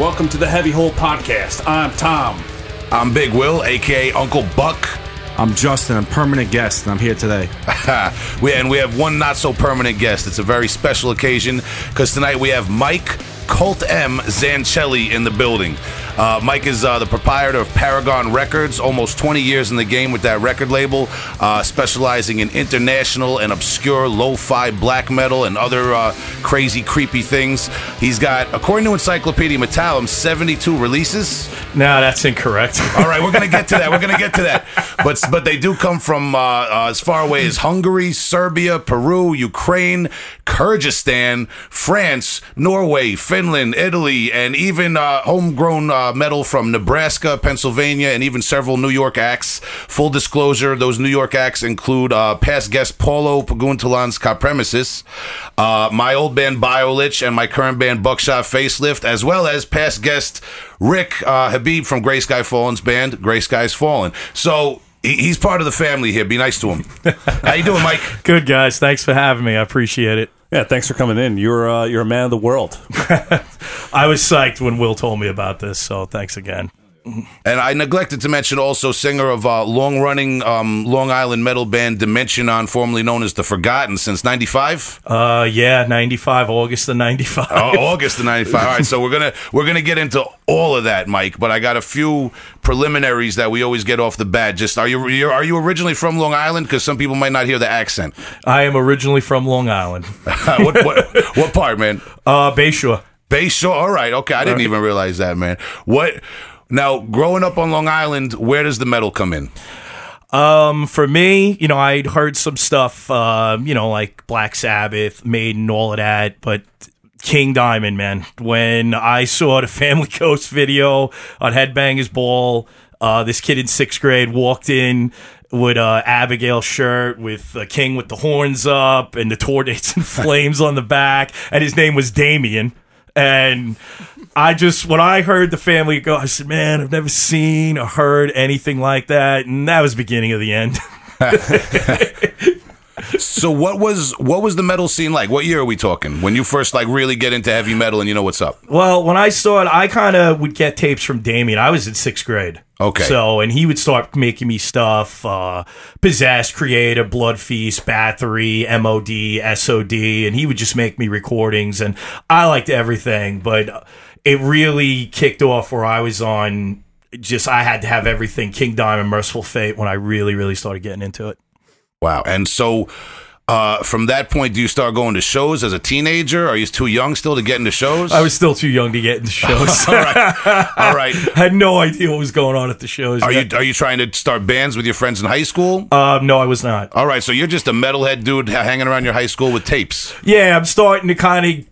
Hello there. Welcome to the Heavy Hole Podcast. I'm Tom. I'm Big Will, aka Uncle Buck. I'm Justin. I'm permanent guest, and I'm here today. we, and we have one not so permanent guest. It's a very special occasion because tonight we have Mike Colt M. Zanchelli in the building. Uh, Mike is uh, the proprietor of Paragon Records, almost 20 years in the game with that record label, uh, specializing in international and obscure lo fi black metal and other uh, crazy, creepy things. He's got, according to Encyclopedia Metallum, 72 releases. No, that's incorrect. All right, we're going to get to that. We're going to get to that. But, but they do come from uh, uh, as far away as Hungary, Serbia, Peru, Ukraine, Kyrgyzstan, France, Norway, Finland, Italy, and even homegrown metal from Nebraska, Pennsylvania, and even several New York acts. Full disclosure, those New York acts include uh, past guest Paulo Paguntalan's Capremesis, uh, my old band Biolich, and my current band Buckshot Facelift, as well as past guest Rick uh, Habib from Gray Sky Fallen's band, Gray Skies Fallen. So he's part of the family here. Be nice to him. How you doing, Mike? Good, guys. Thanks for having me. I appreciate it. Yeah, thanks for coming in. You're uh, you're a man of the world. I was psyched when Will told me about this, so thanks again. And I neglected to mention also singer of uh, long running um, Long Island metal band Dimentianon, formerly known as The Forgotten, since 95? Uh, yeah, 95, August of 95. Oh, August of 95. All right, so we're going to we're gonna get into all of that, Mike, but I got a few preliminaries that we always get off the bat. Just are you are you originally from Long Island? Because some people might not hear the accent. I am originally from Long Island. what, what, what part, man? Uh, Bayshore. Bayshore. All right. Okay, I didn't even realize that, man. What? Now, growing up on Long Island, where does the metal come in? Um, for me, you know, I'd heard some stuff, uh, you know, like Black Sabbath, Maiden, all of that, but King Diamond, man. When I saw the Family Ghost video on Headbangers Ball, uh, this kid in sixth grade walked in with a Abigail shirt with a king with the horns up and the tour dates and flames on the back, and his name was Damien. And I just, when I heard the family go, I said, man, I've never seen or heard anything like that. And that was beginning of the end. so what was what was the metal scene like? What year are we talking? When you first like really get into heavy metal and you know what's up? Well, when I it, I kind of would get tapes from Damien. I was in sixth grade. Okay. So, and he would start making me stuff, uh, Possessed, Kreator, Blood Feast, Bathory, MOD, SOD, and he would just make me recordings. And I liked everything, but it really kicked off where I was on just, I had to have everything King Diamond, Mercyful Fate when I really, really started getting into it. Wow. And so, uh, from that point, do you start going to shows as a teenager? Are you too young still to get into shows? I was still too young to get into shows. All right, all right. I had no idea what was going on at the shows. Are you are you trying to start bands with your friends in high school? Uh, no, I was not. All right, so you're just a metalhead dude hanging around your high school with tapes. Yeah, I'm starting to kind of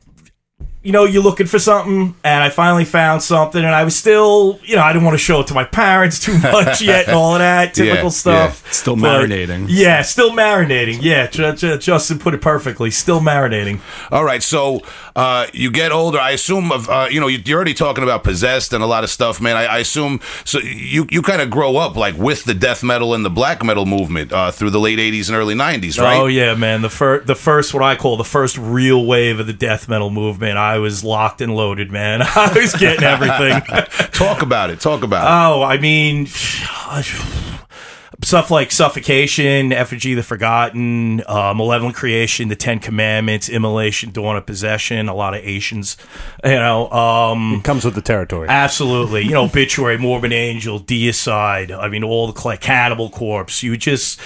you know, you're looking for something, and I finally found something, and I was still, you know, I didn't want to show it to my parents too much yet, and all of that typical Yeah, stuff. yeah. Still But, marinating. Yeah, still marinating. Yeah, Ju- Ju- Justin put it perfectly. Still marinating. All right, so uh, you get older. I assume of uh, you know you- you're already talking about possessed and a lot of stuff, man. I, I assume so. You you kind of grow up like with the death metal and the black metal movement uh, through the late '80s and early '90s, right? Oh yeah, man. The first, the first, what I call the first real wave of the death metal movement. I was locked and loaded, man. I was getting everything. Talk about it. Talk about it. Oh, I mean, stuff like Suffocation, Effigy of the Forgotten, uh, Malevolent Creation, The Ten Commandments, Immolation, Dawn of Possession, a lot of Asians, you know. Um, It comes with the territory. Absolutely. You know, Obituary, Morbid Angel, Deicide. I mean, all the like Cannibal Corpse. You just,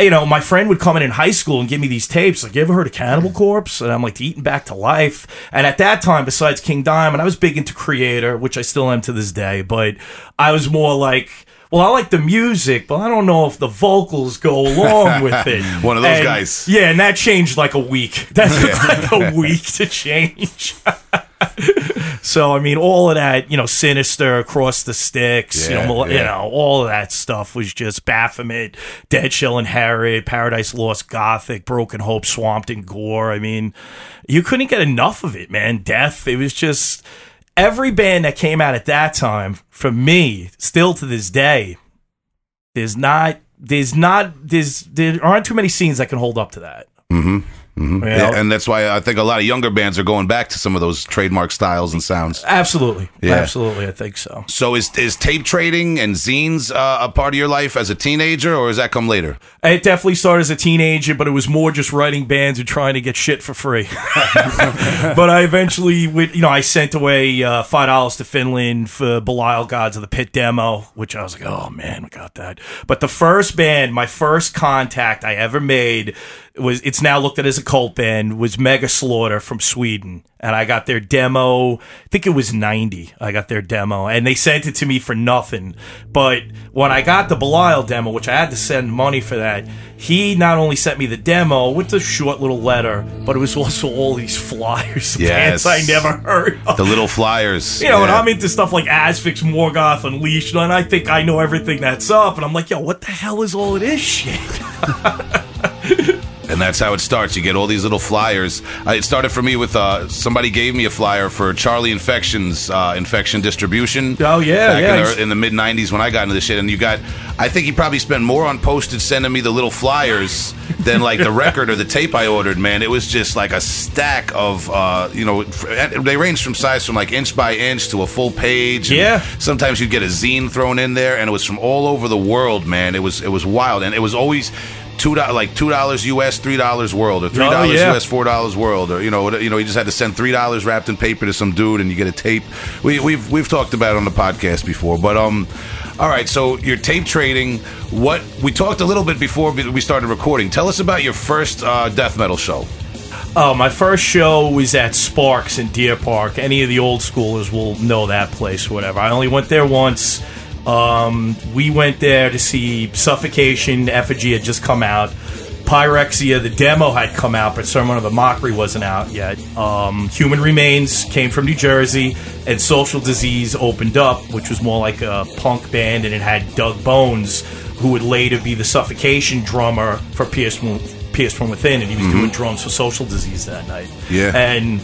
you know, my friend would come in in high school and give me these tapes. Like, you ever heard of Cannibal Corpse? And I'm like, Eaten Back to Life. And at that time, besides King Diamond, I was big into Kreator, which I still am to this day. But I was more like, well, I like the music, but I don't know if the vocals go along with it. One of those And- guys. Yeah, and that changed like a week. That took like a week to change. So I mean, all of that, you know, sinister, across the sticks, you Yeah, know, you know, all of that stuff was just Baphomet, Dead Shall Inherit, Paradise Lost, Gothic, Broken Hope, Swamped in Gore. I mean, you couldn't get enough of it, man. Death. It was just every band that came out at that time. For me, still to this day, there's not, there's not, there's there aren't too many scenes that can hold up to that. Mm-hmm. You know? Mm-hmm. Yeah, and that's why I think a lot of younger bands are going back to some of those trademark styles and sounds. absolutely, Yeah. absolutely, I think so. So is is tape trading and zines uh, a part of your life as a teenager, or does that come later? It definitely started as a teenager, but it was more just writing bands and trying to get shit for free. but I eventually, would, you know, I sent away uh, five dollars to Finland for Belial Gods of the Pit demo, which I was like, oh man, we got that. But the first band, my first contact I ever made was it's now looked at as a cult band was Mega Slaughter from Sweden, and I got their demo. I think it was ninety. I got their demo, and they sent it to me for nothing. But when I got the Belial demo, which I had to send money for that, he not only sent me the demo with the short little letter, but it was also all these flyers, Yes. bands I never heard of. The little flyers. You know, and I'm into stuff like Asphyx, Morgoth, Unleashed, and I think I know everything that's up. And I'm like, yo, what the hell is all of this shit? And that's how it starts. You get all these little flyers. Uh, it started for me with uh, somebody gave me a flyer for Charlie Infections uh, infection distribution. Oh, yeah, back yeah. In the, in the mid '90s when I got into this shit, and you got, I think he probably spent more on postage sending me the little flyers than like the record or the tape I ordered. Man, it was just like a stack of, uh, you know, they range from size from like inch by inch to a full page. Yeah. Sometimes you'd get a zine thrown in there, and it was from all over the world. Man, it was it was wild, and it was always two like two dollars US, three dollars world, or three dollars yeah. US, four dollars world, or you know, you know, you just had to send three dollars wrapped in paper to some dude, and you get a tape. We, we've we've talked about it on the podcast before, but um, all right. So you're tape trading. What we talked a little bit before we started recording. Tell us about your first uh, death metal show. Oh, my first show was at Sparks in Deer Park. Any of the old schoolers will know that place, whatever. I only went there once. Um, we went there to see Suffocation. Effigy had just come out. Pyrexia, the demo had come out, but Sermon of the Mockery wasn't out yet. Um, Human Remains came from New Jersey, and Social Disease opened up, which was more like a punk band, and it had Doug Bones, who would later be the Suffocation drummer for Pierce from, Pierce from Within, and he was doing drums for Social Disease that night. Yeah. And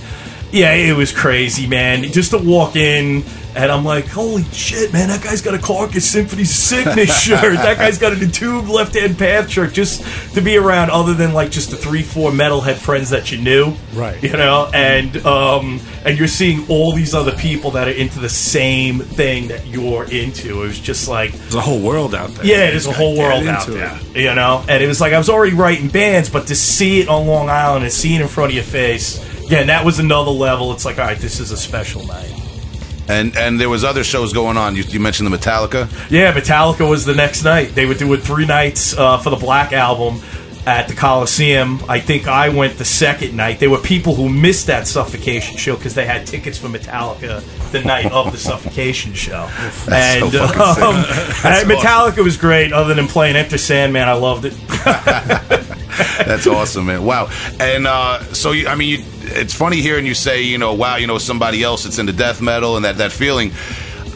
yeah, it was crazy, man. Just to walk in and I'm like, holy shit, man, that guy's got a Carcass Symphony Sickness shirt. That guy's got a Entombed Left Hand Path shirt. Just to be around, other than like just the three, four metalhead friends that you knew, Right. You know, and um, and you're seeing all these other people that are into the same thing that you're into. It was just like There's a whole world out there. yeah, there's a whole world out it. there, you know. And it was like I was already writing bands, but to see it on Long Island and see it in front of your face, again, that was another level. It's like, all right, this is a special night. And and there was other shows going on. You, you mentioned the Metallica. Yeah, Metallica was the next night. They were doing three nights uh, for the Black Album at the Coliseum. I think I went the second night. There were people who missed that Suffocation show because they had tickets for Metallica the night of the Suffocation show. and so um, and Metallica was great. Other than playing Enter Sandman, I loved it. That's awesome, man. Wow. And uh, so, you, I mean, you, it's funny hearing you say, you know, wow, you know, somebody else that's into death metal and that, that feeling.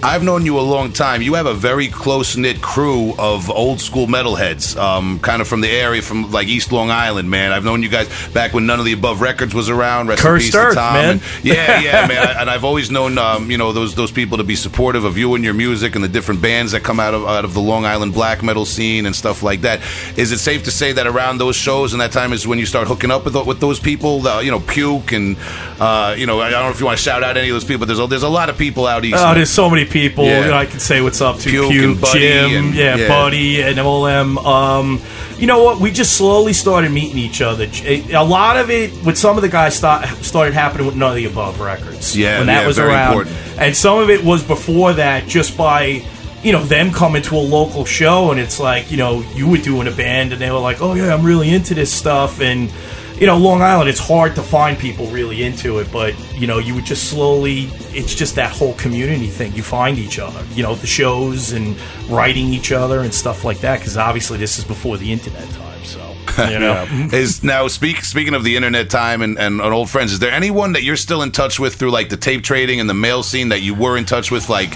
I've known you a long time. You have a very close knit crew of old school metalheads, um, kind of from the area, from like East Long Island, man. I've known you guys back when None of the Above Records was around. Rest in Cursed Earth, Tom. man. And- yeah, yeah, man. I- and I've always known, um, you know, those those people to be supportive of you and your music and the different bands that come out of out of the Long Island black metal scene and stuff like that. Is it safe to say that around those shows and that time is when you start hooking up with with those people? The, you know, Puke and uh, you know, I don't know if you want to shout out any of those people. But there's a, there's a lot of people out east. Oh, there's so many people Yeah. that I can say what's up to. Puke Puke, Buddy Jim, and- yeah, yeah. Buddy, and all them. Um, you know what? We just slowly started meeting each other. A lot of it, with some of the guys, start, started happening with none of the above records. Yeah, when that yeah, was around, important. and some of it was before that, just by. You know, them coming to a local show, and it's like, you know, you were doing a band, and they were like, oh, yeah, I'm really into this stuff. And, you know, Long Island, it's hard to find people really into it, but you know, you would just slowly. It's just that whole community thing. You find each other, you know, the shows and writing each other and stuff like that. Because obviously, this is before the internet time, so you know. is now speak speaking of the internet time and, and, and old friends is there anyone that you're still in touch with through like the tape trading and the mail scene that you were in touch with like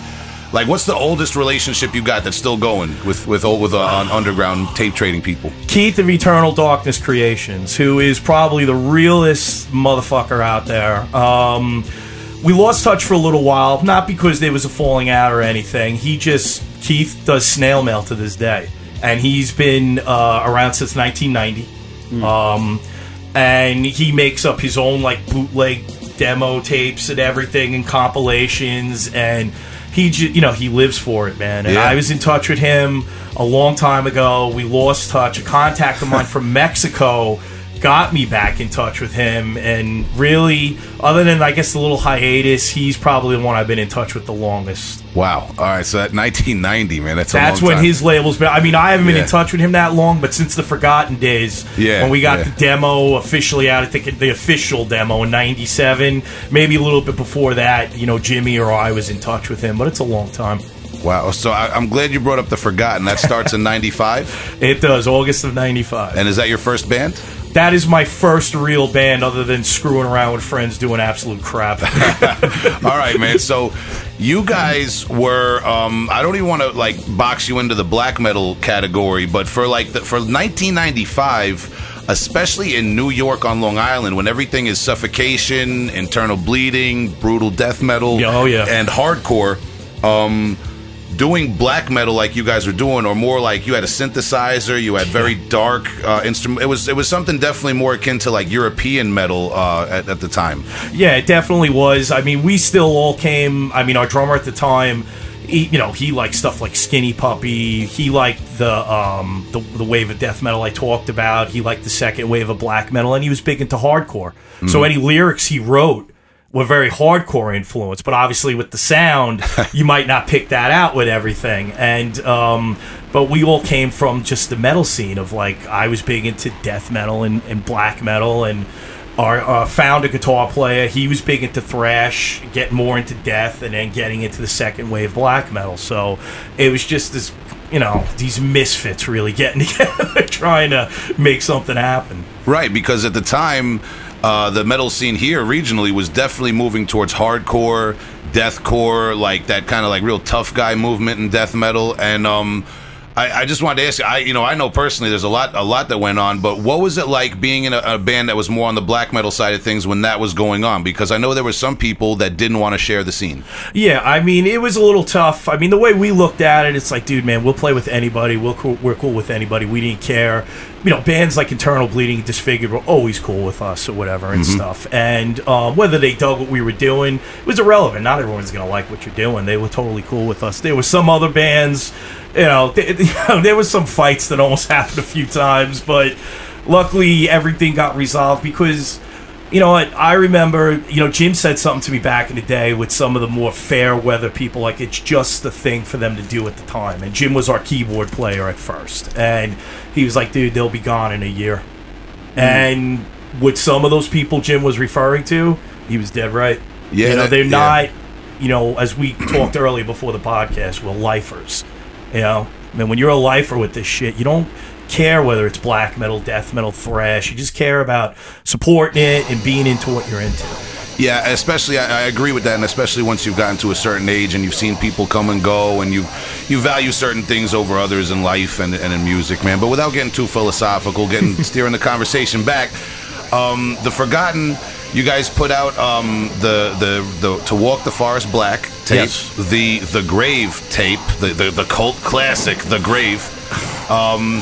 like what's the oldest relationship you got that's still going with with old with uh, on underground tape trading people Keith of Eternal Darkness Creations, who is probably the realest motherfucker out there. Um, we lost touch for a little while, not because there was a falling out or anything. He just Keith does snail mail to this day, and he's been uh, around since 1990. Um, and he makes up his own like bootleg demo tapes and everything and compilations and he you know he lives for it man and Yeah. i was in touch with him a long time ago we lost touch a contact of mine from mexico got me back in touch with him and really other than i guess the little hiatus he's probably the one i've been in touch with the longest Wow. All right. So that 1990, man. That's a that's when time. his label's been. I mean, I haven't been Yeah. in touch with him that long, but since the Forgotten Days, Yeah, when we got yeah. the demo officially out, I think the official demo in '97, maybe a little bit before that, you know, Jimmy or I was in touch with him, but it's a long time. Wow. So I, I'm glad you brought up the Forgotten. That starts in '95, It does August of '95. and is that your first band? That is my first real band, other than screwing around with friends doing absolute crap. All right, man. So you guys were um I don't even want to like box you into the black metal category, but for like the, for 1995, especially in New York on Long Island when everything is suffocation, internal bleeding, brutal death metal, Yeah, oh, yeah. and hardcore um doing black metal like you guys were doing or more like you had a synthesizer you had very dark uh, instrument it was it was something definitely more akin to like european metal uh, at, at the time Yeah, it definitely was. I mean, we still all came. I mean, our drummer at the time, he, you know, he liked stuff like Skinny Puppy. He liked the um the, the wave of death metal I talked about. He liked the second wave of black metal, and he was big into hardcore. So any lyrics he wrote were very hardcore influenced. But obviously, with the sound, you might not pick that out with everything. And um, but we all came from just the metal scene of like I was big into death metal and, and black metal and our uh, founder guitar player he was big into thrash getting more into death and then getting into the second wave black metal so it was just this you know these misfits really getting together trying to make something happen Right, because at the time, uh, the metal scene here regionally was definitely moving towards hardcore, deathcore, like that kind of like real tough guy movement in death metal. And um, I, I just wanted to ask you, I you know I know personally there's a lot a lot that went on, but what was it like being in a, a band that was more on the black metal side of things when that was going on? Because I know there were some people that didn't want to share the scene. Yeah, I mean, it was a little tough. I mean, the way we looked at it, it's like, dude, man, we'll play with anybody. We'll cool, we're cool with anybody. We didn't care. You know, bands like Internal Bleeding, Disfigured were always cool with us or whatever and stuff. And um, whether they dug what we were doing it was irrelevant. Not everyone's gonna like what you're doing. They were totally cool with us. There were some other bands, you know, th- you know, there was some fights that almost happened a few times, but luckily everything got resolved because you know what? I remember, you know, Jim said something to me back in the day with some of the more fair weather people. Like, it's just the thing for them to do at the time. And Jim was our keyboard player at first. And he was like, dude, they'll be gone in a year. Hmm. And with some of those people Jim was referring to, he was dead right. Yeah, You know, they're yeah. not, you know, as we talked earlier before the podcast, we're lifers. You know, and when you're a lifer with this shit, you don't care whether it's black metal, death metal, thrash. You just care about supporting it and being into what you're into. Yeah, especially I, I agree with that, and especially once you've gotten to a certain age and you've seen people come and go, and you you value certain things over others in life and, and in music, man. But without getting too philosophical, getting steering the conversation back, um, the Forgotten, you guys put out um, the, the the to walk the forest black tape, Yes. the the grave tape, the, the the cult classic, the grave. Um,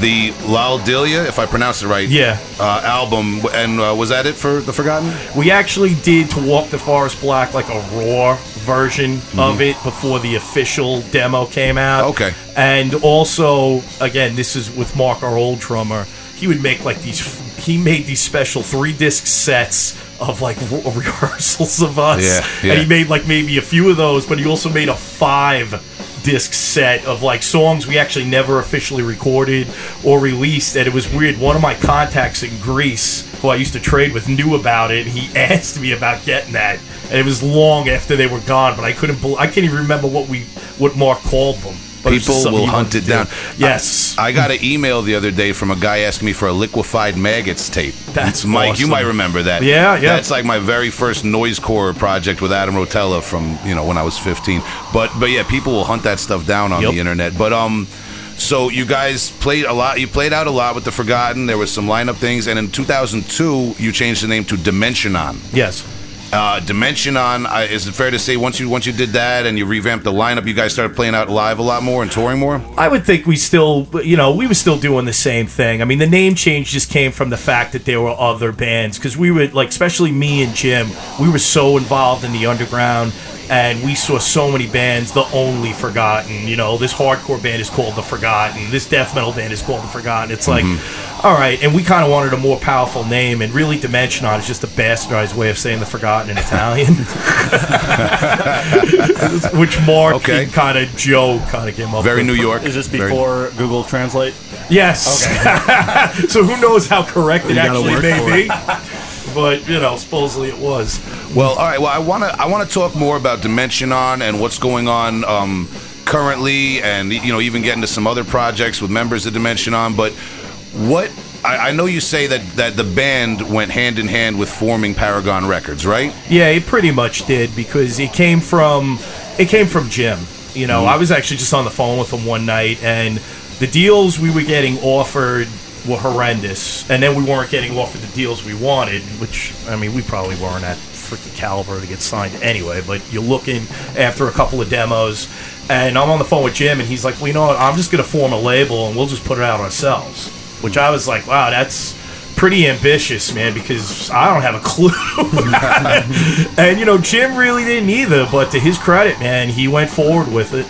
the L'Aldilia, if I pronounce it right, Yeah. uh, album, and uh, was that it for the Forgotten? We actually did to walk the forest black like a raw version of it before the official demo came out. Okay. And also, again, this is with Mark, our old drummer. He would make like these. He made these special three disc sets of like re- rehearsals of us. Yeah, yeah. And he made like maybe a few of those, but he also made a five disc set of like songs we actually never officially recorded or released. And it was weird. One of my contacts in greece who i used to trade with knew about it. He asked me about getting that. And it was long after they were gone but i couldn't i can't even remember what we what mark called them But People will hunt it do. down. yes I got an email the other day from a guy asking me for a liquefied maggots tape. That's Mike. You might remember that. Yeah, yeah. That's like my very first Noise noisecore project with Adam Rotella from you know when I was 15. But but yeah, people will hunt that stuff down on Yep. the internet. But um. So you guys played a lot. You played out a lot with the Forgotten. There was some lineup things, and in 2002 you changed the name to Dimentianon. yes Uh, Dimentianon. Uh, is it fair to say once you once you did that and you revamped the lineup, you guys started playing out live a lot more and touring more? I would think we still, you know, we were still doing the same thing. I mean, the name change just came from the fact that there were other bands because we were like, especially me and Jim, we were so involved in the underground. And we saw so many bands, the only Forgotten. You know, this hardcore band is called the Forgotten. This death metal band is called the Forgotten. It's like, mm-hmm. all right. And we kind of wanted a more powerful name. And really, Dimentianon is just a bastardized way of saying the Forgotten in Italian, which Mark Okay. kind of Joe kind of came up Very with. New York. Is this Very- before Google Translate? Yes. so who knows how correct it You gotta actually work may for be? But you know, supposedly it was. Well, all right. Well, I want to I want to talk more about Dimentianon and what's going on um, currently, and you know, even get into some other projects with members of Dimentianon. But what I, I know you say that that the band went hand in hand with forming Paragon Records, right? Yeah, it pretty much did because it came from it came from Jim. You know, I was actually just on the phone with him one night, and the deals we were getting offered were horrendous, and then we weren't getting offered the deals we wanted, which I mean, we probably weren't at freaking caliber to get signed anyway. But you're looking after a couple of demos, and I'm on the phone with Jim, and he's like, "Well, you know what? I'm just to form a label, and we'll just put it out ourselves." Which I was like, "Wow, that's." Pretty ambitious, man, because I don't have a clue. and you know, Jim really didn't either. But to his credit, man, he went forward with it.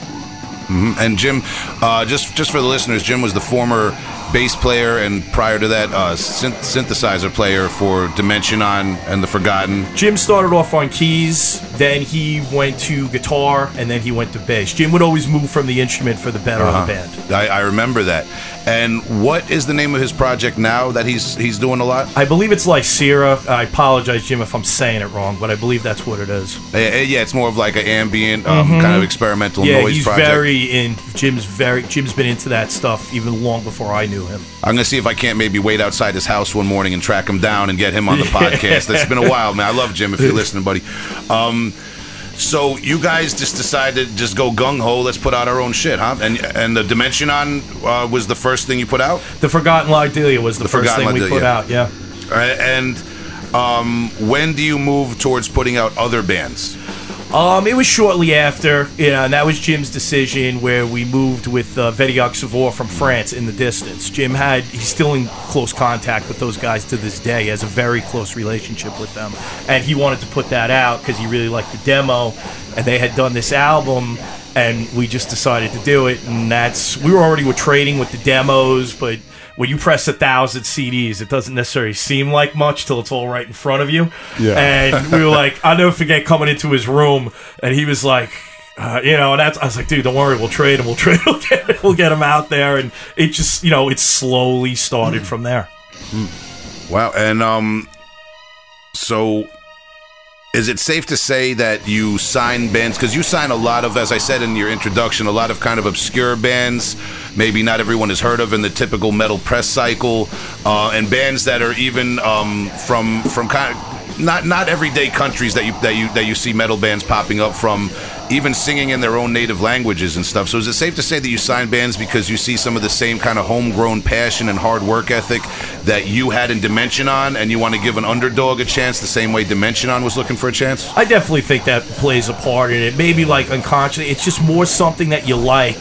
And Jim, uh, just just for the listeners, Jim was the former bass player and prior to that, uh, synth- synthesizer player for Dimentianon and the Forgotten. Jim started off on keys, then he went to guitar, and then he went to bass. Jim would always move from the instrument for the better of the band. I, I remember that. And what is the name of his project now that he's he's doing a lot? I believe it's like Lycera. I apologize, Jim, if I'm saying it wrong, but I believe that's what it is. Uh, uh, yeah, it's more of like an ambient um, kind of experimental Mm-hmm. Yeah, noise he's project. very in. Jim's very. Jim's been into that stuff even long before I knew him. I'm gonna see if I can't maybe wait outside his house one morning and track him down and get him on the podcast. It's been a while, man. I love Jim. If you're listening, buddy. Um, so you guys just decided to just go gung ho. Let's put out our own shit, huh? And and the Dimentianon uh, was the first thing you put out, The Forgotten L'Aldilia was the, first Forgotten thing we put out. Yeah. Uh, and um, when do you move towards putting out other bands? Um, it was shortly after, you know, and that was Jim's decision where we moved with uh, Vediak Savor from France in the distance. Jim had, he's still in close contact with those guys to this day. Has a very close relationship with them. And he wanted to put that out because he really liked the demo. And they had done this album, and we just decided to do it. And that's, we were already were trading with the demos, but when you press a thousand CDs, it doesn't necessarily seem like much till it's all right in front of you. Yeah. And we were like, I'll never forget coming into his room, and he was like, uh, you know, and that's I was like, dude, don't worry, we'll trade him, we'll trade, we'll get, we'll get him out there, and it just, you know, it slowly started from there. Wow. And um, so is it safe to say that you sign bands? Because you sign a lot of, as I said in your introduction, a lot of kind of obscure bands, maybe not everyone has heard of in the typical metal press cycle, uh, and bands that are even um, from from kind of not not everyday countries that you that you that you see metal bands popping up from, even singing in their own native languages and stuff. So is it safe to say that you sign bands because you see some of the same kind of homegrown passion and hard work ethic that you had in Dimentianon, and you want to give an underdog a chance the same way Dimentianon was looking for a chance? I definitely think that plays a part in it. Maybe like unconsciously, it's just more something that you like,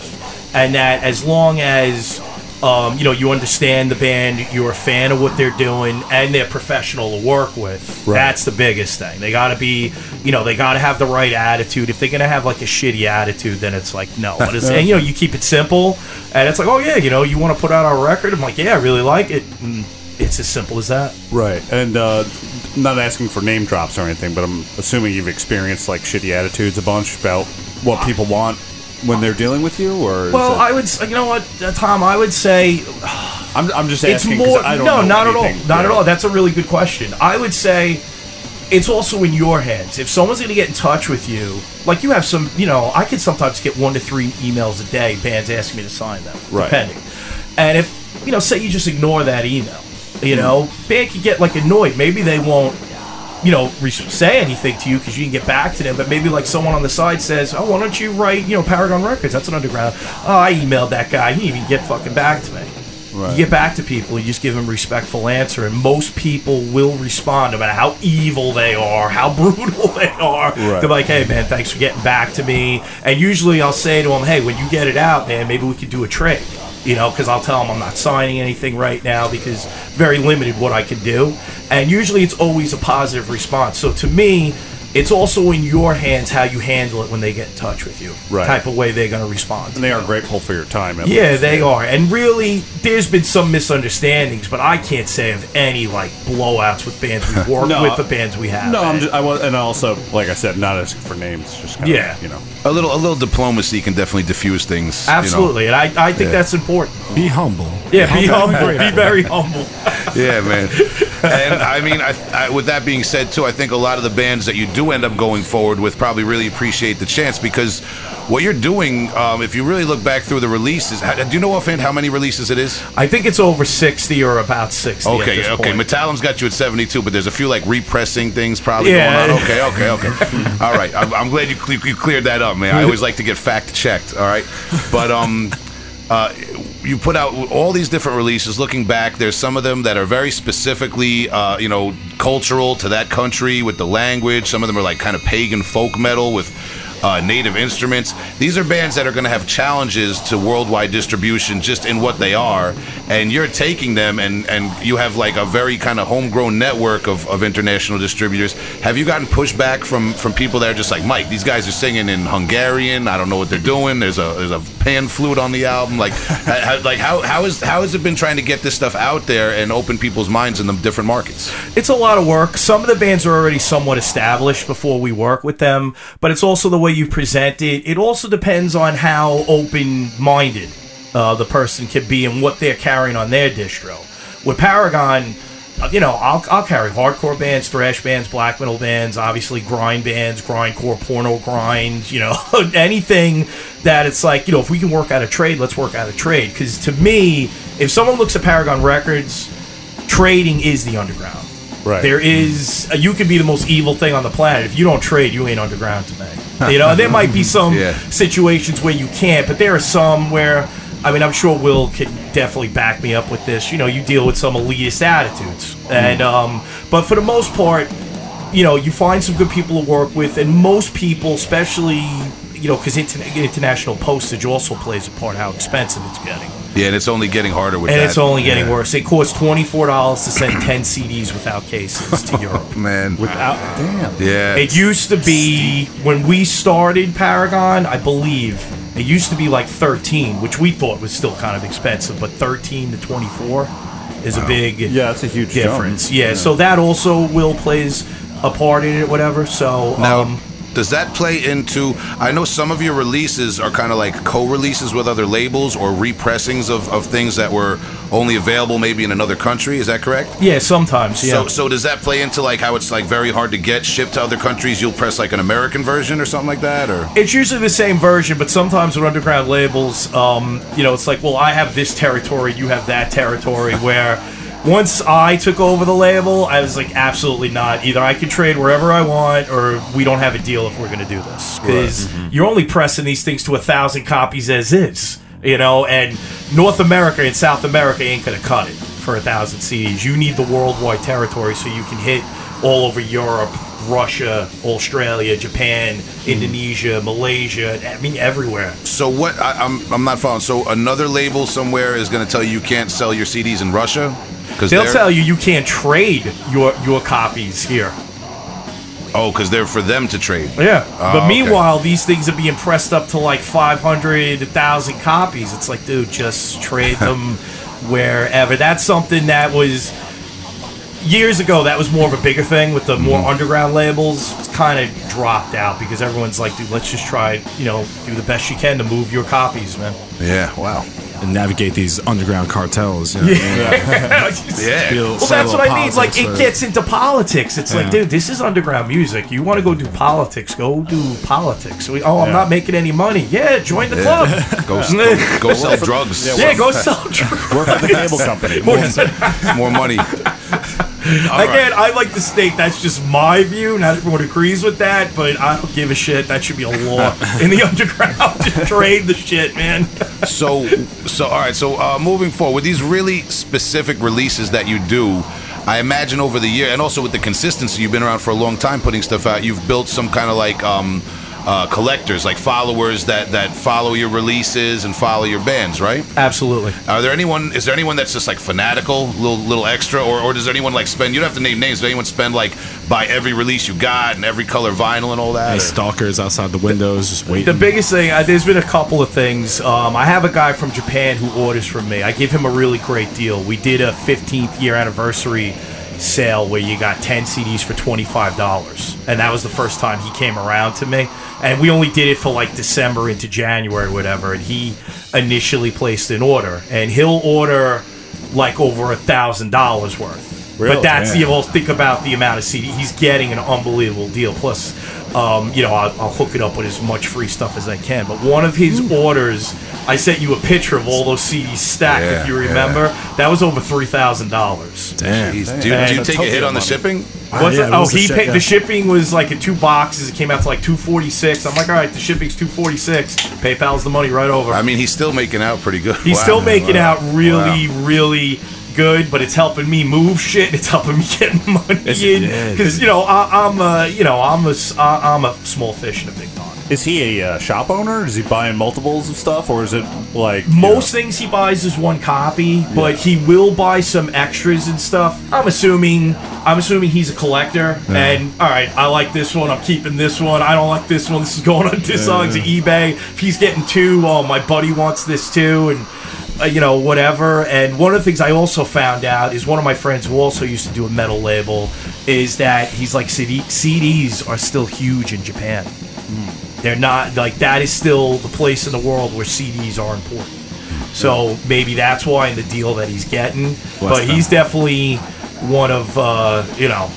and that as long as um, you know you understand the band, you're a fan of what they're doing, and they're professional to work with. That's the biggest thing. They got to be, you know, they got to have the right attitude. If they're gonna have like a shitty attitude, then it's like no. But it's, and you know, you keep it simple, and it's like, oh yeah, you know, you want to put out our record. I'm like, yeah, I really like it. And it's as simple as that. Right. And uh, not asking for name drops or anything, but I'm assuming you've experienced like shitty attitudes a bunch about what people want when they're dealing with you, or Well, I would, s- you know what, uh, Tom, I would say I'm, I'm just saying it's asking. 'cause more I don't no know not at all anything, not at all that's a really good question i would say it's also in your hands if someone's going to get in touch with you like you have some you know i could sometimes get one to three emails a day bands asking me to sign them Right. depending and if you know say you just ignore that email you know band could get like annoyed maybe they won't you know, say anything to you because you can get back to them. But maybe like someone on the side says, "Oh, why don't you write, you know, Paragon Records? That's an underground." Oh, I emailed that guy. He didn't even get fucking back to me. You get back to people, you just give them a respectful answer, and most people will respond, no matter how evil they are, how brutal they are. Right. They're like, "Hey, man, thanks for getting back to me." And usually, I'll say to them, "Hey, when you get it out, man, maybe we could do a trade." You know, because I'll tell them I'm not signing anything right now because very limited what I can do, and usually it's always a positive response. So to me. It's also in your hands how you handle it when they get in touch with you. Right. Type of way they're going to respond. And they are grateful for your time. At Yeah, least. they are. And really, there's been some misunderstandings, but I can't say of any like blowouts with bands we work No, with, the bands we have. No, I'm just, I was, and also, like I said, not asking for names. Just kind Yeah. of, you know. A little, a little diplomacy can definitely diffuse things. you know? absolutely, and I, I think Yeah. that's important. Be humble. Yeah, be humble, be very humble. Yeah, man. and I mean, I, I, with that being said, too, I think a lot of the bands that you do end up going forward with probably really appreciate the chance because what you're doing, um, if you really look back through the releases, do you know offhand how many releases it is? I think it's over sixty or about sixty. at Okay, this okay. point. Metallum's got you at 72, but there's a few like repressing things probably Yeah. going on. Okay, okay, okay. all right. I'm, I'm glad you, you cleared that up, man. I always like to get fact checked. All right, but um. Uh, you put out all these different releases. Looking back, there's some of them that are very specifically, uh, you know, cultural to that country with the language. Some of them are like kind of pagan folk metal with uh, native instruments. These are bands that are going to have challenges to worldwide distribution just in what they are, and you're taking them and and you have like a very kind of homegrown network of, of international distributors. Have you gotten pushback from from people that are just like Mike? These guys are singing in Hungarian. I don't know what they're doing. There's a there's a pan flute on the album. Like ha- like how how is how has it been trying to get this stuff out there and open people's minds in the different markets? It's a lot of work. Some of the bands are already somewhat established before we work with them, but it's also the way you present it. It also depends on how open minded uh, the person can be and what they're carrying on their distro. With Paragon, uh, you know, I'll, I'll carry hardcore bands, thrash bands, black metal bands, obviously grind bands, grindcore, porno grind, you know, anything that it's like, you know, if we can work out a trade, let's work out a trade. Because to me, if someone looks at Paragon Records, trading is the underground. Right. There is you can be the most evil thing on the planet. If you don't trade, you ain't underground to me. You know, there might be some Yeah. situations where you can't, but there are some where I mean, I'm sure Will can definitely back me up with this. You know, you deal with some elitist attitudes, and um, but for the most part, you know, you find some good people to work with, and most people, especially you know, because interna- international postage also plays a part how expensive it's getting. Yeah, and it's only getting harder with And that. it's only getting Yeah. worse. It costs twenty four dollars to send ten CDs without cases to Europe. Man, Without, damn. yeah, It used to be when we started Paragon, I believe it used to be like thirteen, which we thought was still kind of expensive, but thirteen to twenty four is a big Yeah, that's a huge jump. difference. Yeah, so that also will plays a part in it, whatever. So Now, um, does that play into? I know some of your releases are kind of like co-releases with other labels or repressings of, of things that were only available maybe in another country. Is that correct? yeah, sometimes yeah. So, so does that play into like how it's like very hard to get shipped to other countries? You'll press like an American version or something like that, or It's usually the same version, but sometimes with underground labels, um, you know, it's like, well, I have this territory, you have that territory. Where once I took over the label, I was like, absolutely not. Either I can trade wherever I want, or we don't have a deal if we're going to do this. Because mm-hmm. you're only pressing these things to a thousand copies as is, you know, and North America and South America ain't going to cut it for a thousand CDs. You need the worldwide territory so you can hit all over Europe, Russia, Australia, Japan, mm-hmm. Indonesia, Malaysia. I mean, everywhere. so what? I, I'm I'm not following. So another label somewhere is going to tell you you can't sell your CDs in Russia because They'll tell you you can't trade your your copies here. Oh, because they're for them to trade. Yeah. Oh, but okay. meanwhile, these things are being pressed up to like 500, 1,000 copies. It's like, dude, just trade them wherever. That's something that was years ago. That was more of a bigger thing with the more Mm-hmm. underground labels. It's kind of dropped out because everyone's like, dude, let's just try, you know, do the best you can to move your copies, man. Yeah. Wow. And navigate these underground cartels. You know? Yeah. Well, that's what I mean. Like, it gets into politics. It's like, dude, this is underground music. You want to go do politics? Go do politics. We, oh, I'm Yeah. not making any money. Yeah, join the Yeah. club. Go, go, go sell drugs. Yeah, go sell drugs. Work for the cable company. more, more money. Again, I like to state that's just my view. Not everyone agrees with that, but I don't give a shit. That should be a law in the underground. Just trade the shit, man. So, so all right. So, uh, moving forward with these really specific releases that you do, I imagine over the year, and also with the consistency, you've been around for a long time putting stuff out. You've built some kind of like um, uh, collectors, like followers that that follow your releases and follow your bands, right? Absolutely. Are there anyone? Is there anyone that's just like fanatical, little little extra, or, or does anyone like spend? You don't have to name names. Does anyone spend like buy every release you got and every color vinyl and all that? Hey, or- stalkers outside the windows just waiting. The biggest thing, uh, there's been a couple of things. Um, I have a guy from Japan who orders from me. I give him a really great deal. We did a 15th year anniversary sale where you got 10 CDs for $25. And that was the first time he came around to me. And we only did it for like December into January or whatever. And he initially placed an order. And he'll order like over a thousand dollars worth. Really? But that's Yeah. the well, think about the amount of CD he's getting an unbelievable deal. Plus, um, you know, I'll, I'll hook it up with as much free stuff as I can. But one of his orders, I sent you a picture of all those CDs stacked. Yeah, if you yeah. remember, that was over three thousand dollars. Damn. Jeez, do, you- do you take a hit Tokyo on the money. shipping? What's yeah, it? Oh, was the he ship- paid. yeah. The shipping was like in two boxes. It came out to like two forty six. I'm like, all right, the shipping's two forty six. PayPal's the money right over. I mean, he's still making out pretty good. He's Wow. still making Wow. out really, really good, but it's helping me move shit. It's helping me get money in yeah. because you know I, I'm a you know I'm a s- I- I'm a small fish in a big pond. Is he a uh, shop owner? Is he buying multiples of stuff, or is it like you Most things he buys is one copy, but he will buy some extras and stuff. I'm assuming I'm assuming he's a collector. And all right, I like this one. I'm keeping this one. I don't like this one. This is going on Discogs to eBay. If he's getting two, oh my buddy wants this too, and you know whatever. And one of the things I also found out is one of my friends who also used to do a metal label is that he's like CD- CDs are still huge in Japan. They're not like that is still the place in the world where CDs are important. So maybe that's why in the deal that he's getting. but he's definitely one of uh, you know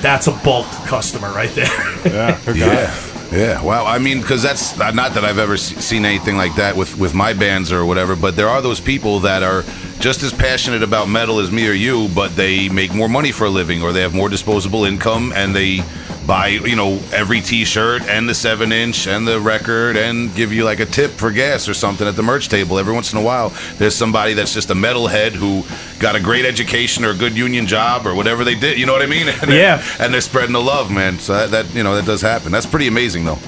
that's a bulk customer right there. Yeah. Yeah. Yeah, wow. I mean, because that's not not that I've ever seen anything like that with with my bands or whatever. But there are those people that are just as passionate about metal as me or you, but they make more money for a living, or they have more disposable income, and they buy you know every T-shirt and the seven inch and the record, and give you like a tip for gas or something at the merch table every once in a while. There's somebody that's just a metalhead who got a great education or a good union job or whatever they did. You know what I mean? And they're- Yeah. and they're spreading the love, man. So that, that you know that does happen. That's pretty amazing, though.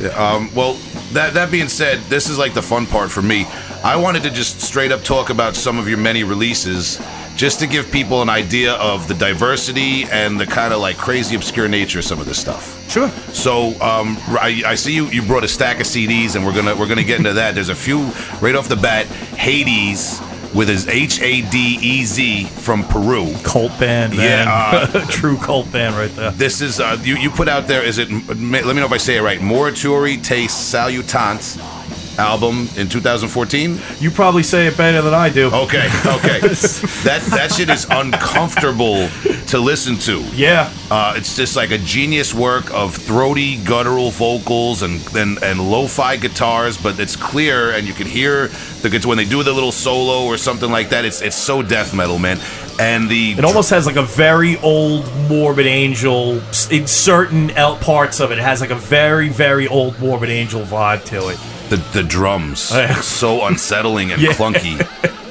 Yeah, Um, well, that that being said, this is like the fun part for me. I wanted to just straight up talk about some of your many releases, just to give people an idea of the diversity and the kind of like crazy obscure nature of some of this stuff. Sure. So um, I, I see you. You brought a stack of CDs, and we're gonna we're gonna get into that. There's a few right off the bat. Hadez with his H A D E Z from Peru. Cult band, man. Yeah, True cult band right there. This is uh, you. You put out there. Is it? Let me know if I say it right. Morituri Te Salutant album in 2014. You probably say it better than I do. Okay, okay. that that shit is uncomfortable to listen to. Yeah. Uh, it's just like a genius work of throaty, guttural vocals and, and and lo-fi guitars, but it's clear and you can hear the guitar when they do the little solo or something like that. It's it's so death metal, man. And the It almost has like a very old Morbid Angel in certain parts of it. It has like a very, very old Morbid Angel vibe to it. The the drums oh, Yeah. so unsettling and Yeah. clunky.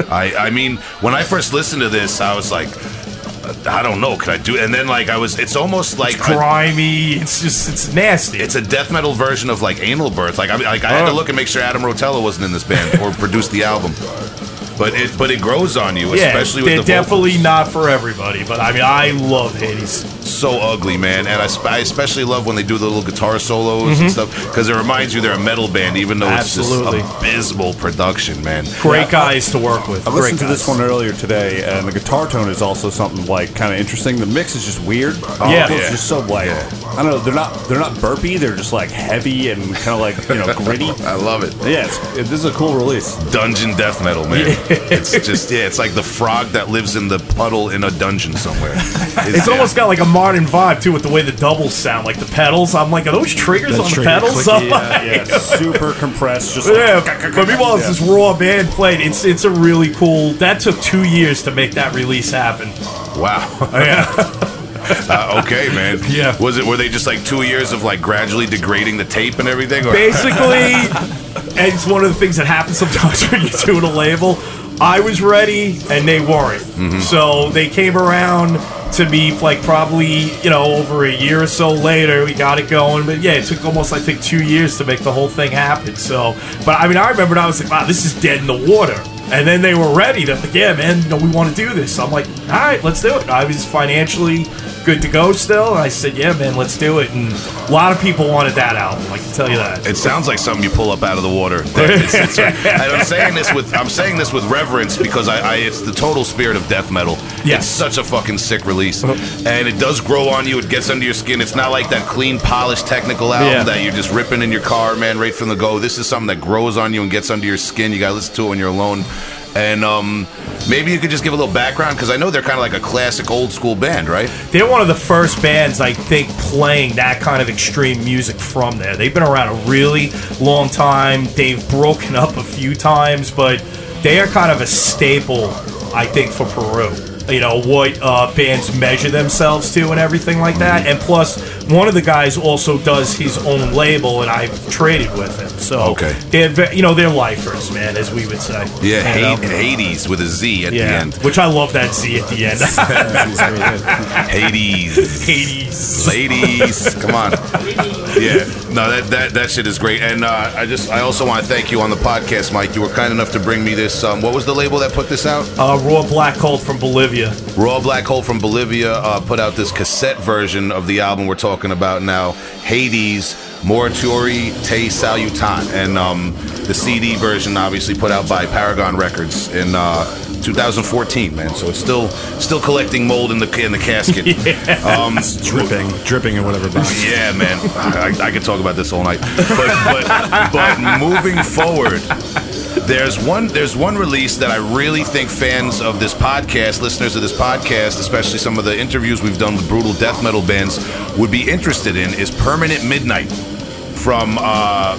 I I mean, when I first listened to this, I was like, uh, I don't know, can I do? And then like I was, it's almost like a- Grimy. It's just it's nasty. it's a death metal version of like Anal Birth. Like I like I had to Oh. look and make sure Adam Rotella wasn't in this band or produced the album. But it but it grows on you, yeah, especially with they're the definitely vocals. not for everybody. But I mean, I love Hadez. So ugly, man. And I, I especially love when they do the little guitar solos and mm-hmm. stuff because it reminds you they're a metal band, even though it's just abysmal production, man. Great guys to work with. I Great listened to guys. this one earlier today, and the guitar tone is also something like kind of interesting. The mix is just weird. Oh, yeah. it's yeah. just so like I don't know. They're not they're not burpy. They're just like heavy and kind of like you know gritty. I love it. Yeah, it's, it, this is a cool release. dungeon death metal, man. It's just yeah, it's like the frog that lives in the puddle in a dungeon somewhere. It's almost got like a modern vibe too, with the way the doubles sound, like the pedals. I'm like, are those triggers The on the pedals? clicky, I'm yeah, like- Yeah, super compressed. Just like, Yeah, but meanwhile, it's this raw band played. It's it's a really cool. That took two years to make that release happen. Wow. Yeah. Uh, okay, man. Yeah. Was it? Were they just like two years of like gradually degrading the tape and everything? Or? Basically, and it's one of the things that happens sometimes when you're doing a label. I was ready and they weren't. Mm-hmm. So they came around to me like probably, you know, over a year or so later. We got it going. But yeah, it took almost, I think, two years to make the whole thing happen. So, but I mean, I remember I was like, wow, this is dead in the water. And then they were ready. They're like, yeah, man, you know, we want to do this. I'm like, all right, let's do it. I was financially good to go still. I said, yeah, man, let's do it. And a lot of people wanted that album. I can tell you that. It sounds like something you pull up out of the water. It's- it's- and I'm saying this with I'm saying this with reverence because I, I it's the total spirit of death metal. Yes. It's such a fucking sick release, uh-huh. and it does grow on you. It gets under your skin. It's not like that clean, polished, technical album Yeah. that you're just ripping in your car, man, right from the go. This is something that grows on you and gets under your skin. You gotta listen to it when you're alone. And um, maybe you could just give a little background because I know they're kind of like a classic old school band, right? They're one of the first bands, I think, playing that kind of extreme music from there. They've been around a really long time. They've broken up a few times, but they are kind of a staple, I think, for Peru. You know, what uh, bands measure themselves to and everything like that. And plus, one of the guys also does his own label, and I've traded with him. So, Okay. they're, ve- you know, they're lifers, man, as we would say. Yeah, You know? Hadez, with a Z at the end. which I love that Z at the end. Hadez. Hadez. ladies come on yeah no that, that that shit is great and uh, i just i also want to thank you on the podcast mike you were kind enough to bring me this um, what was the label that put this out Uh, Raw Black Cold from Bolivia. raw black hole from bolivia uh, put out this cassette version of the album we're talking about now Hadez Morituri Te Salutant, and um, the CD version obviously put out by Paragon Records in uh, 2014, man. So it's still still collecting mold in the in the casket. um, dripping, dripping in whatever box. yeah, man. I, I could talk about this all night. But, but, but moving forward, there's one there's one release that I really think fans of this podcast, listeners of this podcast, especially some of the interviews we've done with brutal death metal bands, would be interested in is Permanent Midnight from uh,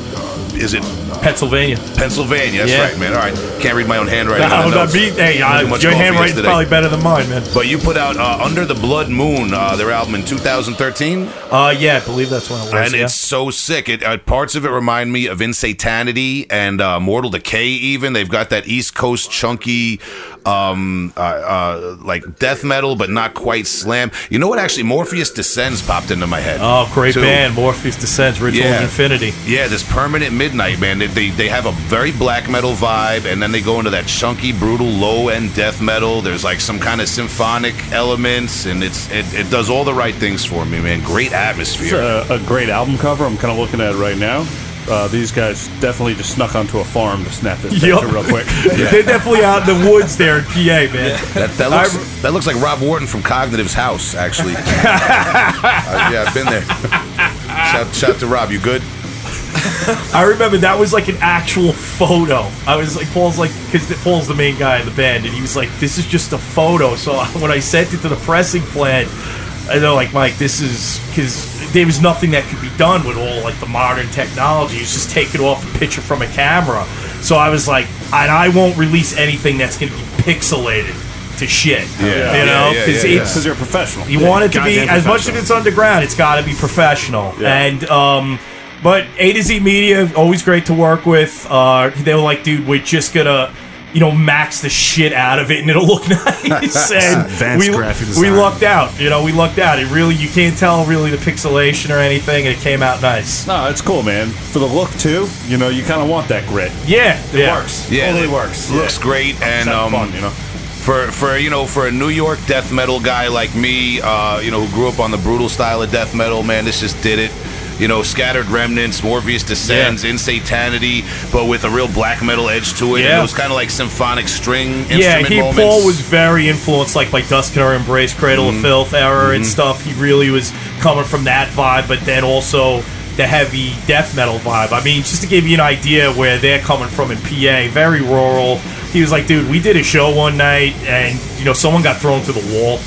is it Pennsylvania. Pennsylvania? That's Yeah. right, man. All right, can't read my own handwriting. No, no, hey, uh, your handwriting's yesterday. probably better than mine, man. But you put out uh, Under the Blood Moon, uh, their album in 2013. Uh, yeah, I believe that's when it was. and yeah. it's so sick. It uh, parts of it remind me of Insanity and uh, Mortal Decay. Even they've got that East Coast chunky, um, uh, uh, like death metal, but not quite slam. You know what? Actually, Morpheus Descends popped into my head. oh, great too. band, Morpheus Descends, Ritual of Infinity. Yeah, this permanent midnight, man. They, they they have a very black metal vibe, and then they go into that chunky, brutal, low end death metal. There's like some kind of symphonic elements, and it's it, it does all the right things for me, man. Great atmosphere. a, a great album cover. I'm kind of looking at it right now. Uh, these guys definitely just snuck onto a farm to snap this picture Yup. real quick. They're definitely out in the woods there in PA, man. That, that looks that looks like Rob Wharton from Cognitive's house, actually. Uh, yeah, I've been there. Shout, shout to Rob. You good? I remember that was like an actual photo. I was like, Paul's like, because Paul's the main guy in the band, and he was like, this is just a photo. So when I sent it to the pressing plant, and they're like, Mike, this is because there was nothing that could be done with all like the modern technology. It's just take it off a picture from a camera. So I was like, and I won't release anything that's going to be pixelated to shit. Yeah. you Yeah, know, yeah, because yeah, yeah. it's Because you're a professional. you want it to be as much as it's underground. It's got to be professional. Yeah. And um, but A to Z Media always great to work with. Uh, they were like, dude, we're just gonna. You know, max the shit out of it, and it'll look nice. and Advanced we, graphic we lucked out. You know, we lucked out. It really, you can't tell really the pixelation or anything, and it came out nice. No, it's cool, man. For the look too, you know, you kind of want that grit. Yeah, It yeah. works. Yeah, totally it works. Looks Yeah. great, and um, fun, you know. for for you know for a New York death metal guy like me, uh, you know who grew up on the brutal style of death metal, man, this just did it. You know, scattered remnants, Morpheus descends, Insanity, but with a real black metal edge to it. Yeah. And it was kind of like symphonic string instrument Yeah, he moments. Paul was very influenced, like by Dusk and Her Embrace, Cradle Mm-hmm. of Filth era and stuff. He really was coming from that vibe, but then also the heavy death metal vibe. I mean, just to give you an idea where they're coming from in PA, very rural. He was like, dude, we did a show one night, and you know, someone got thrown to the wall.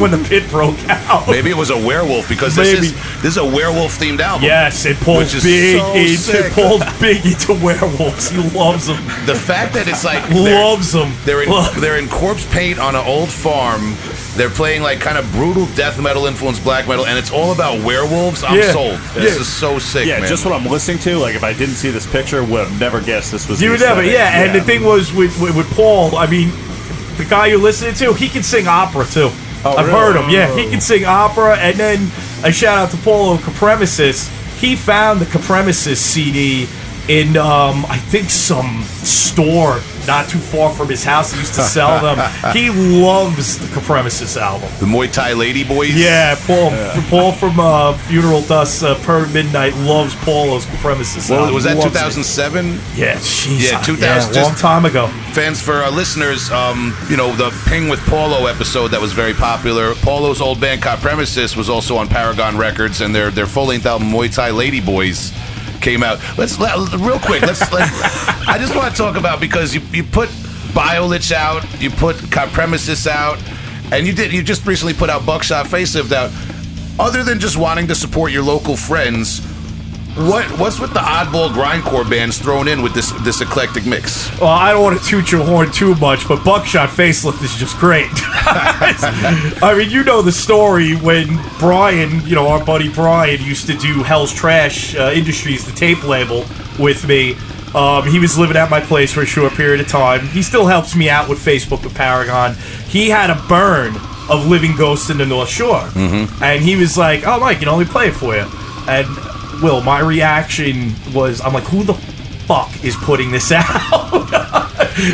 When the pit broke out. Maybe it was a werewolf because this Maybe. is this is a werewolf themed album. Yes, it Which Paul's is big so into sick. Paul's big into werewolves. He loves them. The fact that it's like they're- Loves them. They're in, they're in corpse paint on an old farm. They're playing like kind of brutal death metal influenced black metal, and it's all about werewolves. I'm Yeah. sold. This Yeah. is so sick, Yeah, man. just what I'm listening to. Like, if I didn't see this picture, would have never guessed this was. You would never, aesthetic. yeah. And the thing was with, with with Paul, I mean, the guy you're listening to, he can sing opera too. Oh, I've really? heard him. Yeah, he oh. can sing opera. And then a shout out to Paulo Copremesis. He found the Copremesis CD in, um, I think, some store not too far from his house. He used to sell them. he loves the Copremesis album. the Muay Thai Lady Boys. Yeah, Paul. Paul from uh, Funeral Dust, uh, Per Midnight loves Paulo's Copremesis Well, album. was that Loves it. 2007? Yeah, jeez. Yeah, 2000 Yeah, long time ago. Fans for our listeners, um, you know the Ping with Paulo episode that was very popular. Paulo's old band Copremesis was also on Paragon Records, and their their full length album Muay Thai Lady Boys came out. Let's let, real quick. Let's. let, I just want to talk about because you you put Biolich out, you put Premises out, and you did you just recently put out Buckshot Facelift out. Other than just wanting to support your local friends. What what's with the oddball grindcore bands thrown in with this this eclectic mix? Well, I don't want to toot your horn too much, but Buckshot Facelift is just great. I mean, you know the story when Brian, you know, our buddy Brian, used to do Hell's Trash uh, Industries, the tape label, with me. Um, he was living at my place for a short period of time. He still helps me out with Facebook with Paragon. He had a burn of Living Ghosts in the North Shore. Mm-hmm. And he was like, oh, Mike, you know, let me play it for you. And, Will, my reaction was, I'm like, who the fuck is putting this out?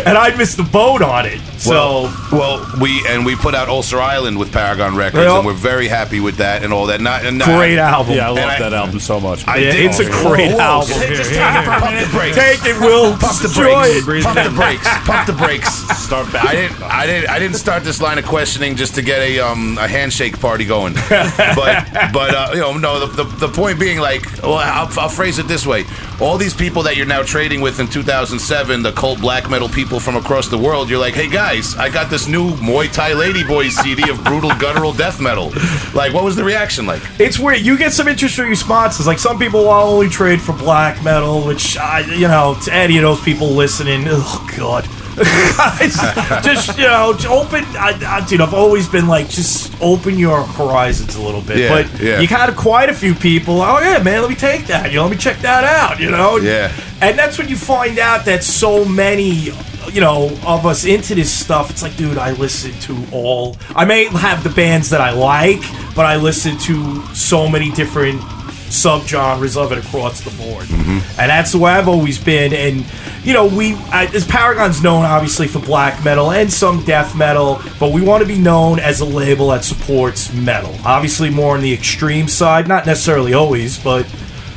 and I missed the boat on it. So, well, well, we and we put out Ulcer Island with Paragon Records, Yeah. and we're very happy with that and all that. Not and not, great album. Yeah, I love And I- that album so much. I Yeah, did- it's a great whoa, album. Just, Here, just here, take, here. pump the brakes. Take it, Will. Pump the Destroy brakes. Pump the brakes. Pump the brakes. Start back. I didn't. I didn't. I didn't start this line of questioning just to get a um a handshake party going. But but uh, you know no the, the the point being like well I'll, I'll phrase it this way: all these people that you're now trading with in 2007, the cult black metal people from across the world, you're like, hey guys, I got this new Muay Thai Lady Boys CD of brutal guttural death metal. Like, what was the reaction like? It's weird. You get some interesting responses. Like some people will only trade for black metal, which I, you know, to any of those people listening, oh god, just you know, open. I, I, dude, I've always been like, just open your horizons a little bit. Yeah, but yeah. you got quite a few people. Oh yeah, man, let me take that. You know, let me check that out. You know, Yeah. and that's when you find out that so many you know of us into this stuff it's like dude i listen to all i may have the bands that i like but i listen to so many different subgenres of it across the board. Mm-hmm. And that's the way i've always been and you know we as paragon's known obviously for black metal and some death metal but we want to be known as a label that supports metal. Obviously more on the extreme side not necessarily always but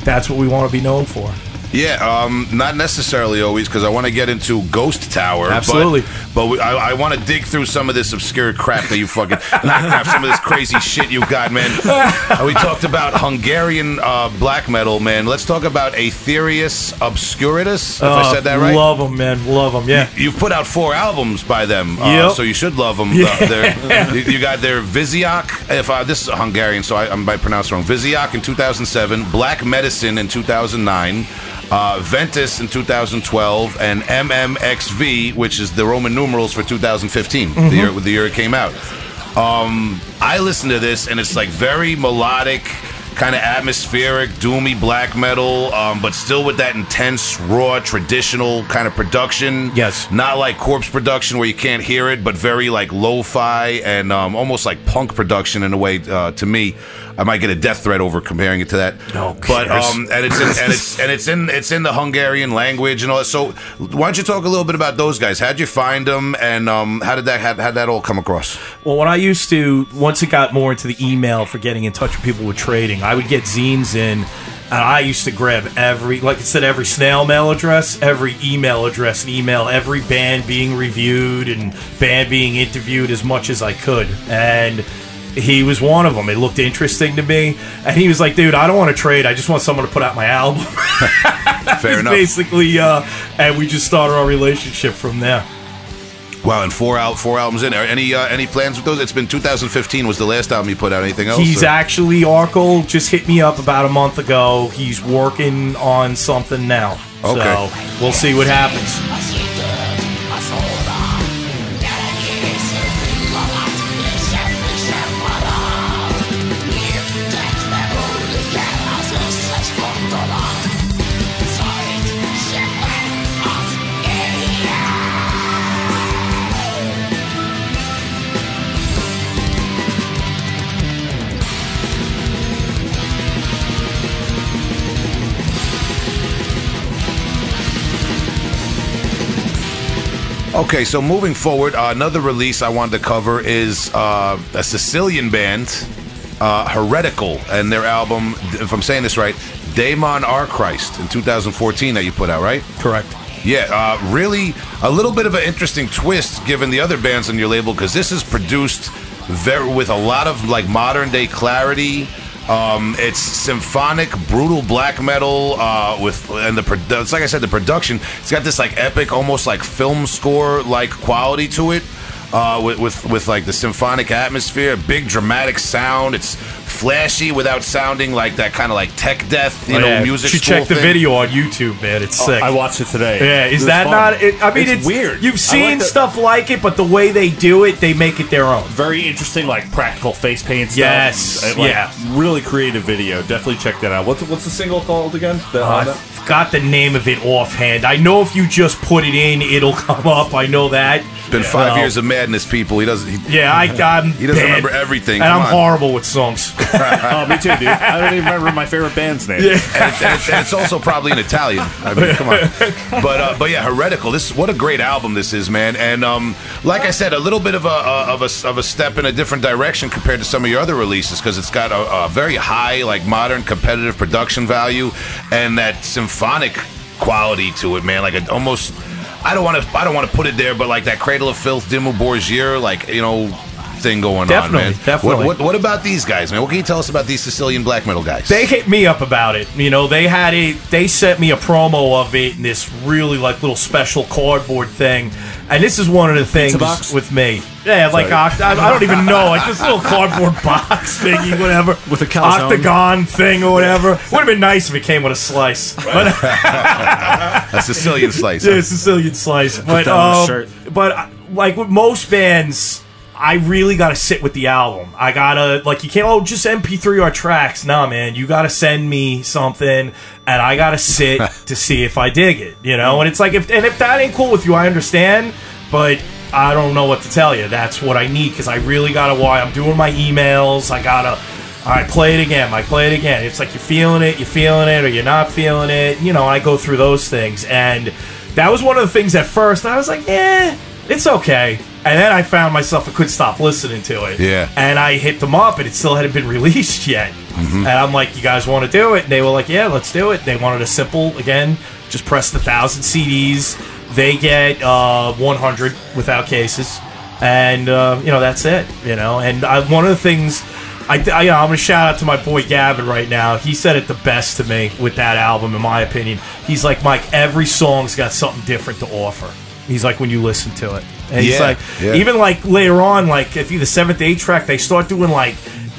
that's what we want to be known for Yeah, um, not necessarily always because I want to get into Ghost Tower. Absolutely. But, we, I, I want to dig through some of this obscure crap that you fucking, not crap, some of this crazy shit you got, man. Uh, we talked about Hungarian uh, black metal, man. Let's talk about Aetherius Obscuritus, if I said that right. Uh, Love them, man. Love them. Yeah. You've put out four albums by them, uh, Yep. so you should love them. Yeah. you you got their Viziak. If I, this is Hungarian, so I, I might pronounce it wrong. Viziak in 2007, Black Medicine in 2009, uh, Ventus in 2012, and MMXV, which is the Roman numerals for 2015, the year the year it came out. Um, I listen to this, and it's like very melodic. Kind of atmospheric, doomy black metal, um, but still with that intense, raw, traditional kind of production. Yes. Not like corpse production where you can't hear it, but very like lo-fi and um, almost like punk production in a way. Uh, to me, I might get a death threat over comparing it to that. No, but um, and it's in, and it's and it's in it's in the Hungarian language and all that. So why don't you talk a little bit about those guys? How'd you find them, and um, how did that how, how'd that all come across? Well, when I used to, once it got more into the email for getting in touch with people with trading, I would get zines in, and I used to grab every, like I said, every snail mail address, every email address, and email every band being reviewed and band being interviewed as much as I could. And he was one of them. It looked interesting to me, and he was like, "Dude, I don't want to trade. I just want someone to put out my album." Fair enough. Basically, uh, and we just started our relationship from there. Wow, and four out four albums in. Are any uh, any plans with those? It's been 2015 was the last album you put out. Anything else? He's or- actually Arkle just hit me up about a month ago. He's working on something now. Okay. So we'll see what happens. Okay, so moving forward, uh, another release I wanted to cover is uh, a Sicilian band, uh, Heretical, and their album, if I'm saying this right, Daemon Our Christ in 2014 that you put out, right? Correct. Yeah, uh, really a little bit of an interesting twist given the other bands on your label because this is produced very with a lot of like modern day clarity. Um, it's symphonic, brutal black metal uh, with and the it's like I said, the production. It's got this like epic, almost like film score like quality to it. Uh, with, with with like the symphonic atmosphere, big dramatic sound. It's flashy without sounding like that kind of like tech death, you Oh, know, yeah. music. Should school check the thing. video on YouTube, man. It's sick. I watched it today. yeah, is that fun. not? It, I mean, it's, weird. You've seen like stuff like it, but the way they do it, they make it their own. very interesting, like practical face paint stuff. Yes, Uh, like, yeah. really creative video. Definitely check that out. What's what's the single called again? The, I uh, that- forgot the name of it offhand. I know if you just put it in, it'll come up. I know that. It's been five Well, years of madness, people. He doesn't. He, Yeah, I, I'm He doesn't bad. remember everything. and Come I'm on. horrible with songs. oh, me too, dude. I don't even remember my favorite band's name. and, it's, and it's- and it's also probably in Italian. I mean, come on. But uh, but yeah, heretical. This what a great album this is, man. And um, like I said, a little bit of a uh, of a of a step in a different direction compared to some of your other releases because it's got a, a very high, like modern, competitive production value and that symphonic quality to it, man. Like it almost. I don't want to. I don't want to put it there, but like that Cradle of Filth, Dimmu Borgir, like you know, thing going Definitely, on, man. definitely. What, what, what about these guys, man? What can you tell us about these Sicilian black metal guys? They hit me up about it. You know, they had a They sent me a promo of it in this really like little special cardboard thing. And this is one of the things box? with me. Yeah, like oct- I, I don't even know, like this little cardboard box thingy, whatever, With a calzone. octagon thing or whatever. Would have been nice if it came with a slice, but a Sicilian slice. yeah, Sicilian slice. But that on a um, shirt. but uh, like with most bands, I really got to sit with the album. I gotta like you can't oh just MP3 our tracks. Nah, man, you got to send me something, and I got to sit to see if I dig it. You know, and it's like if and if that ain't cool with you, I understand, but. I don't know what to tell you. That's what I need because I really gotta. Why I'm doing my emails. I gotta. All right, play it again. I play it again. It's like you're feeling it, you're feeling it, or you're not feeling it. You know, I go through those things, and that was one of the things at first. I was like, yeah, it's okay. And then I found myself I couldn't stop listening to it. Yeah. And I hit them up, and it still hadn't been released yet. And I'm like, you guys want to do it? And they were like, yeah, let's do it. They wanted a simple again, just press the thousand CDs. They get uh, 100 without cases, and uh, you know that's it. You know, and I, one of the things. I, I, you know, I'm gonna shout out to my boy Gavin right now. He said it the best to me with that album, in my opinion. He's like, Mike, every song's got something different to offer. He's like, when you listen to it, and he's Yeah, like, yeah. even like later on, like if you the seventh, eighth track, they start doing like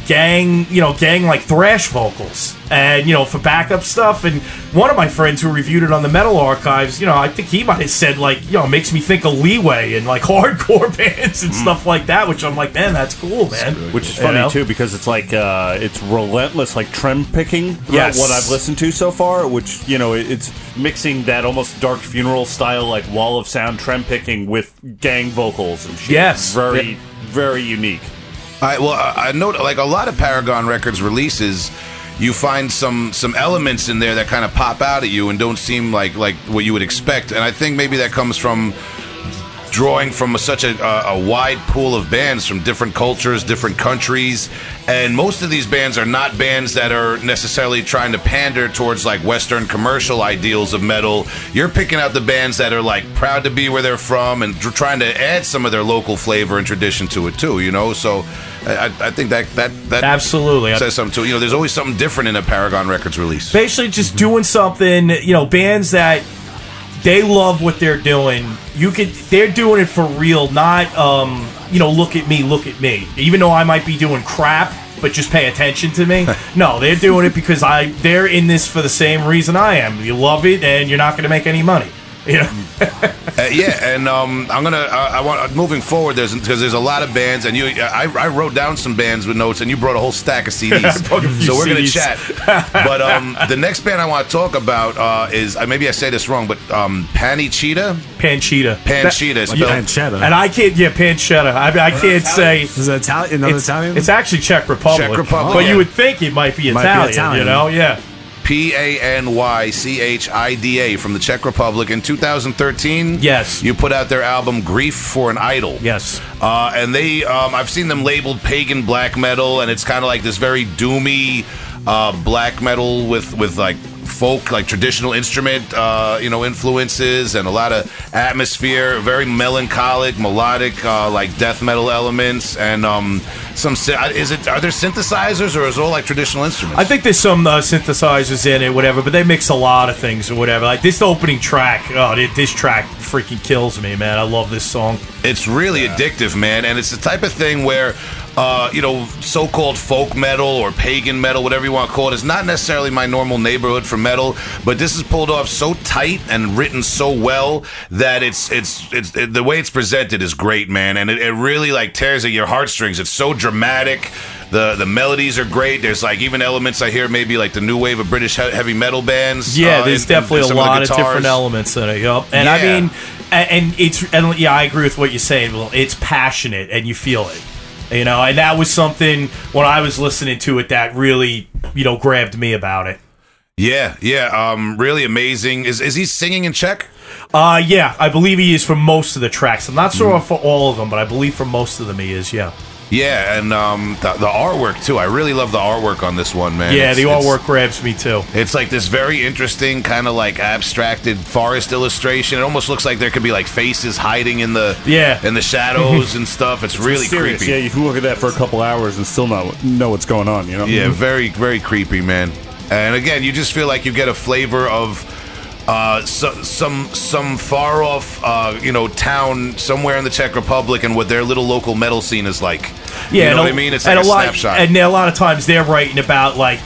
gang, you know, gang like thrash vocals, and you know, for backup stuff. And one of my friends who reviewed it on the Metal Archives, you know, I think he might have said like, you know, makes me think of Leeway and like hardcore bands and stuff like that. Which I'm like, man, that's cool, man. Which is You funny know? too because it's like uh, it's relentless like trend picking throughout Yes. what I've listened to so far. Which you know it's mixing that almost dark funeral style like wall of sound trend picking with gang vocals and shit. Yes. very Yeah. very unique. I well, I know like a lot of Paragon Records releases, you find some some elements in there that kind of pop out at you and don't seem like like what you would expect. And I think maybe that comes from drawing from such a, a, a wide pool of bands from different cultures, different countries, and most of these bands are not bands that are necessarily trying to pander towards like Western commercial ideals of metal. You're picking out the bands that are like proud to be where they're from and tr- trying to add some of their local flavor and tradition to it too. You know, so I, I- think that that that Absolutely. says something too. You know, there's always something different in a Paragon Records release. basically just doing something you know bands that they love what they're doing. You could they're doing it for real, not um, you know, look at me, look at me. Even though I might be doing crap, but just pay attention to me. no, they're doing it because I they're in this for the same reason I am. You love it and you're not going to make any money. You know? Uh, yeah, and um, I'm gonna. Uh, I want moving forward. There's because there's a lot of bands, and you. I, I wrote down some bands with notes, and you brought a whole stack of CDs. brought a few so we're gonna CDs. chat. but um, the next band I want to talk about uh, is uh, maybe I say this wrong, but um, Panchita. Panchita. Panchita. Like spelled- pancetta. And I can't, yeah, pancetta. I, I can't say. Is it Italian? Another It's, Italian? it's actually Czech Republic. Czech Republic, But yeah. you would think it might be Might be Italian, Italian. you know? Yeah. P A N Y C H I D A from the Czech Republic in 2013. Yes. you put out their album "Grief for an Idol." Yes. uh, and they, um, I've seen them labeled pagan black metal, and it's kind of like this very doomy uh, black metal with with like folk, like traditional instrument, uh, you know, influences, and a lot of atmosphere. Very melancholic, melodic, uh, like death metal elements, and um, some. Is it? Are there synthesizers, or is it all like traditional instruments? I think there's some uh, synthesizers in it, whatever, but they mix a lot of things or whatever. Like this opening track, oh, thi- this track freaking kills me, man. I love this song. It's really addictive, man, and it's the type of thing where, uh, you know, so-called folk metal or pagan metal, whatever you want to call it, is not necessarily my normal neighborhood for metal. But this is pulled off so tight and written so well that it's it's it's it, the way it's presented is great, man, and it, it really like tears at your heartstrings. It's so dramatic. The the melodies are great. There's like even elements I hear maybe like the new wave of British he- heavy metal bands. Yeah, uh, there's in- in- definitely in a some of lot of different elements in it. Yup. And I mean, and, and it's and yeah, I agree with what you're saying. Well, it's passionate and you feel it. You know, and that was something when I was listening to it that really, you know, grabbed me about it. Yeah, yeah, um, really amazing. Is is he singing in Czech? Uh yeah, I believe he is for most of the tracks. I'm not sure for all of them, but I believe for most of them he is. Yeah. Yeah, and um, the, the artwork too. I really love the artwork on this one, man. Yeah, It's- the artwork grabs me too. It's like this very interesting kind of like abstracted forest illustration. It almost looks like there could be like faces hiding in the Yeah. in the shadows and stuff. It's really Serious. creepy. Yeah, you can look at that for a couple hours and still not know what's going on. You know. Yeah, very, very creepy, man. And again, you just feel like you get a flavor of uh, so, some some far off, uh, you know, town somewhere in the Czech Republic, and what their little local metal scene is like. Yeah, you know what a- I mean? It's like a, a lot, snapshot. And a lot of times they're writing about like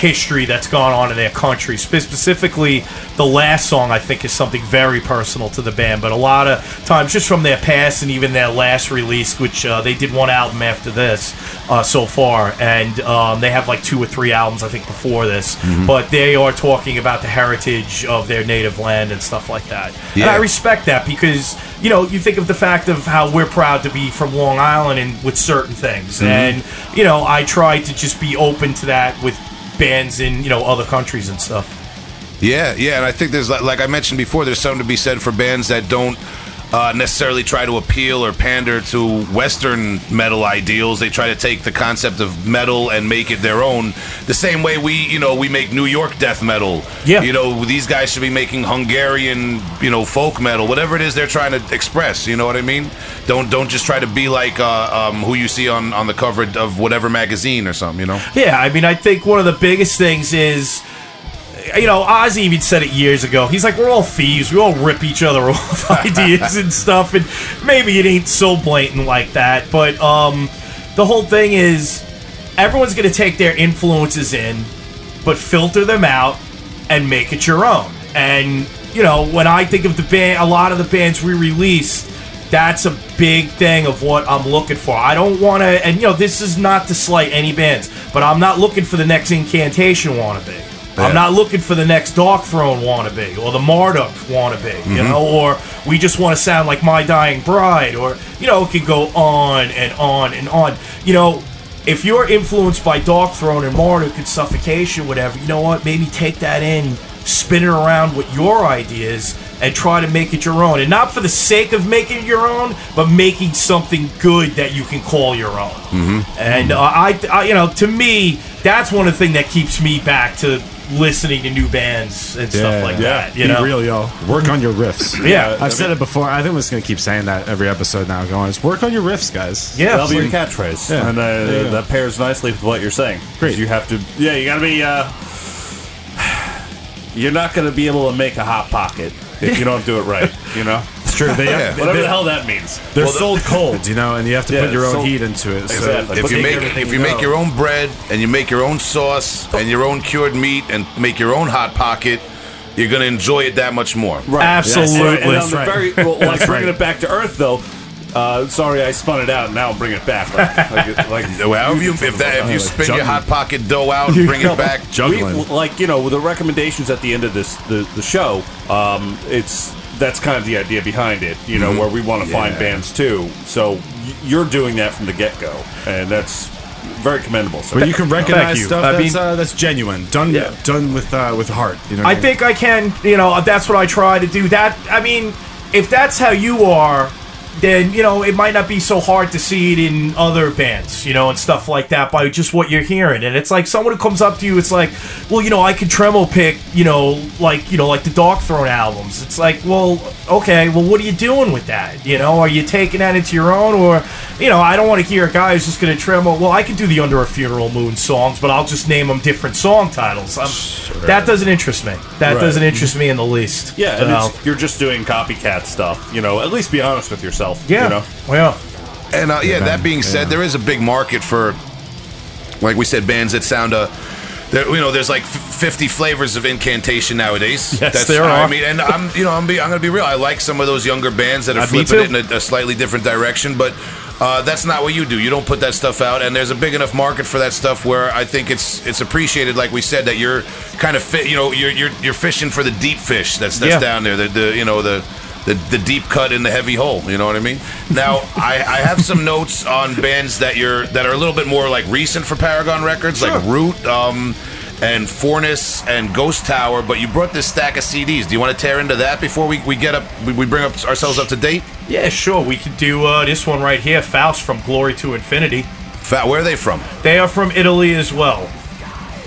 history that's gone on in their country. Spe- Specifically, the last song I think is something very personal to the band. But a lot of times, just from their past and even their last release, which uh, they did one album after this uh, so far, and um, they have like two or three albums I think before this. Mm-hmm. But they are talking about the heritage of their native land and stuff like that. And I respect that because you know you think of the fact of how we're proud to be from Long Island and with certain things, Mm-hmm. and you know I try to just be open to that with bands in you know other countries and stuff. Yeah, yeah, and I think there's like, like I mentioned before, there's something to be said for bands that don't uh, necessarily try to appeal or pander to Western metal ideals. They try to take the concept of metal and make it their own. The same way we, you know, we make New York death metal. Yeah. you know, these guys should be making Hungarian, you know, folk metal, whatever it is they're trying to express. You know what I mean? Don't don't just try to be like uh, um, who you see on on the cover of whatever magazine or something. You know? Yeah, I mean I think one of the biggest things is. You know, Ozzy even said it years ago. He's like, we're all thieves. We all rip each other off ideas and stuff. And maybe it ain't so blatant like that. But um, the whole thing is, everyone's going to take their influences in, but filter them out and make it your own. And you know, when I think of the band, a lot of the bands we released, that's a big thing of what I'm looking for. I don't want to, and you know, this is not to slight any bands, but I'm not looking for the next Incantation wannabe. Yeah. I'm not looking for the next Darkthrone wannabe or the Marduk wannabe, you know, or we just want to sound like My Dying Bride, or you know, it could go on and on and on. You know, if you're influenced by Darkthrone and Marduk and Suffocation, whatever, you know what? Maybe take that in, spin it around with your ideas, and try to make it your own. And not for the sake of making it your own, but making something good that you can call your own. Mm-hmm. And uh, I, I, you know, to me, that's one of the things that keeps me back to listening to new bands and stuff like that. You Be know, real, yo. Work on your riffs. Yeah. I've said it before. I think I'm just gonna keep saying that every episode now. Going, is work on your riffs, guys. yeah, That'll be your catchphrase, Yeah. and There you uh, go. that pairs nicely with what you're saying. 'Cause Great. You have to. Yeah, you got to be. Uh, you're not going to be able to make a hot pocket if you don't do it right. You know, It's true. They, Yeah. whatever the hell that means. they're Well, the- sold cold, you know, and you have to Yeah, put your own sold- heat into it. So Exactly. if you take make everything if you you make know. your own bread and you make your own sauce and your own cured meat and make your own hot pocket, you're gonna enjoy it that much more. Right. Absolutely. And, and on the right. very well, like That's bringing right. it back to earth though. Uh, sorry, I spun it out. and Now I'm bringing it back. Like, like, like Well, if you, if that if you spin your hot pocket dough out and bring it back, Juggling. We, like you know, with the recommendations at the end of this the, the show, um, it's that's kind of the idea behind it. You know, where we want to find bands too. So you're doing that from the get go, and that's very commendable. So But you can recognize you. stuff I that's, mean- uh, that's genuine, done Yeah. done with uh, with heart. You know, I think I can, you know, that's what I try to do. That, I mean, if that's how you are, then, you know, it might not be so hard to see it in other bands, you know, and stuff like that by just what you're hearing. And it's like someone who comes up to you, it's like, well, you know, I could tremolo pick, you know, like, you know, like the Darkthrone albums. It's like, well, okay, well, what are you doing with that? You know, are you taking that into your own? Or, you know, I don't want to hear a guy who's just going to tremolo. Well, I can do the Under a Funeral Moon songs, but I'll just name them different song titles. I'm, That doesn't interest me. That Right. doesn't interest me in the least. yeah, So- you're just doing copycat stuff. You know, at least be honest with yourself. Yeah. You know, Well, And uh, yeah, that being said, there is a big market for, like we said, bands that sound uh There, you know, there's like 50 flavors of incantation nowadays. Yes, there are. I mean, and I'm, you know, I'm, be, I'm going to be real. I like some of those younger bands that are Uh, flipping it in a, a slightly different direction, but uh, that's not what you do. You don't put that stuff out, and there's a big enough market for that stuff where I think it's it's appreciated. Like we said, that you're kind of fit. You know, you're you're you're fishing for the deep fish that's that's Yeah. down there. The, the you know the. The, the deep cut in the heavy hole, you know what I mean. Now, I, I have some notes on bands that you're that are a little bit more like recent for Paragon Records, like Root, um, and Forness and Ghost Tower. But you brought this stack of CDs. Do you want to tear into that before we, we get up? We, bring up ourselves up to date. yeah, sure. We could do uh, this one right here, Faust from Glory to Infinity. Fat, where are they from? They are from Italy as well.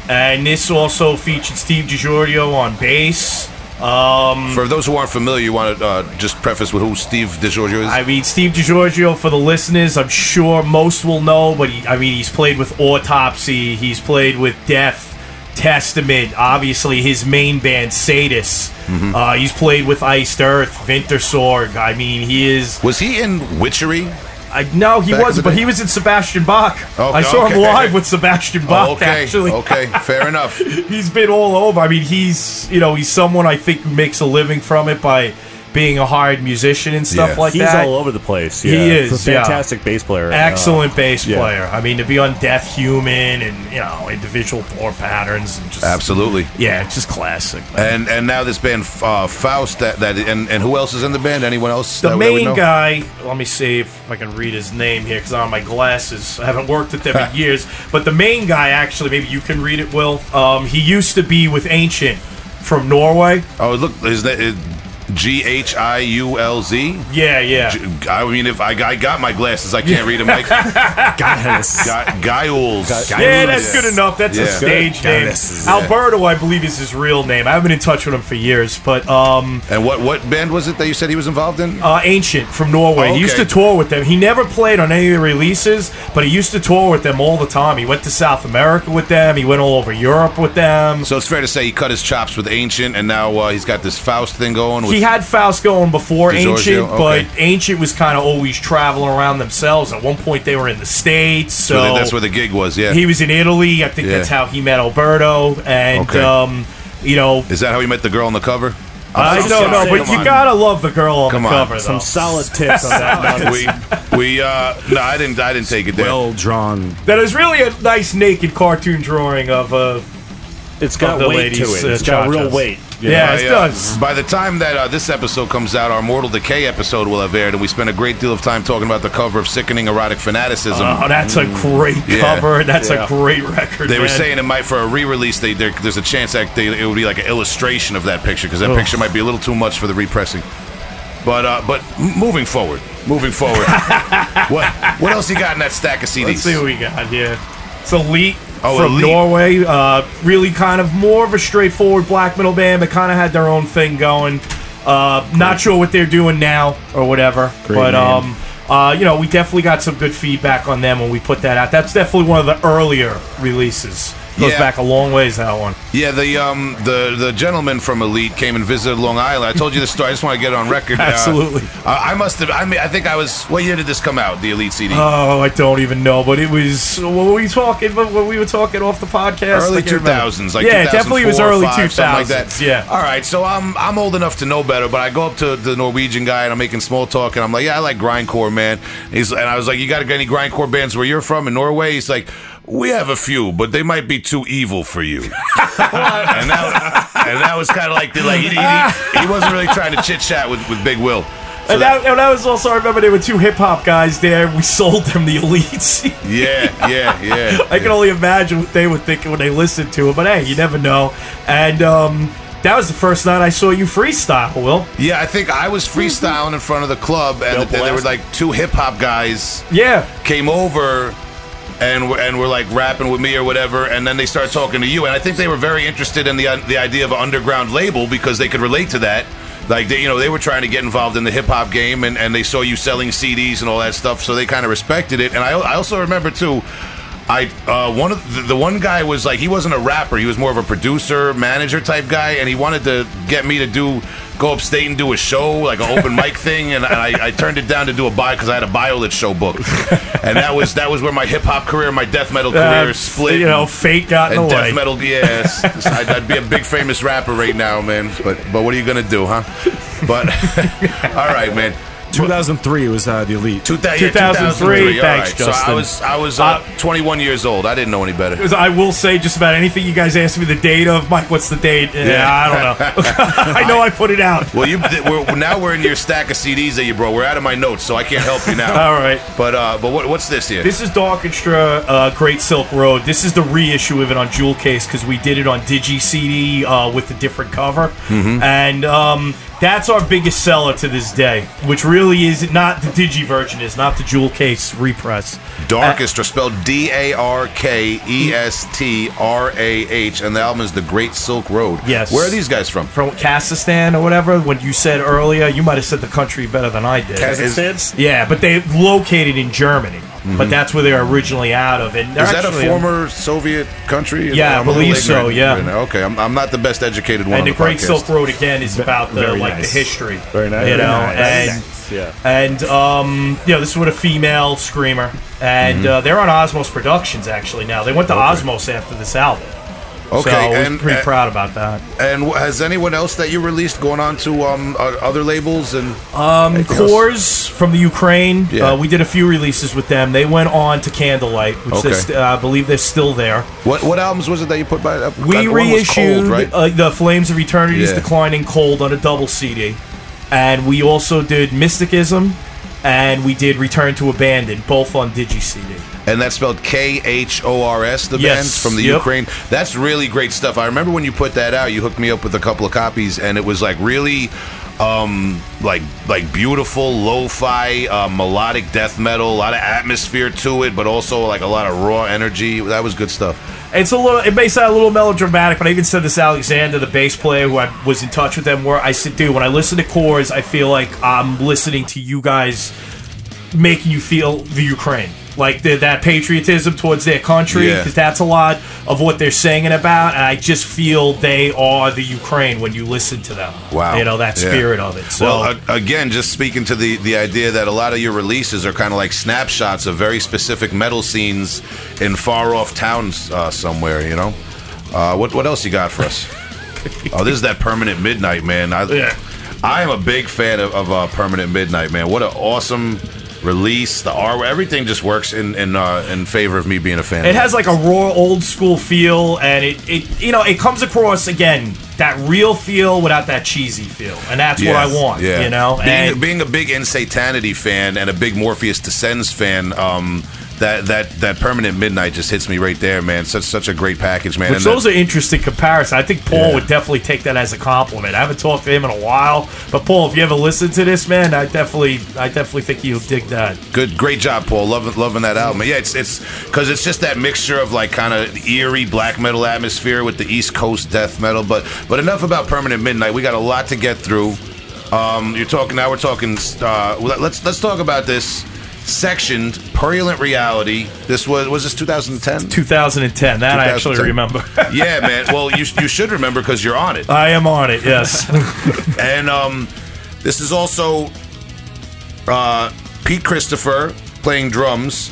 And this also featured Steve DiGiorgio on bass. Um, For those who aren't familiar, you want to uh, just preface with who Steve DiGiorgio is. I mean, Steve DiGiorgio, for the listeners, I'm sure most will know, but he, I mean, he's played with Autopsy, he's played with Death, Testament, obviously his main band, Sadus. Mm-hmm. Uh, he's played with Iced Earth, Vintersorg. I mean, he is. was he in Witchery? I No, he Back wasn't, but day? he was in Sebastian Bach. Oh, I saw him live with Sebastian oh, Bach, Oh, okay, actually. okay, fair enough. he's been all over. I mean, he's you know he's someone I think who makes a living from it by being a hired musician and stuff Yeah. like He's that. all over the place. He is, He's a yeah. fantastic bass player. Excellent Uh, bass yeah. player. I mean, to be on Death Human and you know individual thought patterns and just Absolutely. yeah, it's just classic. man. And and now this band uh, Faust that that and, and who else is in the band? Anyone else? The that we- that we know? main guy, let me see if I can read his name here because on my glasses. I haven't worked with them in years. But the main guy, actually, maybe you can read it, Will. Um, he used to be with Ancient from Norway. Oh, look, is that is G H I U L Z? Yeah, yeah. I mean, if I, I got my glasses, I can't read them. Like Guys. Guyuls. Yeah, that's good enough. That's a stage Good. name. Yeah. Alberto, I believe, is his real name. I haven't been in touch with him for years, but um, And what what band was it that you said he was involved in? uh, Ancient from Norway. Oh, He used to tour with them. He never played on any of the releases, but he used to tour with them all the time. He went to South America with them. He went all over Europe with them. So it's fair to say he cut his chops with Ancient, and now uh, he's got this Faust thing going. With, He had Faust going before DiGiorgio, Ancient, okay. but Ancient was kind of always traveling around themselves. At one point, they were in the States, so so that's where the gig was. Yeah. he was in Italy. I think Yeah. that's how he met Alberto, and Okay. um, you know, is that how he met the girl on the cover? I so don't know, sorry. but you on. gotta love the girl on Come the on. cover, though. Some solid tips on that. one. we we uh no, I didn't I didn't take it there. Well drawn. that is really a nice naked cartoon drawing of uh, It's got Of the weight to ladies, it. uh, It's got real cha-chas. weight. You Yeah, know? it By, does. By the time that uh, this episode comes out, our Mortal Decay episode will have aired, and we spent a great deal of time talking about the cover of Sickening Erotic Fanaticism. oh, that's a great Yeah. cover. That's Yeah. a great record. They were saying it might for a re-release. They, there's a chance that they, it would be like an illustration of that picture because that Ugh. picture might be a little too much for the repressing. But uh, but moving forward, moving forward, what what else you got in that stack of CDs? Let's see what we got here. It's Elite Oh, from Elite. Norway. Uh, really kind of more of a straightforward black metal band, but kind of had their own thing going. Uh, not sure what they're doing now or whatever, Great but um, uh, you know, we definitely got some good feedback on them when we put that out. That's definitely one of the earlier releases Goes Yeah. back a long ways. That one. Yeah, the um the the gentleman from Elite came and visited Long Island. I told you the story. I just want to get it on record. Uh, Absolutely. I I must have. I mean, I think I was. What year did this come out? The Elite CD. Oh, I don't even know, but it was what were we talking? When we were talking off the podcast, early I remember. like yeah, definitely it was 2004, early two something like that. Yeah. All right, so I'm I'm old enough to know better, but I go up to the Norwegian guy and I'm making small talk, and I'm like, yeah, I like grindcore, man. He's and I was like, you got any grindcore bands where you're from in Norway? He's like. We have a few, but they might be too evil for you. and, that, and that was kind of like the like he, he, he wasn't really trying to chit chat with, with Big Will. So And that, and that was also, I remember there were two hip hop guys there. We sold them the elites. yeah, yeah, yeah. I can only imagine what they were thinking when they listened to it. But hey, you never know. And um, that was the first night I saw you freestyle, Will. Yeah, I think I was freestyling in front of the club, and Bill there were like two hip hop guys Yeah. came over and were, and were like rapping with me or whatever, and then they start talking to you, and I think they were very interested in the uh, the idea of an underground label because they could relate to that. Like they, you know, they were trying to get involved in the hip hop game, and, and they saw you selling CDs and all that stuff, so they kind of respected it. And I, I also remember too, I uh, one of the, the one guy was like he wasn't a rapper, he was more of a producer, manager type guy, and he wanted to get me to do go upstate and do a show like an open mic thing, and I, I turned it down to do a bio because I had a bio biolit show book, and that was that was where my hip hop career, my death metal career Uh, split. You know, fate got in the death way. metal, yes. I'd, I'd be a big famous rapper right now, man. But but what are you gonna do, huh? But all right, man. 2003 was uh, the elite. Two thou- yeah, 2003, 2003, thanks, right. So I Justin. was I was uh, 21 years old. I didn't know any better. I will say just about anything you guys ask me the date of. Mike, what's the date? Yeah, Yeah. I don't know. I know I put it out. Well, you we're, now we're in your stack of CDs that you brought. We're out of my notes, so I can't help you now. All right. But uh, but what, what's this here? This is Darkestrah, uh, Great Silk Road. This is the reissue of it on Jewel Case because we did it on Digi CD uh, with a different cover, Mm-hmm. and um, that's our biggest seller to this day. Which really is not the Digi version, is not the Jewel Case repress. Darkestrah, are spelled D A R K E S T R A H, and the album is The Great Silk Road. Yes. Where are these guys from? From Kazakhstan or whatever. When you said earlier, you might have said the country better than I did. Kazakhstan? Yeah, but they're located in Germany. But that's where they're originally out of. And Mm-hmm. Is that a actually- former Soviet country? Yeah, I I'm a little believe so, yeah. right. Okay, I'm, I'm not the best educated one and on the Great podcast. Silk Road again is about the very like nice. the history. Very nice. You know, nice. and Yeah. and um, you know, this is with a female screamer, and Mm-hmm. uh, they're on Osmose Productions actually now. They went to Osmose after this album. Okay, so I was and pretty and- proud about that. And has anyone else that you released going on to um, uh, other labels and Um? Khors from the Ukraine, Yeah. uh, we did a few releases with them. They went on to Candlelight, which Okay. st- uh, I believe they're still there. What what albums was it that you put by? Uh, We reissued Cold, right? uh, the Flames of Eternity's Yeah. Declining Cold on a double CD, and we also did Mysticism, and we did Return to Abandon, both on Digi CD. And that's spelled K H O R S. The Yes, band from the yep. Ukraine. That's really great stuff. I remember when you put that out, you hooked me up with a couple of copies, and it was like really. Um, like like beautiful lo-fi uh, melodic death metal, a lot of atmosphere to it, but also like a lot of raw energy. That was good stuff. It's a little. It may sound a little melodramatic, but I even said this Alexander, the bass player, who I was in touch with them. Where I said, "Dude, when I listen to Khors, I feel like I'm listening to you guys making you feel the Ukraine, like the, that patriotism towards their country, Yeah. because that's a lot of what they're singing about. And I just feel they are the Ukraine when you listen to them. Wow. you know that Yeah. spirit of it. So well, again, just speaking to the the idea that a lot of your releases are kind of like snapshots of very specific metal scenes in far off towns uh, somewhere. You know, uh, what what else you got for us? oh, this is that Permanent Midnight, man. I, Yeah. I am a big fan of, of uh, Permanent Midnight, man. What an awesome release. The R, everything just works in in uh, in favor of me being a fan. It has like a raw old school feel, and it, it you know it comes across again that real feel without that cheesy feel, and that's what I want. Yeah. You know, being, and being a big Insanity fan and a big Morpheus Descends fan, um, that that that permanent midnight just hits me right there, man. Such such a great package, man. which And those the- are interesting comparisons. I think Paul Yeah. would definitely take that as a compliment. I haven't talked to him in a while, but Paul, if you ever listen to this, man, I definitely I definitely think you'll dig that. good, great job, Paul. Loving loving that album. Yeah, it's it's because it's just that mixture of like kind of eerie black metal atmosphere with the East Coast death metal. But but enough about permanent midnight. We got a lot to get through. Um, you're talking now. We're talking. Uh, let- let's let's talk about this sectioned, purulent reality. This was was this 2010? 2010. That I actually remember. yeah, man. Well, you you should remember because you're on it. I am on it. Yes. And um, this is also uh, Pete Christopher playing drums,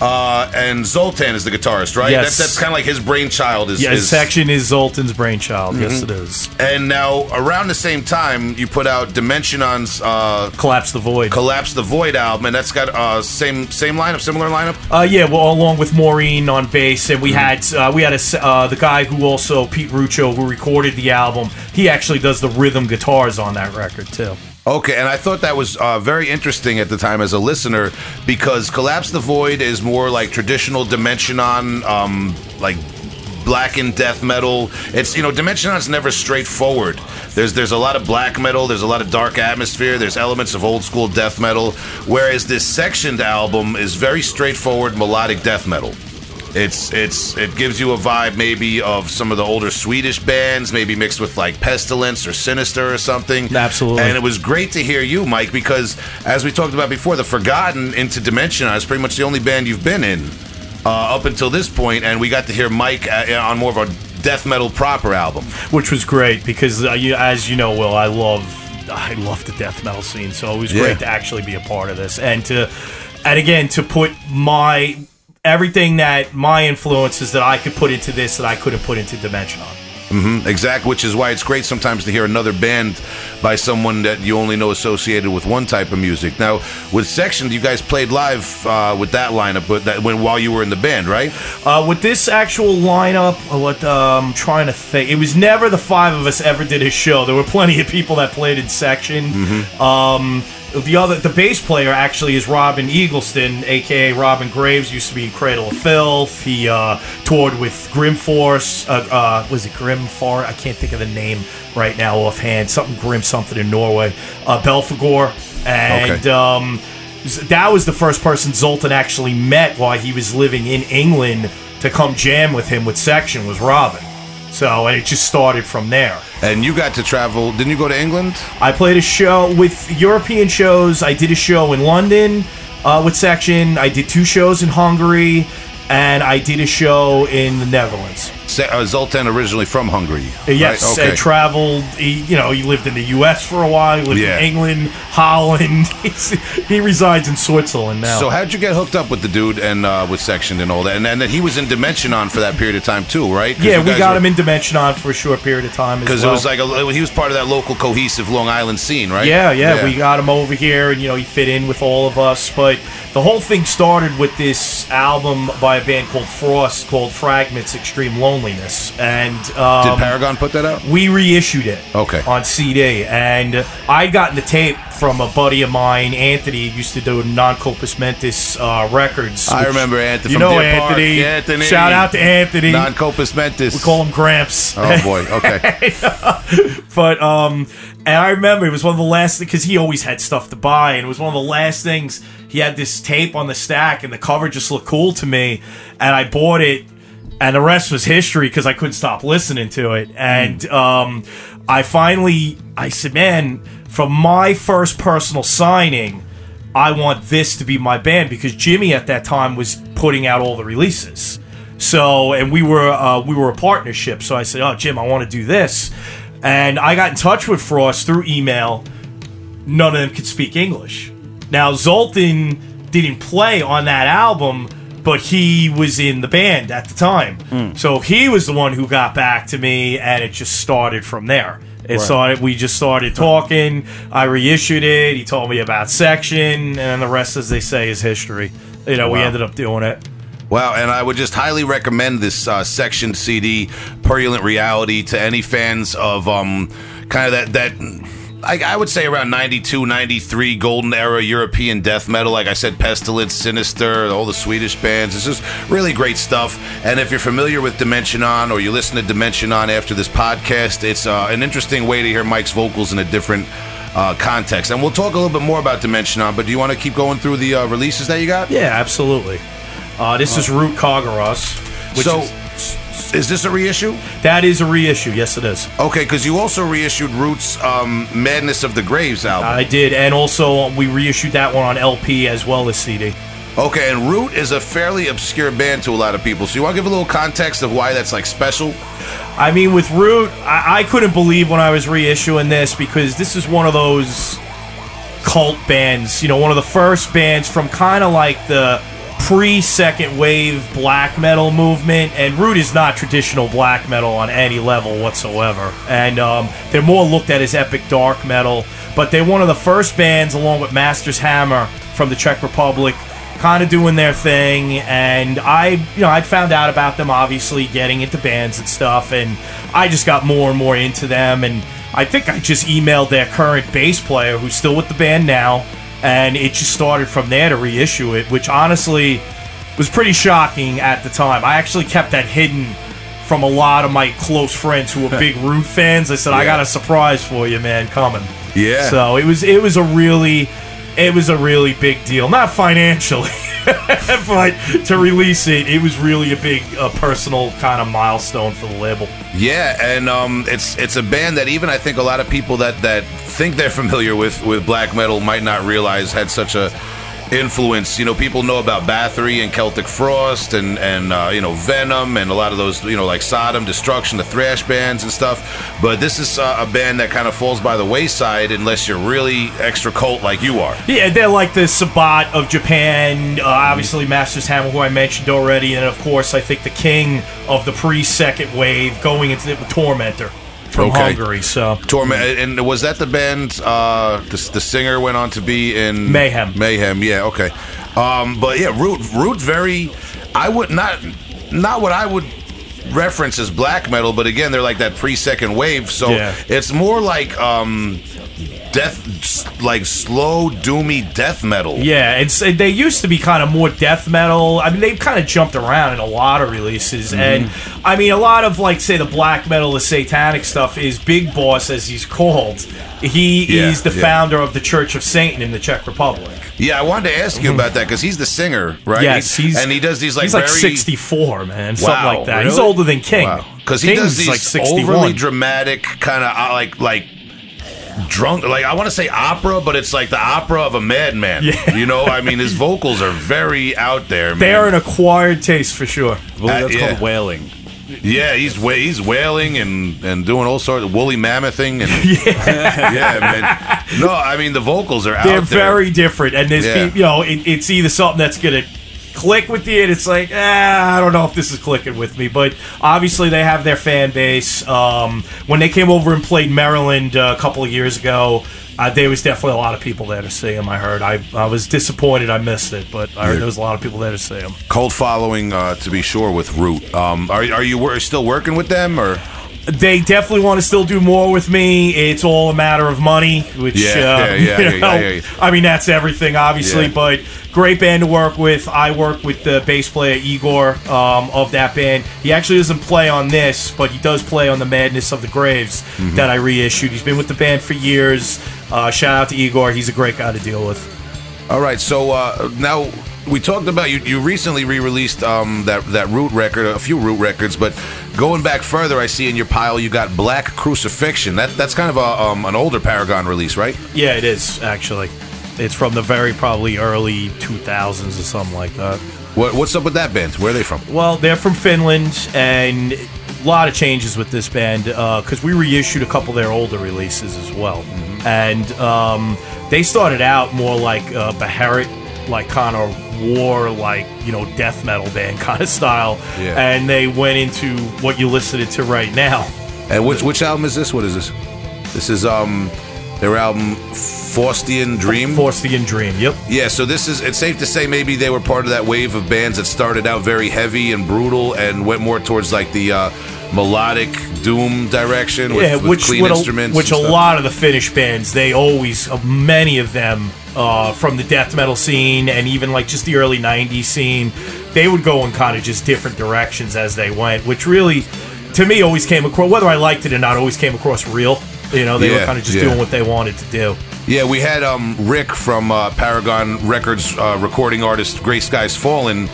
uh, and Zoltan is the guitarist, right? Yes. That's, that's kind of like his brainchild. Is, yeah. is Section is Zoltan's brainchild. Yes, it is. And now around the same time, you put out Dimentianon's uh, Collapse the Void. Collapse the Void album, and that's got uh, same same lineup, similar lineup. Uh, yeah, well, along with Maureen on bass, and we had uh, we had a uh, the guy who also Pete Ruccio who recorded the album. He actually does the rhythm guitars on that record too. Okay, and I thought that was uh, very interesting at the time as a listener because Collapse the Void is more like traditional Dimentianon, um, like blackened death metal. It's you know Dimentianon's never straightforward. There's there's a lot of black metal. There's a lot of dark atmosphere. There's elements of old school death metal. Whereas this sectioned album is very straightforward melodic death metal. It's it's it gives you a vibe maybe of some of the older Swedish bands, maybe mixed with like Pestilence or Sinister or something. Absolutely. And it was great to hear you, Mike, because as we talked about before, the Forgotten into Dimension is pretty much the only band you've been in uh, up until this point, and we got to hear Mike uh, on more of a death metal proper album. which was great because uh, you, as you know, Will, I love I love the death metal scene, so it was Yeah. great to actually be a part of this and to and again to put my everything that my influences that I could put into this that I couldn't put into Dimentianon. Mm-hmm, Exact, which is why it's great sometimes to hear another band by someone that you only know associated with one type of music. Now, with Section, you guys played live uh, with that lineup, but that when while you were in the band, right? Uh, with this actual lineup, uh, what uh, I'm trying to think, it was never the five of us ever did a show. There were plenty of people that played in section. Um, the other, the bass player actually is Robin Eaglestone, aka Robin Graves. Used to be in Cradle of Filth. He uh, toured with Grim Force. Uh, uh, was it Grim Far? I can't think of the name right now offhand. Something Grim, something in Norway. Uh, Belfagor, and. Okay. Um, that was the first person Zoltan actually met while he was living in England to come jam with him with Section was Robin. So and it just started from there. And you got to travel. Didn't you go to England? I played a show with European shows. I did a show in London uh, with Section. I did two shows in Hungary, and I did a show in the Netherlands. Uh, Zoltan originally from Hungary. Uh, Yes, right? Okay. I traveled. He, you know, he lived in the U.S. for a while. He lived Yeah. in England, Holland. He's, he resides in Switzerland now. So how'd you get hooked up with the dude and uh, with Section and all that? And, and then he was in Dimentianon for that period of time too, right? yeah, we got were- him in Dimentianon for a short period of time because well. it was like a, he was part of that local cohesive Long Island scene, right? Yeah, yeah, we got him over here, and you know he fit in with all of us. But the whole thing started with this album by a band called Frost called Fragments: Extreme Loneliness, and um, Did Paragon put that out? we reissued it Okay. on CD. And I'd gotten the tape from a buddy of mine, Anthony, used to do non Compos Mentis uh, records. I which- remember Anthony You know Deer Park. Anthony. Anthony. Shout out to Anthony. Non Compos Mentis. we call him Gramps. Oh boy. Okay. But um, and I remember it was one of the last because he always had stuff to buy, and it was one of the last things. He had this tape on the stack, and the cover just looked cool to me, and I bought it, and the rest was history because I couldn't stop listening to it, and um, I finally I said, man, from my first personal signing. I want this to be my band because Jimmy at that time was putting out all the releases. So, and we were uh, we were a partnership. So I said, "Oh, Jim, I want to do this," and I got in touch with Frost through email. None of them could speak English. Now Zoltan didn't play on that album, but he was in the band at the time. So he was the one who got back to me, and it just started from there. It started. We just started talking. I reissued it. He told me about section, and the rest, as they say, is history. You know, we ended up doing it. Wow, and I would just highly recommend this uh, section CD, Purulent Reality, to any fans of um, kind of that that. I, I would say around 92, 93 golden era European death metal. Like I said, Pestilence, Sinister, all the Swedish bands. This is really great stuff. And if you're familiar with Dimentianon or you listen to Dimentianon after this podcast, it's uh, an interesting way to hear Mike's vocals in a different uh, context. And we'll talk a little bit more about Dimentianon, but do you want to keep going through the uh, releases that you got? Yeah, absolutely. Uh, this is Root Kärgeräs, which so, is is this a reissue? That is a reissue. Yes, it is. Okay, because you also reissued Roots um, Madness of the Graves album. I did, and also we reissued that one on LP as well as CD. Okay, and Root is a fairly obscure band to a lot of people. So you want to give a little context of why that's like special? I mean, with Root, I, I couldn't believe when I was reissuing this because this is one of those cult bands. You know, one of the first bands from kind of like the pre second wave black metal movement. And Root is not traditional black metal on any level whatsoever. And um, they're more looked at as epic dark metal. But they're one of the first bands, along with Master's Hammer from the Czech Republic, kind of doing their thing and i you know i'd found out about them obviously getting into bands and stuff and i just got more and more into them and i think i just emailed their current bass player who's still with the band now and it just started from there to reissue it which honestly was pretty shocking at the time. I actually kept that hidden from a lot of my close friends who were big root fans. I said i got a surprise for you man. Coming. Yeah. so it was it was a really it was a really big deal. Not financially but to release it it was really a big uh, personal kind of milestone for the label. Yeah, and um, it's it's a band that even I think a lot of people that that think they're familiar with with black metal might not realize had such a influence. You know, people know about Bathory and Celtic Frost and and uh, you know Venom and a lot of those you know like Sodom, Destruction, the thrash bands and stuff. But this is uh, a band that kind of falls by the wayside unless you're really extra cult like you are. yeah they're like the sabbat of japan uh, obviously masters hammer who i mentioned already and of course i think the king of the pre-second wave going into the tormentor from Okay. hungary so Torment, and was that the band? Uh, the, the singer went on to be in Mayhem. Mayhem, yeah, okay. Um, but yeah, Root, Root, very. I would not, not what I would reference as black metal, but again, they're like that pre-second wave, so Yeah. it's more like um, death, like slow, doomy death metal. Yeah, it's they used to be kind of more death metal. I mean, they've kind of jumped around in a lot of releases, Mm-hmm. and I mean, a lot of like say the black metal, the satanic stuff is Big Boss, as he's called. He Yeah, is the yeah. founder of the Church of Satan in the Czech Republic. Yeah, I wanted to ask you about that because he's the singer, right? Yes, he's and he does these like he's like very, sixty four, man, something Wow, like that. He's older than King. because he King's does these like overly dramatic kind of uh, like like drunk like I want to say opera, but it's like the opera of a madman. Yeah. You know, I mean, his vocals are very out there. Man. They're an acquired taste for sure. I believe Uh, that's yeah. called wailing. yeah, he's wa- he's wailing and and doing all sorts of woolly mammothing and yeah, man. No, I mean the vocals are They're out there. very different, and there's Yeah. peop- you know it, it's either something that's gonna click with you, and it's like ah, I don't know if this is clicking with me, but obviously they have their fan base. Um, when they came over and played Maryland uh, a couple of years ago. Uh, there was definitely a lot of people there to see him. I heard. I, I was disappointed I missed it, but I heard there was a lot of people there to see him. cult following uh, to be sure with Root. Um, are are you wor- still working with them or? They definitely want to still do more with me. It's all a matter of money, which Yeah, uh, yeah, yeah, you know, yeah, yeah. I mean that's everything, obviously. But great band to work with. I work with the bass player Igor um, of that band. He actually doesn't play on this, but he does play on the Madness of the Graves Mm-hmm. that I reissued. He's been with the band for years. Uh, shout out to Igor. He's a great guy to deal with. All right, so uh, now we talked about you. You recently re-released um, that that Root record, a few Root records, but going back further, I see in your pile you got Black Crucifixion. That that's kind of a, um, an older Paragon release, right? Yeah, it is actually. It's from the very probably early 2000s or something like that. What, what's up with that band? Where are they from? Well, they're from Finland, and a lot of changes with this band because we reissued a couple of their older releases as well. And um, they started out more like uh, Beherit, like kind of war, like you know, death metal band kind of style. Yeah. And they went into what you listened to right now. And which which album is this? What is this? This is um their album Faustian Dream. Faustian Dream. Yep. Yeah, so this is it's safe to say maybe they were part of that wave of bands that started out very heavy and brutal and went more towards like the uh, melodic doom direction with, yeah, with which clean what a, instruments. which a lot of the Finnish bands they always uh, many of them uh, from the death metal scene and even like just the early '90s scene, they would go in kind of just different directions as they went, which really, to me, always came across whether I liked it or not, always came across real. You know, they were kind of just yeah. doing what they wanted to do. Yeah, we had um, Rick from uh, Paragon Records, uh, recording artist Grey Skies Fallen,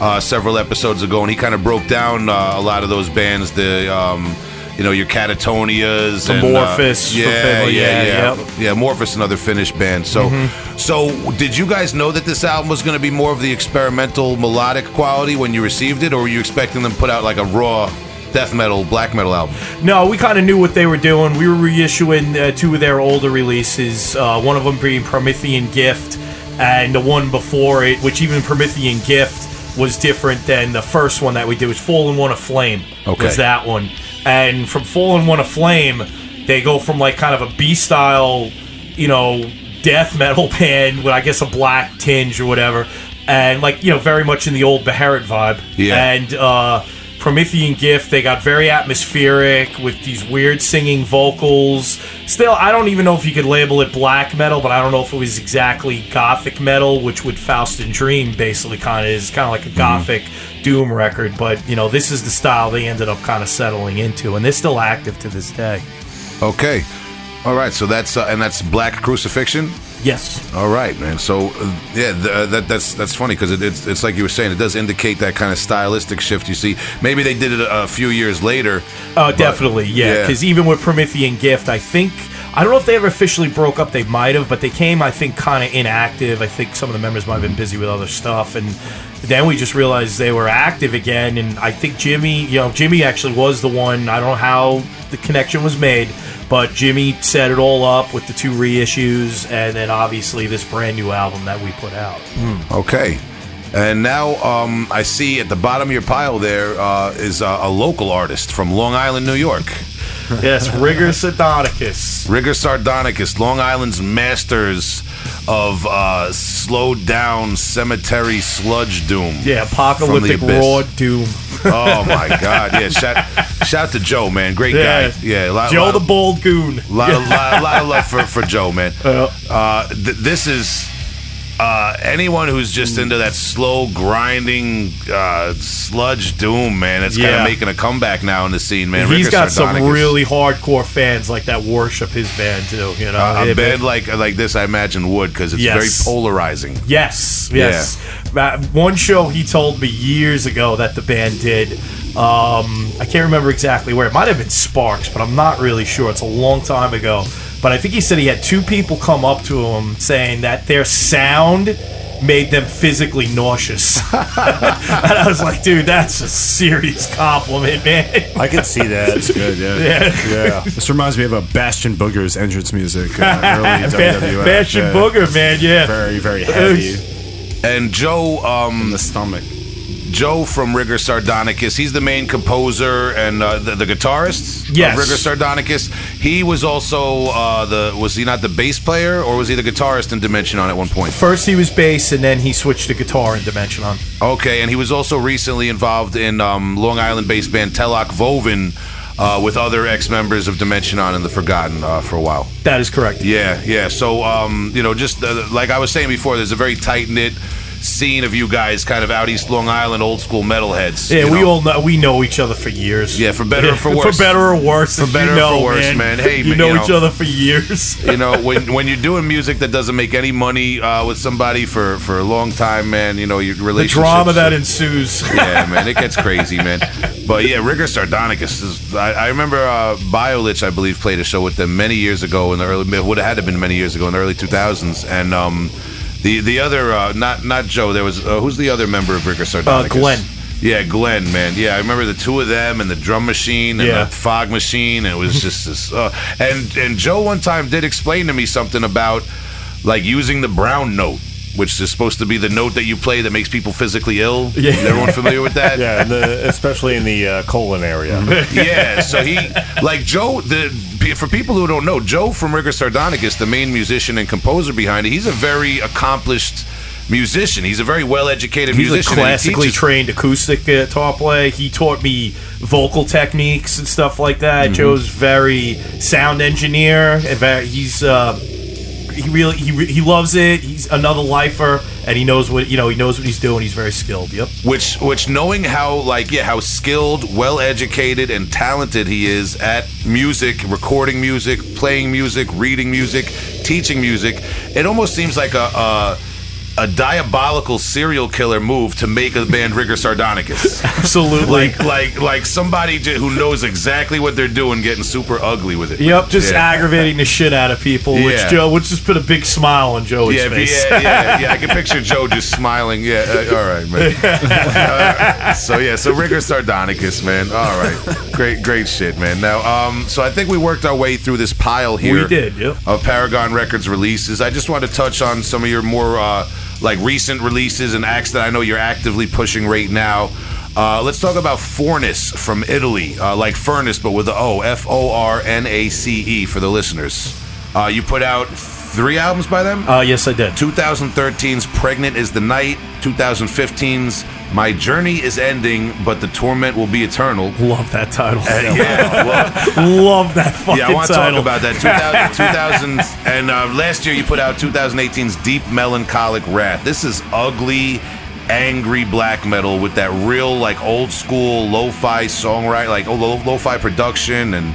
uh, several episodes ago, and he kind of broke down uh, a lot of those bands. The um, you know your Katatonias, and, uh, yeah, yeah, yeah, yeah, yep. yeah. Morphus, another Finnish band. So, so did you guys know that this album was going to be more of the experimental melodic quality when you received it, or were you expecting them to put out like a raw death metal, black metal album? No, we kind of knew what they were doing. We were reissuing uh, two of their older releases. Uh, one of them being Promethean Gift, and the one before it, which even Promethean Gift was different than the first one that we did. Was Fallen One of Flame. Okay. Was that one? And from Fallen One of Flame, they go from like kind of a B style, you know, death metal band with I guess a black tinge or whatever, and like you know very much in the old Beherit vibe. Yeah. And uh, Promethean Gift, they got very atmospheric with these weird singing vocals. Still, I don't even know if you could label it black metal, but I don't know if it was exactly gothic metal, which would Faustian Dream basically kind of is kind of like a gothic doom record. But you know, this is the style they ended up kind of settling into, and they're still active to this day. Okay, all right. So that's uh, and that's Black Crucifixion. Yes. All right, man. So uh, yeah, th- uh, that that's that's funny because it, it's it's like you were saying, it does indicate that kind of stylistic shift. You see, maybe they did it a, a few years later. Oh, definitely, yeah. yeah. Because even with Promethean Gift, I think I don't know if they ever officially broke up. They might have, but they came, I think, kind of inactive. I think some of the members might have been busy with other stuff, and then we just realized they were active again. And I think Jimmy, you know, Jimmy actually was the one. I don't know how the connection was made, but Jimmy set it all up with the two reissues, and then obviously this brand new album that we put out. Okay. And now um, I see at the bottom of your pile there uh, is a local artist from Long Island, New York. yes, Rigor Sardonicous. Rigor Sardonicous, Long Island's masters of uh, slowed down cemetery sludge doom. Yeah, apocalyptic raw doom. Oh my God! Yeah, shout, shout out to Joe, man, great Yeah. guy. Yeah, a lot, Joe lot, the Bold Goon. lot, of, lot, lot of love for, for Joe, man. Uh, th- this is uh, anyone who's just into that slow grinding uh, sludge doom, man. It's kind Yeah. of making a comeback now in the scene, man. He's Rigor got some Sardonicous. really hardcore fans like that worship his band too. You know, Uh, a It- band like like this, I imagine would because it's Yes. very polarizing. Yes, yes. Uh, One show he told me years ago that the band did. Um, I can't remember exactly where. It might have been Sparks, but I'm not really sure. It's a long time ago. But I think he said he had two people come up to him saying that their sound made them physically nauseous. and I was like, dude, that's a serious compliment, man. I can see that. It's good, yeah. Yeah. Yeah. This reminds me of a Bastion Booger's entrance music. Uh, early Ba- WWF. Bastion yeah. Booger, man, yeah. Very, very heavy And Joe, um, in the stomach. Joe from Rigor Sardonicous, he's the main composer and uh, the, the guitarist Yes. of Rigor Sardonicous. He was also uh, the was he not the bass player or was he the guitarist in Dimentianon at one point? First he was bass, and then he switched to guitar in Dimentianon. Okay, and he was also recently involved in um, Long Island-based band Telok Voven uh, with other ex-members of Dimentianon and the Forgotten uh, for a while. That is correct. Yeah, yeah. So, um, you know, just uh, like I was saying before, there's a very tight knit scene of you guys, kind of out East Long Island, old school metalheads. Yeah, you we know. all know we know each other for years. Yeah, for better or for worse. For better or worse. For better you or for worse, man. Hey, you man, know you each other for years. You know, when when you're doing music that doesn't make any money uh, with somebody for for a long time, man, you know your the relationship. drama that ensues. yeah, man, it gets crazy, man. But yeah, Rigor Sardonicous is. I, I remember uh, Biolich, I believe, played a show with them many years ago in the early. Would have had to been many years ago in the early 2000s, and um, the the other uh, not not Joe. There was uh, who's the other member of Rigor Sardonicous? Uh, Glenn. Yeah, Glenn, man. Yeah, I remember the two of them and the drum machine and Yeah. the fog machine. It was just this. Uh, and and Joe one time did explain to me something about like using the brown note, which is supposed to be the note that you play that makes people physically ill. Yeah. Is everyone familiar with that? Yeah, the, especially in the uh, colon area. yeah. So he, like Joe, the for people who don't know, Joe from Rigor Sardonicous, the main musician and composer behind it, he's a very accomplished musician. He's a very well educated He's a musician. and he classically teaches- trained acoustic guitar player. He taught me vocal techniques and stuff like that. Mm-hmm. Joe's very sound engineer. very- He's uh, he really he, re- he loves it. He's another lifer, and he knows what you know. He knows what he's doing. He's very skilled. Yep. which which knowing how like yeah how skilled well educated and talented he is at music recording music playing music reading music teaching music it almost seems like a a, a diabolical serial killer move to make a band Rigor Sardonicous. Absolutely. like like like somebody j- who knows exactly what they're doing, getting super ugly with it. Yep, just Yeah. aggravating the shit out of people, which Yeah. Joe, which just put a big smile on Joey's Yeah, face. yeah, yeah, yeah. I can picture Joe just smiling. Yeah, uh, all right, man. Uh, so yeah, so Rigor Sardonicous, man. All right, great, great shit, man. Now, um, so I think we worked our way through this pile here. We did, yep. Of Paragon Records releases. I just want to touch on some of your more uh, like recent releases and acts that I know you're actively pushing right now. Uh, let's talk about Fornace from Italy, uh, like furnace, but with the O, F O R N A C E for the listeners. Uh, you put out three albums by them. Uh, yes, I did. 2013's Pregnant is the Night, 2015's My Journey is Ending, but the Torment Will Be Eternal. Love that title. Uh, yeah, well, Love that fucking title. yeah, I want to talk about that. 2000, 2000 and uh, last year you put out 2018's Deep Melancholic Wrath. This is ugly, angry black metal with that real like old school lo-fi songwriting, like oh, lo- lo-fi production and.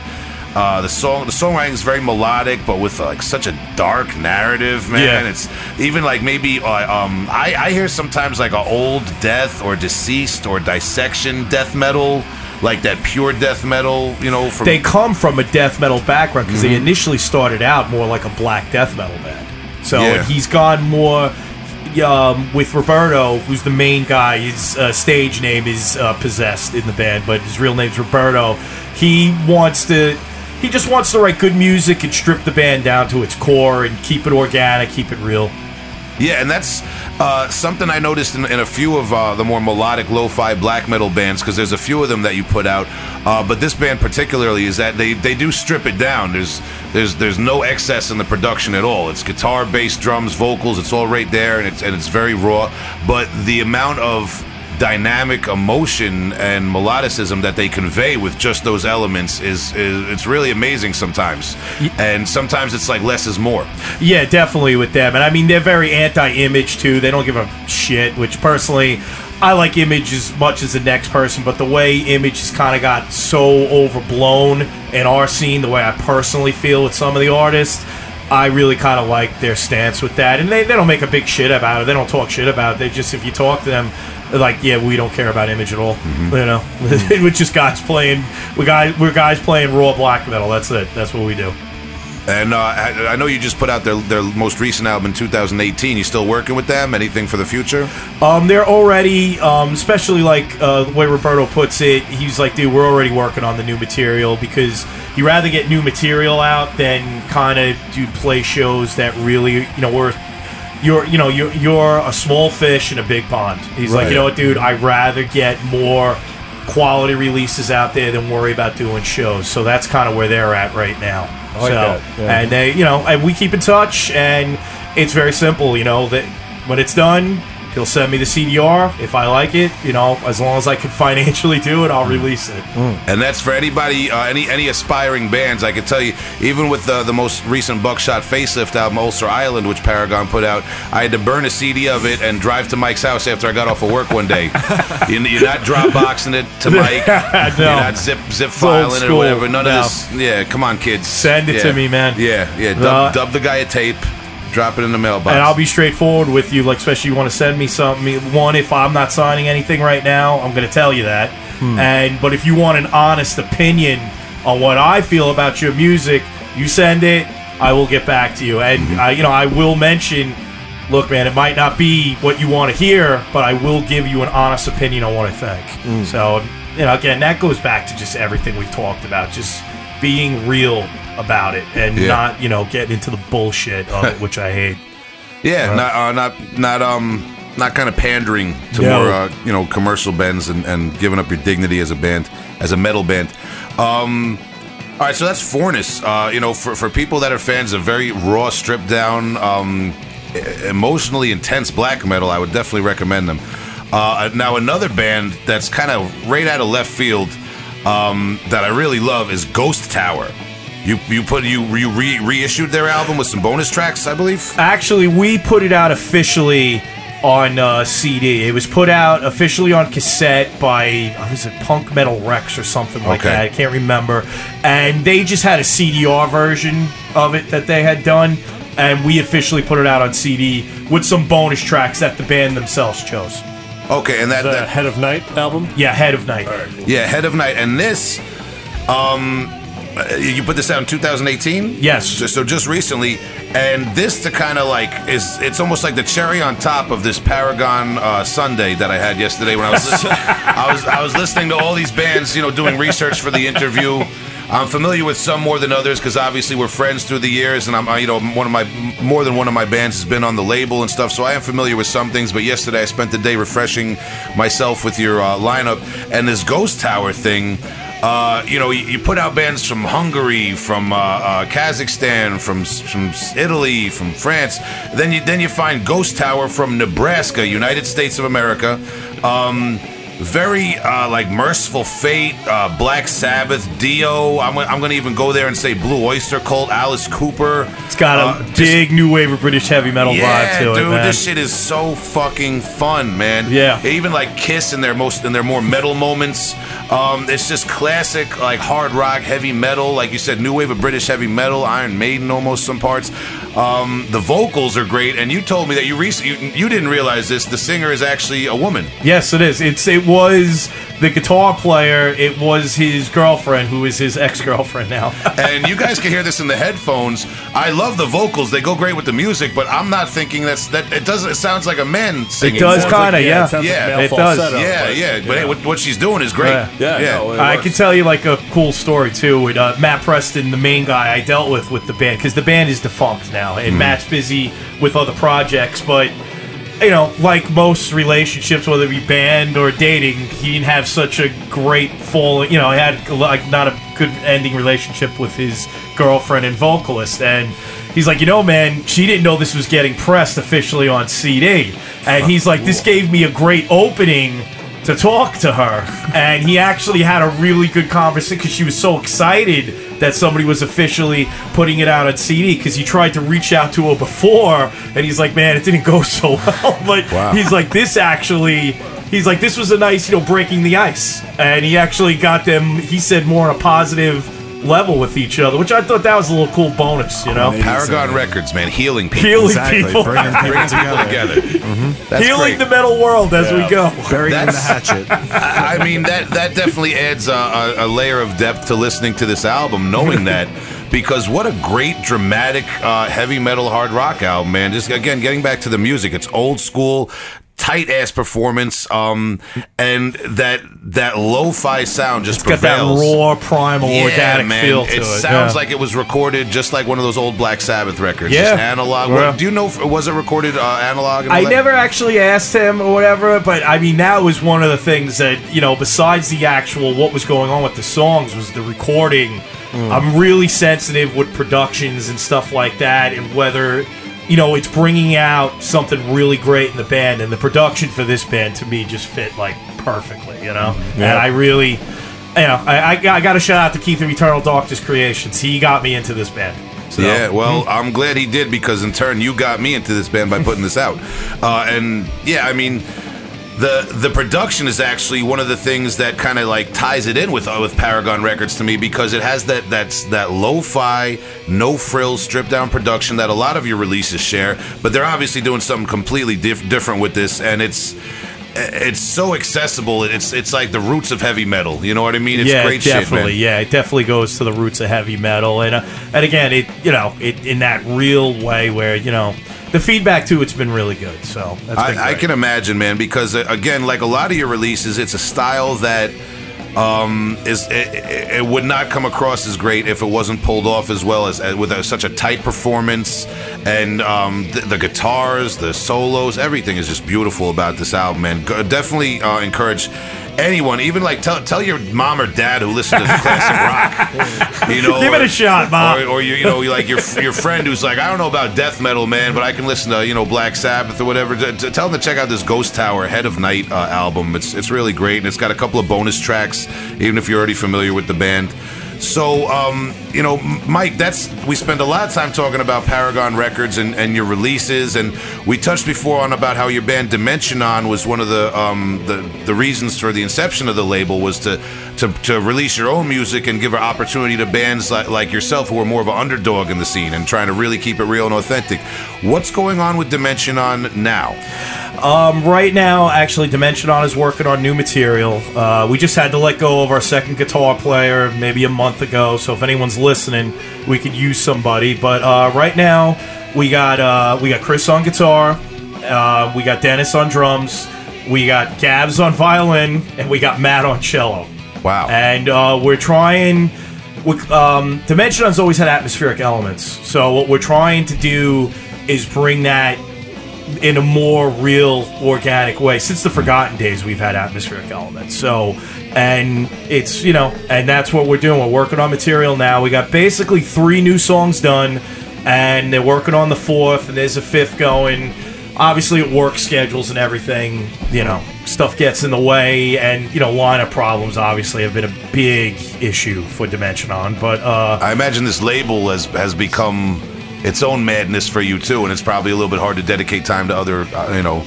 Uh, the song, the songwriting is very melodic, but with like such a dark narrative, man. Yeah. It's even like maybe uh, um, I, I hear sometimes like a old death or deceased or dissection death metal, like that pure death metal, you know. From they come from a death metal background because they initially started out more like a black death metal band. So Yeah. he's gone more um, with Roberto, who's the main guy. His uh, stage name is uh, Possessed in the band, but his real name's Roberto. He wants to. He just wants to write good music and strip the band down to its core and keep it organic, keep it real. Yeah, and that's uh, something I noticed in, in a few of uh, the more melodic lo-fi black metal bands because there's a few of them that you put out, uh, but this band particularly is that they, they do strip it down. There's there's there's no excess in the production at all. It's guitar, bass, drums, vocals. It's all right there, and it's and it's very raw. But the amount of dynamic emotion and melodicism that they convey with just those elements is, is it's really amazing sometimes and sometimes it's like less is more Yeah, definitely with them. And I mean, they're very anti image, too. They don't give a shit, which personally, I like image as much as the next person, but the way image has kind of got so overblown in our scene, the way I personally feel with some of the artists. I really kind of like their stance with that, and they, they don't make a big shit about it. They don't talk shit about it. They just if you talk to them, like, yeah, we don't care about image at all. Mm-hmm. You know, we're just guys playing. We guys we're guys playing raw black metal. That's it. That's what we do. And uh, I, I know you just put out their, their most recent album in 2018. You still working with them? Anything for the future? Um, they're already, um, especially like uh, the way Roberto puts it. He's like, dude, we're already working on the new material because you rather get new material out than kind of do play shows that really, you know, we're you're you know you're you're a small fish in a big pond. He's like, you know what, dude, I'd rather get more quality releases out there than worry about doing shows. So that's kind of where they're at right now. like so yeah. and they, you know, and we keep in touch, and it's very simple. You know that when it's done, he'll send me the CDR if I like it. You know, as long as I can financially do it, I'll release it. And that's for anybody, uh, any any aspiring bands. I can tell you, even with the the most recent Buckshot Facelift album, Ulster Island, which Paragon put out, I had to burn a CD of it and drive to Mike's house after I got off of work one day. you, you're not Dropboxing it to Mike. You're not zip zip filing it or school. whatever. None No. of this. Yeah, come on, kids. Send it Yeah. to me, man. Yeah, yeah. Dub, Uh, dub the guy a tape. Drop it in the mailbox. And I'll be straightforward with you, like especially you want to send me something. One, if I'm not signing anything right now, I'm going to tell you that. Hmm. And but if you want an honest opinion on what I feel about your music, you send it. I will get back to you. And mm-hmm. I, you know, I will mention. Look, man, it might not be what you want to hear, but I will give you an honest opinion on what I think. Hmm. So, you know, again, that goes back to just everything we've talked about, just being real about it and Yeah. not, you know, getting into the bullshit of it, which I hate. Yeah, not uh, not not um not kind of pandering to No. more uh, you know commercial bands and, and giving up your dignity as a band as a metal band. Um, all right, so that's Fornus. Uh, you know, for for people that are fans of very raw, stripped down, um, emotionally intense black metal, I would definitely recommend them. Uh, now another band that's kind of right out of left field um, that I really love is Ghost Tower. You you put you you re- reissued their album with some bonus tracks, I believe. Actually, we put it out officially on uh, CD. It was put out officially on cassette by uh, was it Punk Metal Rex or something like Okay. that. I can't remember. And they just had a CDR version of it that they had done. and we officially put it out on CD with some bonus tracks that the band themselves chose. Okay, and that, that Head of Night album. Yeah, Head of Night. yeah, Head of Night, and this, um, you put this out in 2018. Yes. So, so just recently, and this to kind of like is it's almost like the cherry on top of this Paragon uh, Sunday that I had yesterday when I was listening, I was I was listening to all these bands, you know, doing research for the interview. I'm familiar with some more than others because obviously we're friends through the years, and I'm you know one of my more than one of my bands has been on the label and stuff, so I am familiar with some things. But yesterday I spent the day refreshing myself with your uh, lineup and this Ghost Tower thing. Uh, you know, you, put out bands from Hungary, from uh, uh, Kazakhstan, from from Italy, from France. Then you then you find Ghost Tower from Nebraska, United States of America. Um, very uh, like Mercyful Fate, uh, Black Sabbath, Dio. I'm, gonna- I'm going to even go there and say Blue Oyster Cult, Alice Cooper. It's got a Uh, just- big new wave of British heavy metal yeah, vibe to it, dude, this shit is so fucking fun, man. Yeah. even like Kiss in their most in their more metal moments. Um, it's just classic like hard rock, heavy metal, like you said, new wave of British heavy metal, Iron Maiden, almost some parts. Um, the vocals are great, and you told me that you, rec- you you didn't realize this. The singer is actually a woman. Yes, it is. It's it was the guitar player. It was his girlfriend, who is his ex girlfriend now. and you guys can hear this in the headphones. I love the vocals; they go great with the music. But I'm not thinking that's that. It doesn't. It sounds like a man singing. It does kinda, like- yeah. it sounds Yeah, like it does. falsetto, Yeah, but- yeah. But hey, what, what she's doing is great. Yeah. Yeah, no, I can tell you like a cool story too with uh, Matt Preston, the main guy I dealt with with the band, because the band is defunct now, and Matt's busy with other projects. But you know, like most relationships, whether it be band or dating, he didn't have such a great full. You know, he had like not a good ending relationship with his girlfriend and vocalist, and. He's like, you know, man, she didn't know this was getting pressed officially on CD. And he's like, this gave me a great opening to talk to her. And he actually had a really good conversation because she was so excited that somebody was officially putting it out on CD because he tried to reach out to her before. And he's like, man, it didn't go so well. But he's like, this actually. He's like, this was a nice, you know, breaking the ice. And he actually got them, he said, more on a positive level with each other, which I thought that was a little cool bonus, you know? Paragon Records, man, healing people, Healing Exactly. people. Bringing people bringing people together. together. That's Healing great. the metal world as we go. Burying the hatchet. I I mean that that definitely adds a, a, a layer of depth to listening to this album, knowing that. Because what a great dramatic uh, heavy metal hard rock album, man! Just again, getting back to the music, it's old school, tight ass performance, um, and that that lo-fi sound just Got that raw, primal, organic feel to it. it sounds yeah. like it was recorded just like one of those old Black Sabbath records. Yeah. just analog. Yeah. Do you know? Was it recorded uh, analog? I never actually asked him or whatever, but I mean, that was one of the things that, you know, besides the actual what was going on with the songs, was the recording. I'm really sensitive with productions and stuff like that, and whether, you know, it's bringing out something really great in the band. And the production for this band, to me, just fit, like, perfectly, you know? And I really, you know, I, I, I got to shout out to Keith of Eternal Darkness Creations. He got me into this band. So, Yeah, well, I'm glad he did because in turn you got me into this band by putting this out. Uh, and yeah, I mean, the the production is actually one of the things that kind of like ties it in with uh, with Paragon Records to me because it has that that's that lo-fi, no frills, stripped down production that a lot of your releases share. But they're obviously doing something completely diff- different with this, and it's. It's so accessible. It's it's like the roots of heavy metal. You know what I mean? It's yeah, great definitely. shit, man. Yeah, it definitely goes to the roots of heavy metal, and uh, and again, it you know it in that real way where you know the feedback too, it's been really good. So that's been I, I great. can imagine, man, because uh, again, like a lot of your releases, it's a style that um, is it, it, it would not come across as great if it wasn't pulled off as well as, as with a, such a tight performance and um, the, the guitars, the solos, everything is just beautiful about this album, man. Definitely uh, encourage anyone, even like tell tell your mom or dad who listen to classic rock, you know, Give it a shot, Mom. or, or you, you know, like your your friend who's like, I don't know about death metal, man, but I can listen to you know Black Sabbath or whatever. T- t- tell them to check out this Ghost Tower Head of Night uh, album. It's it's really great, and it's got a couple of bonus tracks, even if you're already familiar with the band. So, um, you know, Mike, that's we spend a lot of time talking about Paragon Records and, and your releases, and we touched before on about how your band Dimentianon was one of the um, the the reasons for the inception of the label was to to, to release your own music and give an opportunity to bands like, like yourself who are more of an underdog in the scene and trying to really keep it real and authentic. What's going on with Dimentianon now? Um, right now, actually, Dimentianon is working on new material. Uh, we just had to let go of our second guitar player maybe a month ago, so if anyone's listening, we could use somebody. But uh, right now, we got uh, we got Chris on guitar, uh, we got Dennis on drums, we got Gabs on violin, and we got Matt on cello. Wow. And uh, we're trying. we- Um, always had atmospheric elements, so what we're trying to do is bring that in a more real, organic way. Since the Forgotten days, we've had atmospheric elements. So, and it's you know, and that's what we're doing. We're working on material now. We got basically three new songs done, and they're working on the fourth, and there's a fifth going. Obviously, at work schedules and everything, you know, stuff gets in the way, and you know, lineup problems obviously have been a big issue for Dimension on. But uh, I imagine this label has has become its own madness for you too, and it's probably a little bit hard to dedicate time to other, uh, you know,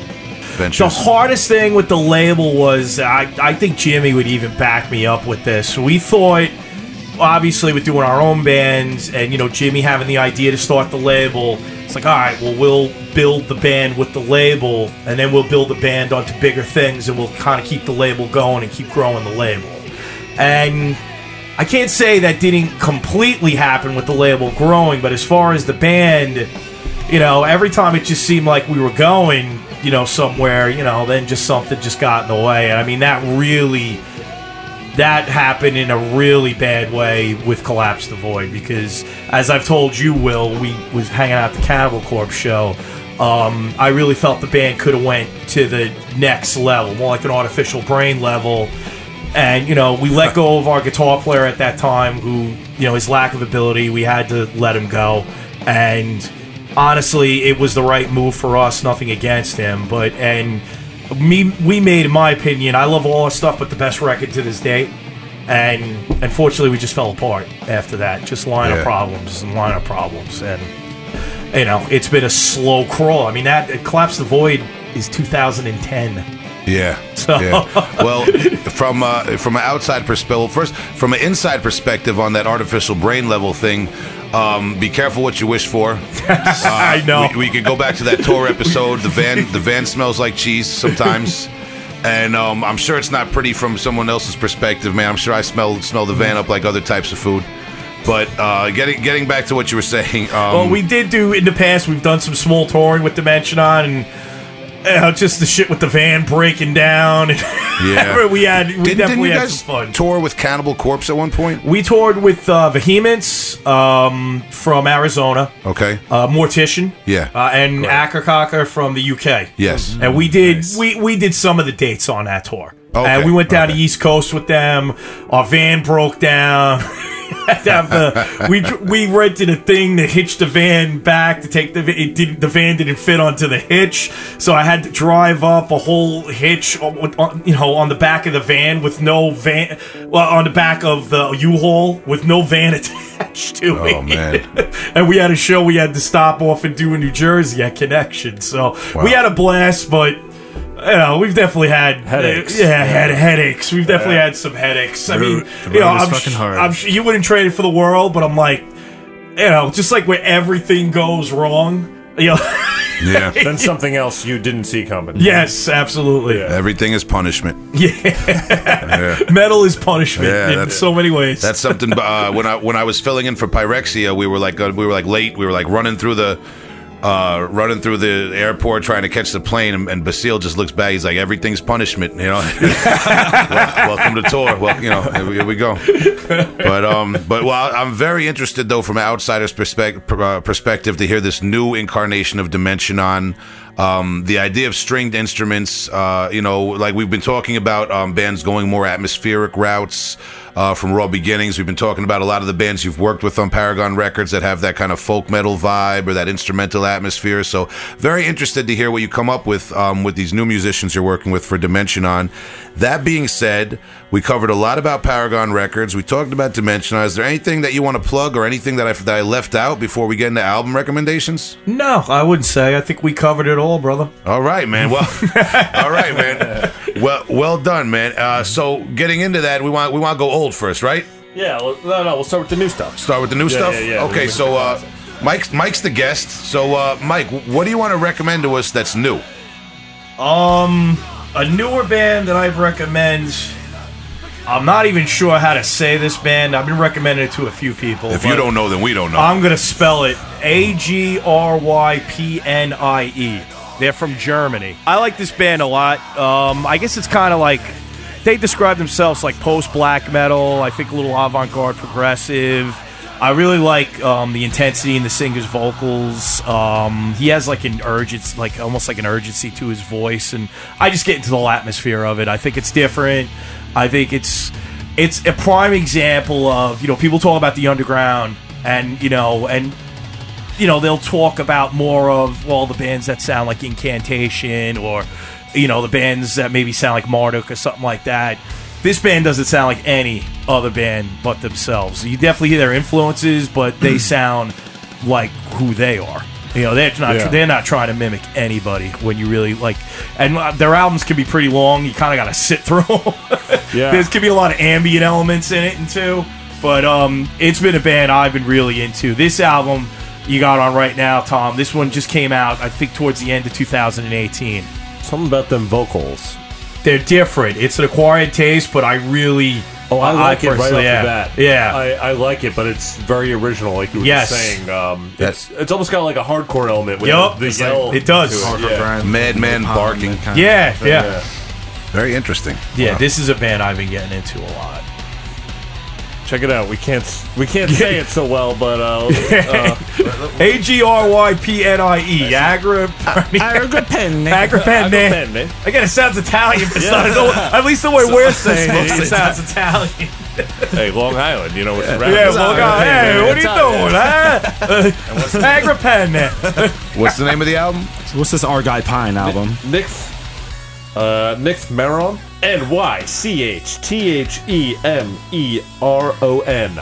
ventures. The hardest thing with the label was I, I think Jimmy would even back me up with this. We thought, obviously, with doing our own bands and, you know, Jimmy having the idea to start the label, it's like, all right, well, we'll build the band with the label and then we'll build the band onto bigger things and we'll kind of keep the label going and keep growing the label. And I can't say that didn't completely happen with the label growing, but as far as the band, you know, every time it just seemed like we were going, you know, somewhere, you know, then just something just got in the way. And I mean, that really, that happened in a really bad way with Collapse the Void because, as I've told you, Will, we was hanging out the Cannibal Corpse show. Um, I really felt the band could have went to the next level, more like an artificial brain level. And you know, we let go of our guitar player at that time, who you know his lack of ability. We had to let him go, and honestly, it was the right move for us. Nothing against him, but and me, we made, in my opinion, I love all our stuff, but the best record to this date. And unfortunately, we just fell apart after that. Just line of problems and line of problems, and you know, it's been a slow crawl. I mean, that Collapse the Void is 2010. Yeah. So- yeah. Well, from uh, from an outside perspective, first from an inside perspective on that artificial brain level thing, um, be careful what you wish for. I know. We, we could go back to that tour episode. The van the van smells like cheese sometimes. And um, I'm sure it's not pretty from someone else's perspective, man. I'm sure I smell smell the van up like other types of food. But uh, getting getting back to what you were saying, um, Well, we did do in the past. We've done some small touring with Dimentianon, and uh, just the shit with the van breaking down. Yeah. we had we didn't, didn't you had guys some fun. tour with Cannibal Corpse at one point? we toured with uh, Vehemence um, from Arizona, Okay. uh, Mortician, Yeah. uh, and Akercocke from the UK. yes. and we did we we did some of the dates on that tour. Okay, And we went down okay. to East Coast with them. Our van broke down. Had to have the- we we rented a thing to hitch the van back to take the it didn't the van didn't fit onto the hitch, so I had to drive up a whole hitch on, on- you know on the back of the van with no van well on the back of the U-Haul with no van attached to oh, it. Oh, man. and we had a show we had to stop off and do in New Jersey at Connection. So we had a blast, but you know, we've definitely had Headaches. uh, yeah, had headaches. We've definitely had some headaches. I mean, The you know, I'm, fucking sh- hard. I'm sh- you wouldn't trade it for the world, but I'm like, you know, just like where everything goes wrong. You know, Yeah. Then something else you didn't see coming. yes, absolutely. Everything is punishment. Yeah, metal is punishment Yeah, in that's- so many ways. That's something. Uh, when I when I was filling in for Pyrexia, we were like uh, we were like late. We were like running through the uh, running through the airport trying to catch the plane, and, and Basile just looks back. He's like, "Everything's punishment," you know. Wel- welcome to tour. Well, you know, here we, here we go. But um, but well, I'm very interested though, from an outsider's perspective, uh, perspective, to hear this new incarnation of Dimentianon. Um, the idea of stringed instruments, uh, you know, like we've been talking about um, bands going more atmospheric routes uh, from Raw Beginnings. We've been talking about a lot of the bands you've worked with on Paragon Records that have that kind of folk metal vibe or that instrumental atmosphere. So, very interested to hear what you come up with um, with these new musicians you're working with for Dimentianon. That being said, We covered a lot about Paragon Records. We talked about Dimension. Is there anything that you want to plug or anything that I, that I left out before we get into album recommendations? No, I wouldn't say. I think we covered it all, brother. All right, man. Well, all right, man. Well, well done, man. Uh, so, getting into that, we want we want to go old first, right? Yeah, well, no, no, we'll start with the new stuff. Start with the new stuff. yeah, yeah. Okay, We- so uh, Mike's Mike's the guest. So, uh, Mike, what do you want to recommend to us that's new? Um, a newer band that I'd recommend. I'm not even sure how to say this band. I've been recommending it to a few people. If you don't know, then we don't know. I'm gonna spell it A G R Y P N I E. They're from Germany. I like this band a lot. Um, I guess it's kind of like they describe themselves like post black metal. I think a little avant garde progressive. I really like um, the intensity in the singer's vocals. Um, he has like an urgency, like almost like an urgency to his voice, and I just get into the whole atmosphere of it. I think it's different. I think it's it's a prime example of you know people talk about the underground and you know and you know they'll talk about more of well the bands that sound like Incantation or you know the bands that maybe sound like Marduk or something like that. This band doesn't sound like any other band but themselves. You definitely hear their influences, but they sound like who they are. You know, they're not Yeah. they're not trying to mimic anybody when you really like. And uh, their albums can be pretty long. You kind of got to sit through. Them. Yeah. There's could be a lot of ambient elements in it and too. But um, it's been a band I've been really into. This album you got on right now, Tom. This one just came out, I think, towards the end of 2018. Something about them vocals. They're different. It's an acquired taste, but I really, Oh, I like it right off personally- the yeah. bat. Yeah, I, I like it, but it's very original, like you were Yes. just saying. Um, That's- it's, it's almost got like a hardcore element with Yup. the It's yell. like- it does. to Yeah. Madman barking. kind yeah, yeah, Yeah. Very interesting. yeah. Wow. This is a band I've been getting into a lot. Check it out. We can't we can't say it so well, but uh, uh, A G R Y P N I E. Agra. Agripenne. Agripenne. Agripenne. Again, it sounds Italian, but Yeah. not. no- At least the way we're saying it, it sounds Italian. hey, Long Island, you know what's around. Yeah, It's well, not- hey, what are you doing, huh? Agripenne. What's the name of the album? What's this Argyle Pine album? Nix, uh, Nix Meron, N Y C H T H E M E R O N.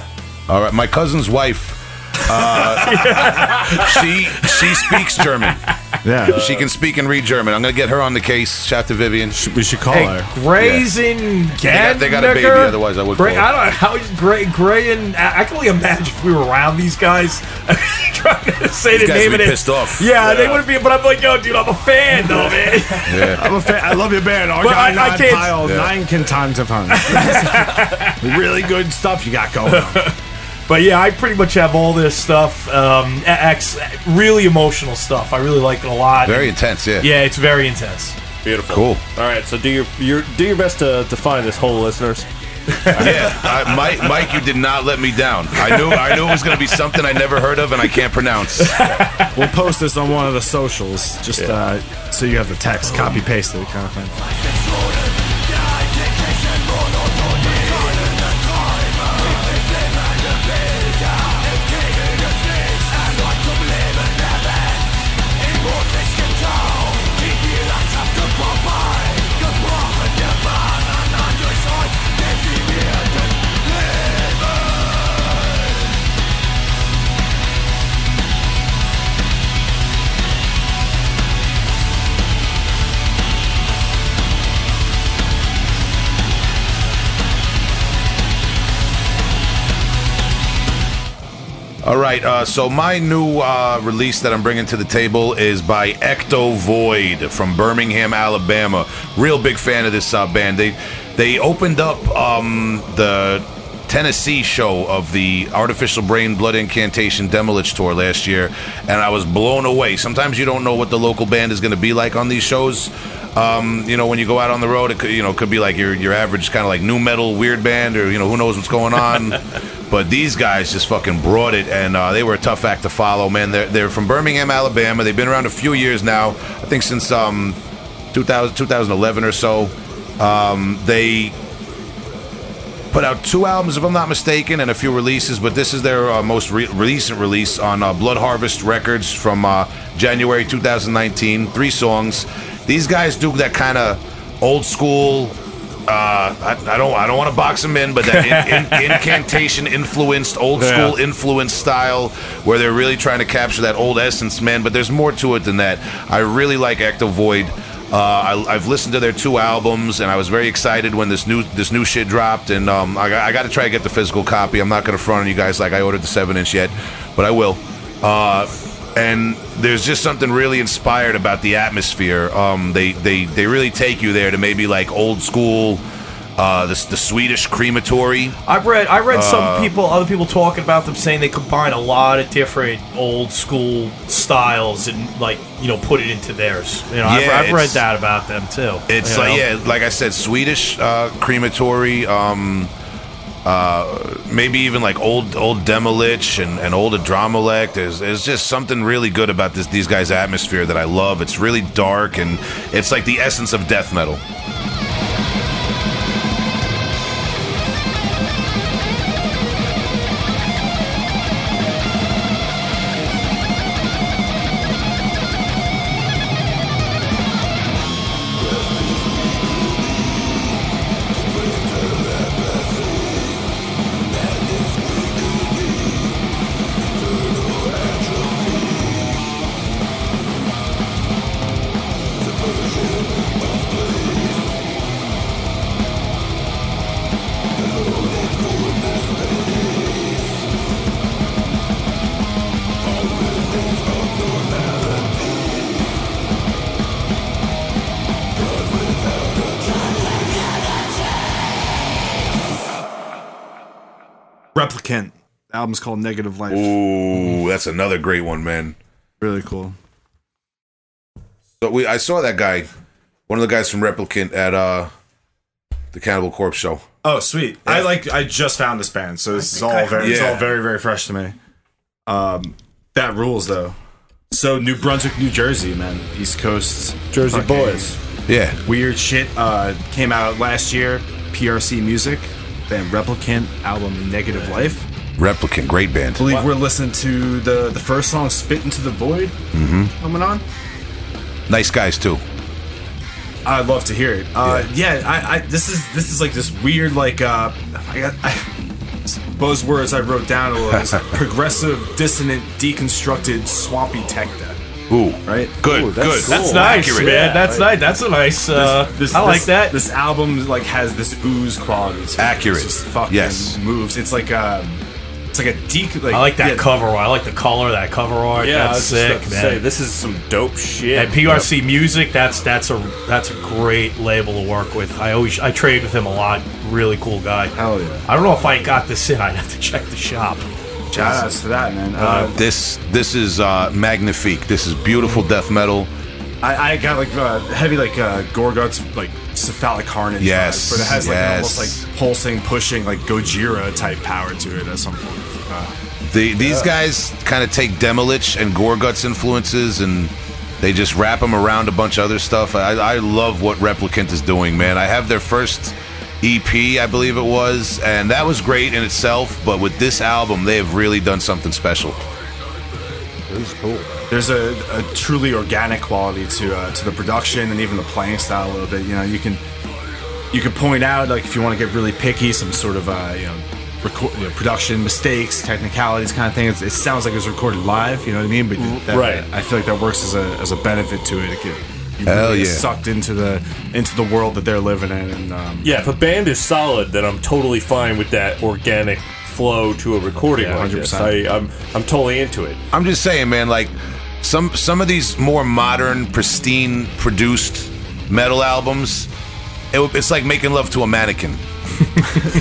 All right, my cousin's wife. Uh, she she speaks German. Yeah. She can speak and read German. I'm gonna get her on the case. Shout to Vivian. we should call Hey, her. Grazen got- they got a baby, otherwise I would Gray, call her. I don't know how is Gray, Gray and I I can only imagine if we were around these guys trying to say These the guys name would of be it. pissed off. Yeah, they wouldn't be. But I'm like, yo, dude, I'm a fan, though, man. Yeah. I'm a fan. I love your band. Argyle I- I Nine can't- Pile, Yeah. Nine can times of fun. really good stuff you got going on. But yeah, I pretty much have all this stuff. Um, X, really emotional stuff. I really like it a lot. Very intense. Yeah. Yeah, it's very intense. Beautiful. Cool. All right, so do your, your do your best to, to find this whole listeners. Yeah. I, Mike, Mike, you did not let me down. I knew I knew it was gonna be something I never heard of and I can't pronounce. We'll post this on one of the socials, just uh, so you have the text copy pasted kind of thing. Right, uh, so my new uh, release that I'm bringing to the table is by Ectovoid from Birmingham, Alabama. Real big fan of this uh, band. They they opened up um, the Tennessee show of the Artificial Brain Blood Incantation Demolish tour last year, and I was blown away. Sometimes you don't know what the local band is going to be like on these shows. Um, you know, when you go out on the road, it could, you know could be like your your average kind of like nu metal weird band, or you know who knows what's going on. but these guys just fucking brought it, and uh, they were a tough act to follow. Man, they're they're from Birmingham, Alabama. They've been around a few years now. I think since um 2000, 2011 or so. Um, they put out two albums, if I'm not mistaken, and a few releases. But this is their uh, most re- recent release on uh, Blood Harvest Records from uh, January 2019. Three songs. These guys do that kind of old school uh, I, I don't I don't want to box them in, but that in, in, incantation influenced, old school influence style, where they're really trying to capture that old essence, man. But there's more to it than that. I really like Ectovoid. Uh, I, I've listened to their two albums, and I was very excited when this new this new shit dropped. And um, I, got- I got to try to get the physical copy. I'm not going to front on you guys like I ordered the seven inch yet, but I will. Uh, and there's just something really inspired about the atmosphere. Um, they they they really take you there to maybe like old school, uh, the, the Swedish crematory. I've read I read Uh, some people other people talking about them saying they combine a lot of different old school styles and like you know put it into theirs. You know, I've, I've read that about them too. It's like know? yeah, like I said, Swedish uh, crematory. Um, uh, maybe even like old old Demilich and, and old Adramelech. There's there's just something really good about this these guys' atmosphere that I love. It's really dark and it's like the essence of death metal. Album's called Negative Life. Ooh, that's another great one, man. Really cool. So we I saw that guy, one of the guys from Replicant at uh the Cannibal Corpse show. Oh, sweet. I like. I just found this band, so this is all very. It's all very, very fresh to me. Um, that rules though. So New Brunswick, New Jersey, man, East Coast, Jersey fucking boys. Yeah. Weird shit. Uh, came out last year. PRC Music, then Replicant album Negative Life. Replicant, great band. I believe we're listening to the the first song, "Spit into the Void," mm-hmm. coming on. Nice guys too. I'd love to hear it. Uh, yeah, I, I this is this is like this weird like uh, I got I, buzzwords I wrote down a little. It's progressive, dissonant, deconstructed, swampy tech death. Ooh, Right? good, Ooh, that's good. cool. That's nice, Accurate. man. That's nice. That's a nice. Uh, this I like this- that. This album like has this ooze quality. To it. Accurate. It's just fucking Yes. moves. It's like um, it's like a dec. Like, I like that yeah, cover art. I like the color of that cover art. Yeah, I that's was just about sick, to man. say this is some dope shit. And PRC Music, that's that's a that's a great label to work with. I always I trade with him a lot. Really cool guy. Hell yeah! I don't know if I got this in. I'd have to check the shop. Shout outs to that man. Uh, This this is uh, magnifique. This is beautiful death metal. I, I got like uh, heavy like uh, Gorguts like cephalic carnage. Yes, vibes, but it has like yes. almost like pulsing, pushing like Gojira type power to it at some point. Uh, The, these guys kind of take Demilich and Gorguts influences and they just wrap them around a bunch of other stuff. I, I love what Replicant is doing, man. I have their first EP, I believe it was, and that was great in itself. But with this album, they have really done something special. there's a, a truly organic quality to uh, to the production and even the playing style a little bit. You know, you can you can point out like if you want to get really picky, some sort of uh, you know. Record, you know, production mistakes, technicalities, kind of thing. It's, it sounds like it was recorded live. You know what I mean? But that, Right. I feel like that works as a, as a benefit to it. It get, you Hell really yeah. sucked into the into the world that they're living in, and um, yeah, if a band is solid, then I'm totally fine with that organic flow to a recording Yeah, like this. 100%. I, I'm I'm totally into it. I'm just saying, man. Like some some of these more modern, pristine produced metal albums, it, it's like making love to a mannequin.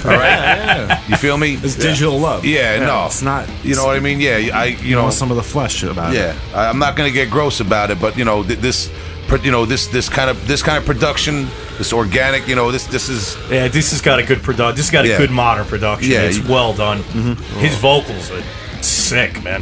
All right, you feel me? It's digital love. Yeah, no, it's not. You know what I mean? Yeah, I you You know, want some of the flesh about it. yeah. I, I'm not gonna get gross about it, but you know, th- this, pr- you know, this this kind of this kind of production, this organic, you know, this this is Yeah, this has got a good production. This has got a Yeah. good modern production. Yeah, it's you- well done. Mm-hmm. His vocals are sick, man.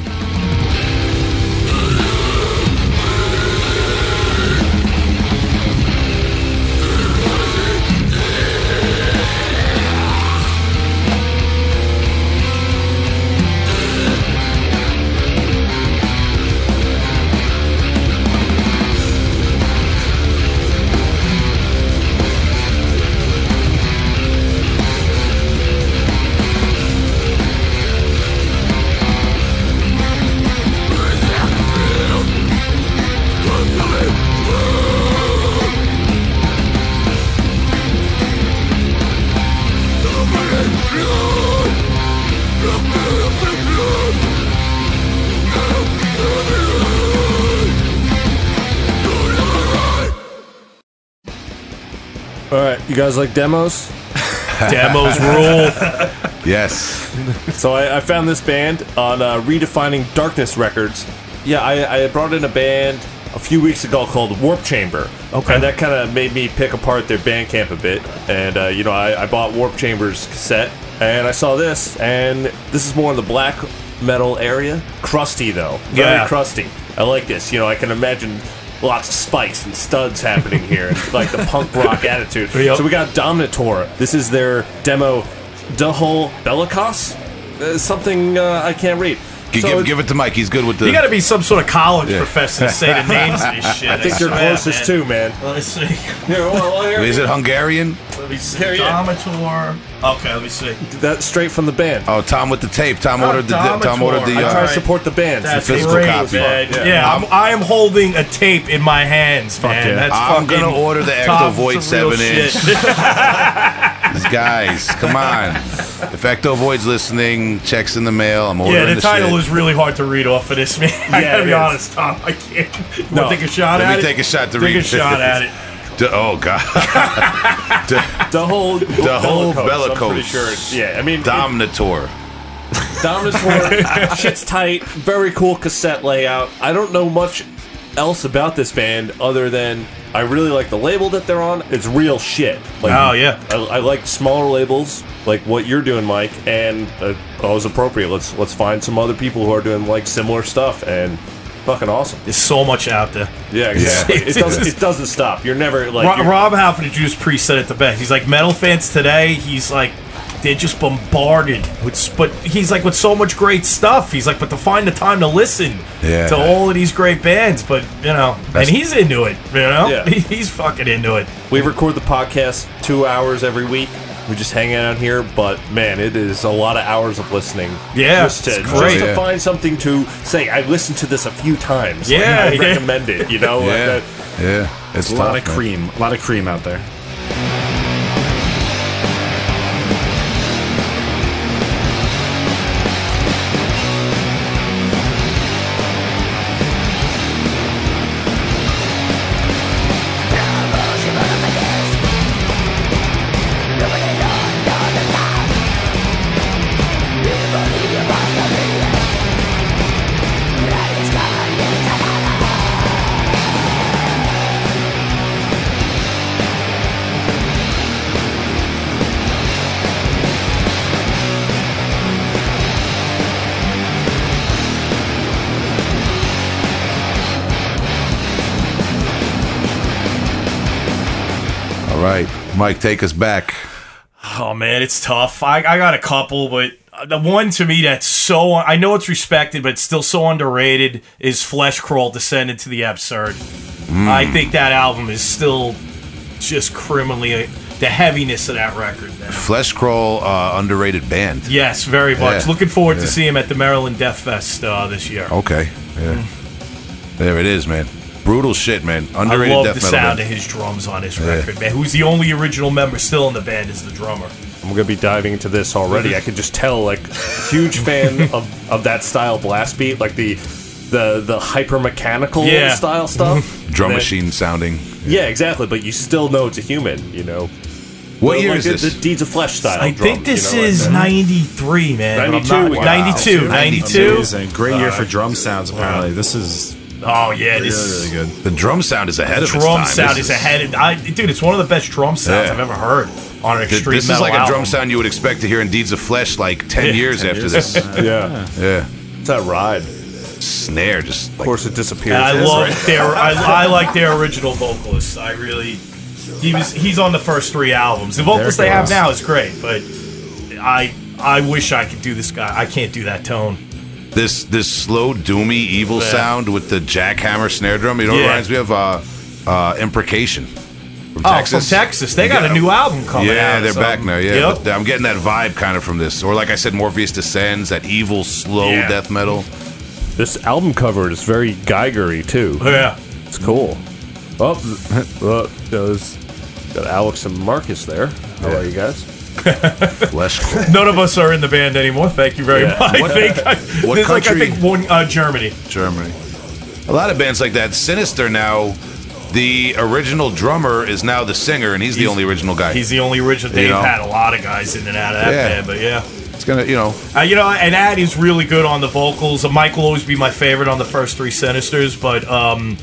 You guys like demos? Demos rule. Yes. So I, I found this band on uh, Redefining Darkness Records. Yeah, I, I brought in a band a few weeks ago called Warp Chamber. Okay. And that kind of made me pick apart their Bandcamp a bit. And, uh, you know, I, I bought Warp Chamber's cassette, and I saw this, and this is more in the black metal area. Crusty, though. Very Yeah. crusty. I like this. You know, I can imagine lots of spikes and studs happening here, and like the punk rock attitude. Yep. So we got Domnitor. This is their demo, Duhul Belicos. Uh, something uh, I can't read. G- So give, give it to Mike. He's good with the. You got to be some sort of college Yeah. professor to say the names of this shit. I think you're swear, closest man. too, man. Let's see. Here, well, here, Is it Hungarian? Let me see. Here, yeah. Domnitor. Okay, let me see. That's straight from the band. Oh, Tom with the tape. Tom Oh, ordered the. Tom Domnitor. ordered the. I try Uh, to support the band. That's physical great, copy. man. Yeah. Yeah, I'm, I am holding a tape in my hands, man. yeah. That's I'm fucking gonna order the Ecto top Void of the real 7 inch. shit. These guys, come on. If Ectovoid's listening, checks in the mail. I'm ordering yeah, the title shit. is really hard to read off of this, man. I Yeah, gotta it be is. honest, Tom. I can't. You No. wanna take a shot at it. Let at me it? take a shot to read. Take a shot at it. D- oh God. The whole The whole I'm pretty Bellicose. sure. it's- Yeah, I mean, it- Dominator. Dominator, shit's tight. Very cool cassette layout. I don't know much else about this band other than I really like the label that they're on. It's real shit. Like, Oh, yeah. I, I like smaller labels, like what you're doing, Mike, and uh, oh, it's appropriate. Let's let's find some other people who are doing like similar stuff and fucking awesome. There's so much out there. Yeah, exactly. it doesn't it doesn't stop. You're never like Rob, you're- Rob Halford just pre said it the best. He's like metal fans today. He's like they're just bombarded with, but he's like with so much great stuff. He's like, but to find the time to listen Yeah. to all of these great bands, but you know, That's- and he's into it. You know, Yeah. He- he's fucking into it. We record the podcast two hours every week. We just hang out here, but man, it is a lot of hours of listening. Yeah, just to, it's great. just to Yeah. find something to say. I listened to this a few times. Like, Yeah, I yeah. recommend it. You know, like Yeah. that- Yeah. It's A lot of man. cream. A lot of cream out there. Mike, take us back. Oh man, it's tough. I, I got a couple, but the one to me that's so I know it's respected, but still so underrated is Fleshcrawl Descended to the Absurd. I think that album is still just criminally the heaviness of that record. Man. Fleshcrawl, uh, underrated band. Yes, very much. Yeah. Looking forward Yeah. to see him at the Maryland Death Fest uh, this year. Okay. Yeah. There it is, man. Brutal shit, man. I Underrated love death the metal sound band. of his drums on his record, man. Who's the only original member still in the band is the drummer. I'm gonna be diving into this already. I could just tell, like, huge fan of, of that style blast beat, like the the the hyper mechanical Yeah. style stuff. Drum And then- machine sounding. Yeah, exactly. But you still know it's a human. You know. What Well, year like is the, this? The Deeds of Flesh style. I drum, think this you know, like is that. 93, man. but I'm 92, not- wow. 92, 92. Amazing. Great year for uh, drum sounds, apparently. This is Oh, yeah. really, This really good. the drum sound is ahead of its drum time. sound This is ahead. Of, I, dude, it's one of the best drum sounds Yeah. I've ever heard on an Th- extreme This is metal like a drum sound you would expect to hear in Deeds of Flesh like 10 years after this. Yeah. yeah. It's that ride. Snare just Of like, course, it disappears. And I love right. their. I, I like their original vocalist. I really. He was. He's on the first three albums. The vocalist There they have goes. now is great, but I. I wish I could do this guy. I can't do that tone. This this slow doomy evil Yeah. sound with the jackhammer snare drum. You know Yeah. reminds me of uh, uh, Imprecation from Oh, Texas. from Texas, they got a new album coming out. Yeah, or they're back now. Yeah, Yep. but I'm getting that vibe kind of from this, or like I said, Morpheus Descends, that evil slow Yeah. death metal. This album cover is very Geigery too. Oh, yeah. It's cool. Oh, uh, there's got Alex and Marcus there. How Yeah. are you guys? None of us are in the band anymore. Thank you very Yeah. much. What- I think. what there's like I country- think one uh, Germany. Germany. A lot of bands like that. Sinister now, the original drummer is now the singer, and he's, the only original guy. He's the only original. They've know? had a lot of guys in and out of that Yeah. band, but yeah. it's gonna, you know, Uh, you know, and Aad is really good on the vocals. Uh, Mike will always be my favorite on the first three Sinisters, but um,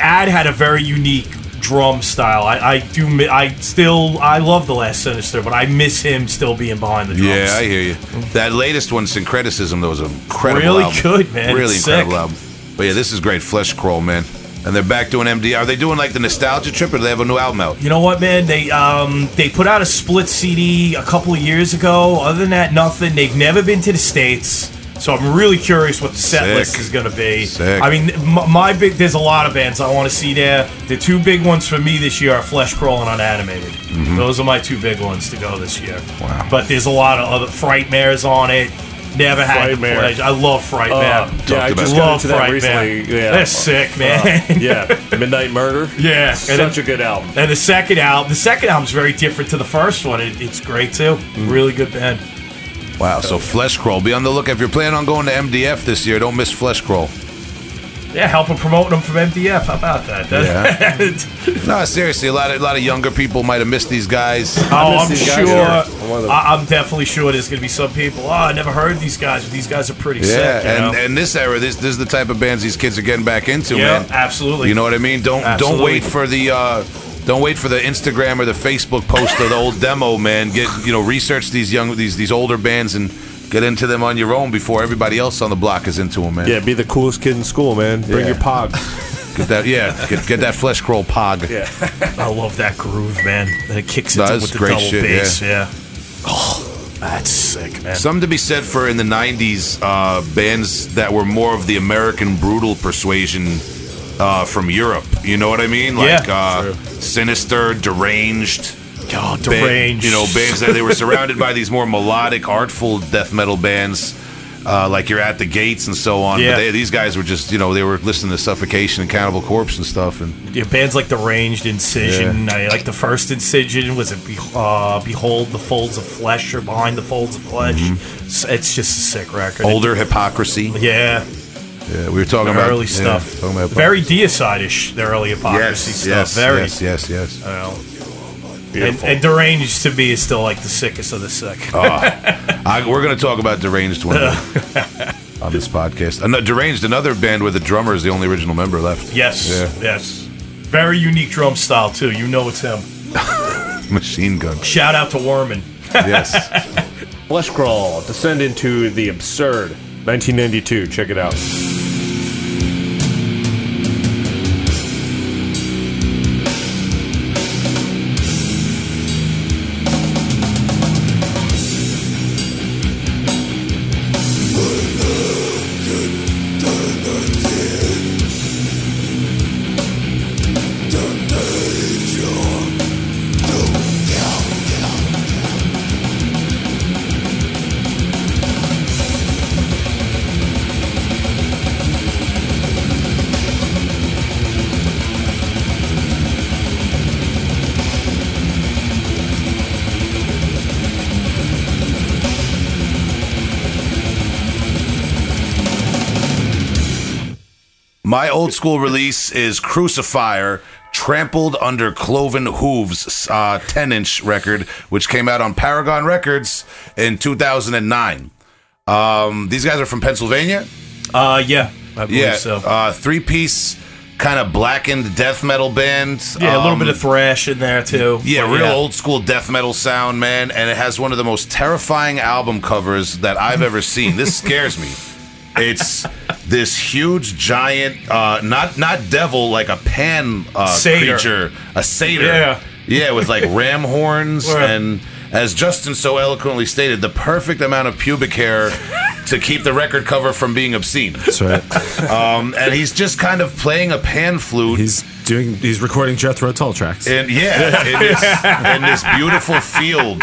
Aad had a very unique drum style. I, I do. I still. I love the last Sinister, but I miss him still being behind the drums. yeah, I hear you. That latest one, Syncreticism, that was incredible Really album. good, man. Really It's incredible sick. album. But yeah, this is great. Fleshcrawl, man. And they're back doing MD. Are they doing like the nostalgia trip, or do they have a new album out? You know what, man? They um they put out a split CD a couple of years ago. Other than that, nothing. They've never been to the states, so I'm really curious what the set Sick. list is going to be. Sick. I mean, my, my big there's a lot of bands I want to see there. The two big ones for me this year are Fleshcrawl and Unanimated. Those are my two big ones to go this year. Mm-hmm. Wow. But there's a lot of other Frightmares on it. Never had the pleasure. I love Frightmare. Uh, yeah, I just got love into that Frightmare. recently. Yeah, They're sick, man. Uh, yeah, Midnight Murder. Yeah, and such then- a good album. And the second album, the second album's very different to the first one. It, it's great too. Mm. Really good band. Wow, so Fleshcrawl. Be on the lookout. if you're planning on going to MDF this year. Don't miss Fleshcrawl. Yeah, helping promoting them from MDF. How about that? That- No, seriously, a lot of a lot of younger people might have missed these guys. oh, I'm these sure. guys. I'm one of them. I, I'm definitely sure there's going to be some people. Oh, I never heard these guys, but these guys are pretty Yeah, sick. You and know? and this era, this this is the type of bands these kids are getting back into, yeah, man. absolutely. You know what I mean? Don't don't wait for the uh, don't wait for the Instagram or the Facebook post of the old demo, man. Get you know research these young these these older bands and get into them on your own before everybody else on the block is into them, man. Yeah, be the coolest kid in school, man. Bring Yeah. your pog. Get that yeah, get, get that flesh crawl pog. Yeah. I love that groove, man. And it kicks No, into that's with the great double shit, bass. Yeah. Oh, that's sick, man. Something to be said for in the '90s uh, bands that were more of the American brutal persuasion uh, from Europe. You know what I mean? Like Yeah, uh, Sinister, Deranged. God, band- deranged. you know, bands that they were surrounded by these more melodic, artful death metal bands, uh, like you're at the gates and so on. Yeah. But they, these guys were just, you know, they were listening to Suffocation and Cannibal Corpse and stuff. And Yeah, bands like Deranged Incision, I like the first Incision. Was it Be- uh, Behold the Folds of Flesh or Behind the Folds of Flesh? It's, it's just a sick record. Mm-hmm. older hypocrisy. yeah, Yeah, we were talking the about early yeah, stuff. talking about Very deicide-ish, the early hypocrisy yes, stuff. yes, Very. yes, yes, yes. you know. And, and Deranged to me is still like the sickest of the sick. Oh. I, we're going to talk about Deranged one on this podcast. Uh, no, Deranged, another band where the drummer is the only original member left. yes, Yeah. yes. Very unique drum style too. You know it's him. Machine Gun. Shout out to Werman. Yes. Fleshcrawl, Descend into the Absurd. 1992. Check it out. My old school release is Crucifier, Trampled Under Cloven Hooves, uh, 10 inch record, which came out on Paragon Records in 2009. Um, these guys are from Pennsylvania. Uh, yeah, I believe Yeah. so. Uh, three piece, kind of blackened death metal band. yeah, a little Um, bit of thrash in there too. Yeah, real old school death metal sound, man, and it has one of the most terrifying album covers that I've ever seen. This scares me. It's this huge giant, uh, not not devil like a pan uh, Satyr. creature, a satyr. Yeah. yeah, with like ram horns Yeah. and. As Justin so eloquently stated, the perfect amount of pubic hair to keep the record cover from being obscene. That's right. Um, and he's just kind of playing a pan flute. he's doing. He's recording Jethro Tull tracks. And yeah, in this, in this beautiful field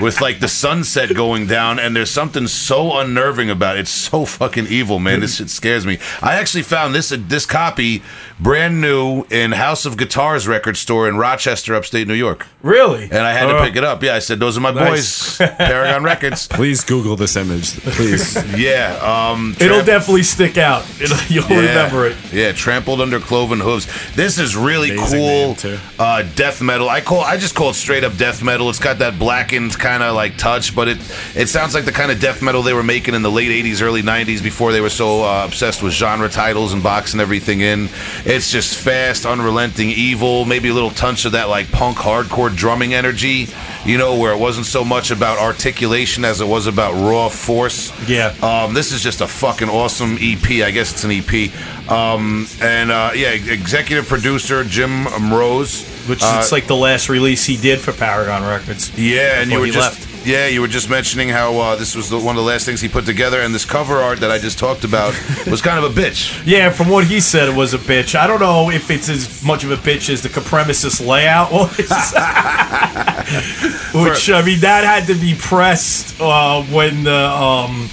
with like the sunset going down, and there's something so unnerving about it. It's so fucking evil, man. This shit scares me. I actually found this this copy brand new in House of Guitars record store in Rochester, upstate New York, Really? and I had to Uh, pick it up. Yeah, I said those are my Nice. boys, Paragon Records. Please Google this image, please. Yeah, um, It'll Tramp- definitely stick out. It'll, you'll Yeah. remember it. Yeah, trampled under cloven hooves. This is really Amazing cool too. uh, death metal. I call I just call it straight up death metal. It's got that blackened kind of like touch, but it it sounds like the kind of death metal they were making in the late '80s, early '90s before they were so uh, obsessed with genre titles and boxing everything in. It's just fast, unrelenting, evil. Maybe a little touch of that like punk hardcore drumming energy. You know, where it wasn't so much about articulation as it was about raw force. Yeah. Um, this is just a fucking awesome EP. I guess it's an EP. Um, and uh, yeah, executive producer Jim Rose. Which Uh, it's like the last release he did for Paragon Records. yeah, and you were just left. yeah, you were just mentioning how uh, this was the, one of the last things he put together, and this cover art that I just talked about was kind of a bitch. Yeah, from what he said, it was a bitch. I don't know if it's as much of a bitch as the Copremesis layout was. Which, I mean, that had to be pressed uh, when the um,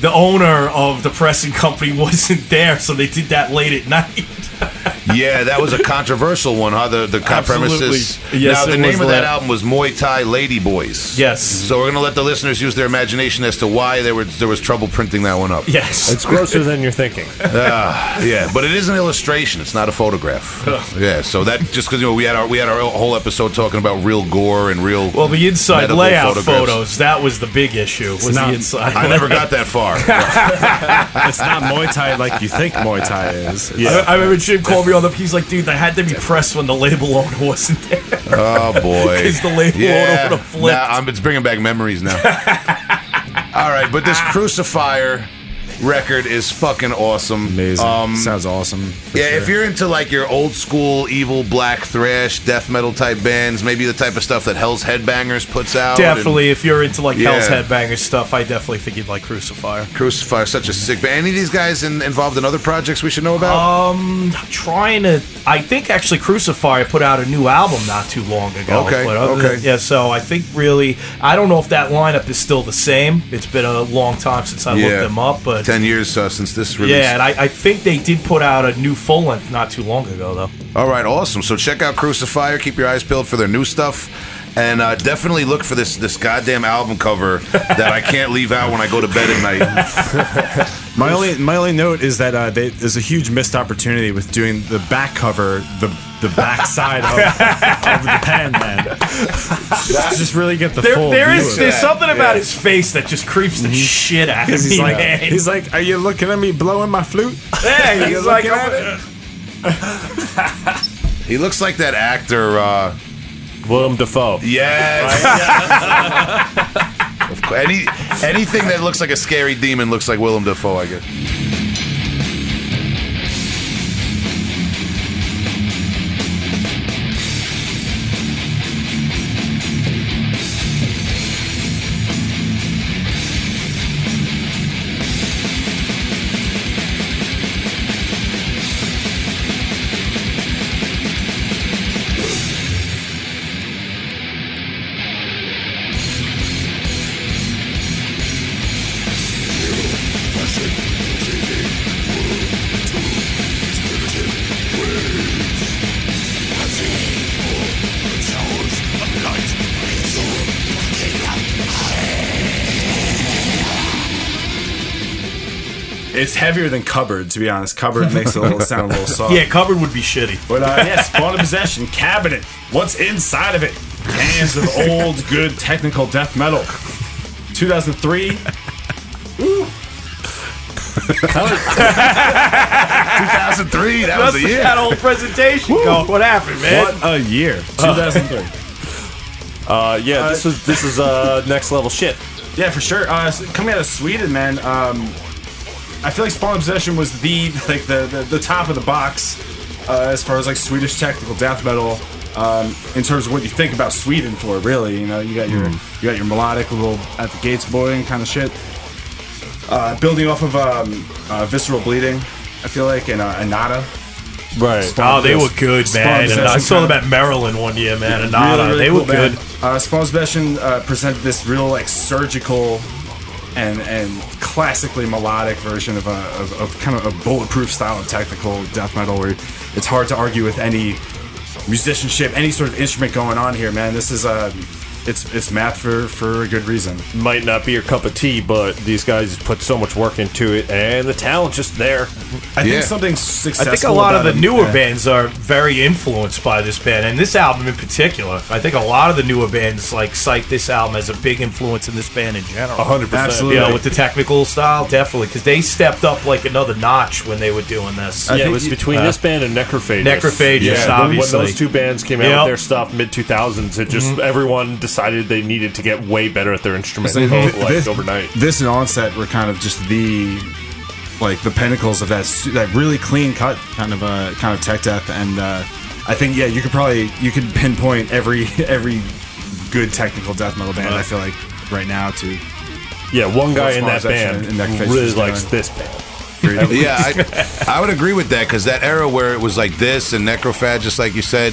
the owner of the pressing company wasn't there, so they did that late at night. Yeah, that was a controversial one, huh? The the Absolutely. premises. Yes, now the name of that that. album was Muay Thai Lady Boys. Yes. So we're gonna let the listeners use their imagination as to why there was there was trouble printing that one up. Yes. It's grosser than you're thinking. Ah, yeah, but it is an illustration. It's not a photograph. yeah, so that just because you know we had our we had our whole episode talking about real gore and real. well, the inside layout photos, that was the big issue, was not- the inside I never got that far. it's not Muay Thai like you think Muay Thai is. It's- I, I remember Jim called me on the. He's like, "Dude, that had to be pressed when the label owner wasn't there." Oh boy, Because the label yeah. owner would have flipped. Nah, I'm, it's bringing back memories now. All right, but this Crucifier record is fucking awesome. Amazing. Um, Sounds awesome. yeah, sure. if you're into like your old school evil black thrash death metal type bands, maybe the type of stuff that Hell's Headbangers puts out. and- Definitely, if you're into like Hell's Headbangers stuff, I definitely think you'd like Crucifier. Crucifier, such a sick band. Any of these guys in, involved in other projects we should know about? Um, trying to. I think actually Crucifier put out a new album not too long ago. Okay, but other okay. than- yeah, so I think really, I don't know if that lineup is still the same. It's been a long time since I Yeah. looked them up, but Ten years uh, since this release. yeah, and I, I think they did put out a new full length not too long ago though. All right, awesome. So check out Crucifier. Keep your eyes peeled for their new stuff. And uh, definitely look for this this goddamn album cover that I can't leave out when I go to bed at night. My only my only note is that uh, they, there's a huge missed opportunity with doing the back cover, the the back side of, of the pen, man. Just really get the There, full there view of there's it. something about his face that just creeps the shit out of He's me, like, man. he's like, are you looking at me blowing my flute? yeah, he's like, looking I'm- he looks like that actor. Uh, Willem Dafoe. yes. Of course. Any anything that looks like a scary demon looks like Willem Dafoe. I guess. Heavier than cupboard, to be honest. Cupboard makes it a little sound a little soft. yeah, cupboard would be shitty. But uh, yeah, Spawn of Possession, cabinet. What's inside of it? Cans of old, good technical death metal. 2003. Ooh. 2003. That was a year. that whole presentation. Go, what happened, man? What a year. 2003. Uh, yeah, this is this is uh, next level shit. Yeah, for sure. Uh, coming out of Sweden, man. Um, I feel like Spawn of Possession was the like the, the, the top of the box uh, as far as like Swedish technical death metal. Um, in terms of what you think about Sweden for, really, you know, you got your you got your melodic little at the gates boy kind of shit. Uh, building off of um, uh, visceral bleeding, I feel like, and uh, Anata. Right. Oh, they were good, man. And I saw them at Maryland one year, man. And Really, really they cool were good. Uh, Spawn Possession uh, presented this real like surgical and and classically melodic version of a of, of kind of a bulletproof style of technical death metal where it's hard to argue with any musicianship, any sort of instrument going on here, man. This is uh, it's it's math for for a good reason. Might not be your cup of tea, but these guys put so much work into it, and the talent's just there. I Yeah. think something successful. I think a lot of the it- newer yeah. bands are very influenced by this band, and this album in particular. I think a lot of the newer bands like cite this album as a big influence in this band in general. A hundred percent. Absolutely. You know, with the technical style, definitely, because they stepped up like another notch when they were doing this. I Yeah, it was you- between uh, this band and Necrophagist. Necrophagist, yeah, when- obviously. When those two bands came out Yep. with their stuff mid 2000s, it just everyone decided they needed to get way better at their instrument So, like this, overnight. This and Onset were kind of just the like the pinnacles of that that really clean cut kind of uh, kind of tech death, and uh, I think yeah, you could probably you could pinpoint every every good technical death metal band. I feel like right now to Yeah, one guy in that band and Necrophagist really is likes doing? this band. yeah, I, I would agree with that because that era where it was like this and Necrophag, just like you said,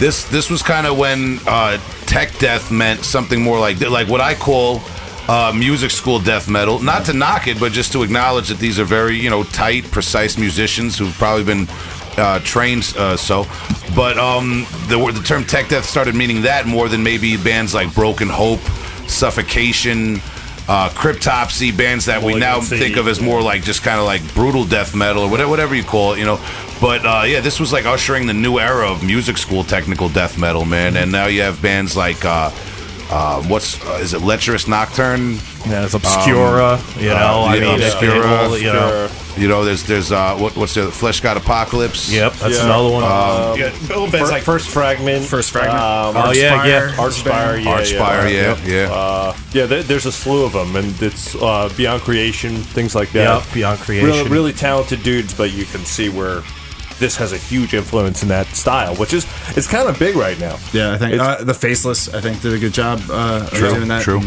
this this was kind of when uh, tech death meant something more like like what I call uh, music school death metal. Not to knock it, but just to acknowledge that these are very you know tight, precise musicians who've probably been. Uh, trained uh, so, but um, the the term tech death started meaning that more than maybe bands like Broken Hope, Suffocation, uh, Cryptopsy, bands that we now think of as more like just kind of like brutal death metal or whatever, whatever you call it, you know. But uh, yeah, this was like ushering the new era of music school technical death metal, man. And now you have bands like uh, uh, what's uh, is it Lecherous Nocturne? Yeah, it's Obscura, you know. uh, I yeah, mean, Obscura, Fable, you know. You know, there's there's uh, what what's the Fleshgod Apocalypse? Yep, that's Yeah. another one. Um, Yeah, Fir- bands like- first fragment, First Fragment, um, Oh, yeah, yeah. Archspire, yeah, Archspire, yeah, yeah. yeah. Uh, yeah, there, there's a slew of them, and it's uh, Beyond Creation, things like that. Yep, Beyond Creation. Really, really talented dudes, but you can see where this has a huge influence in that style, which is it's kind of big right now. yeah, I think uh, the Faceless I think did a good job uh, of True, doing that. true.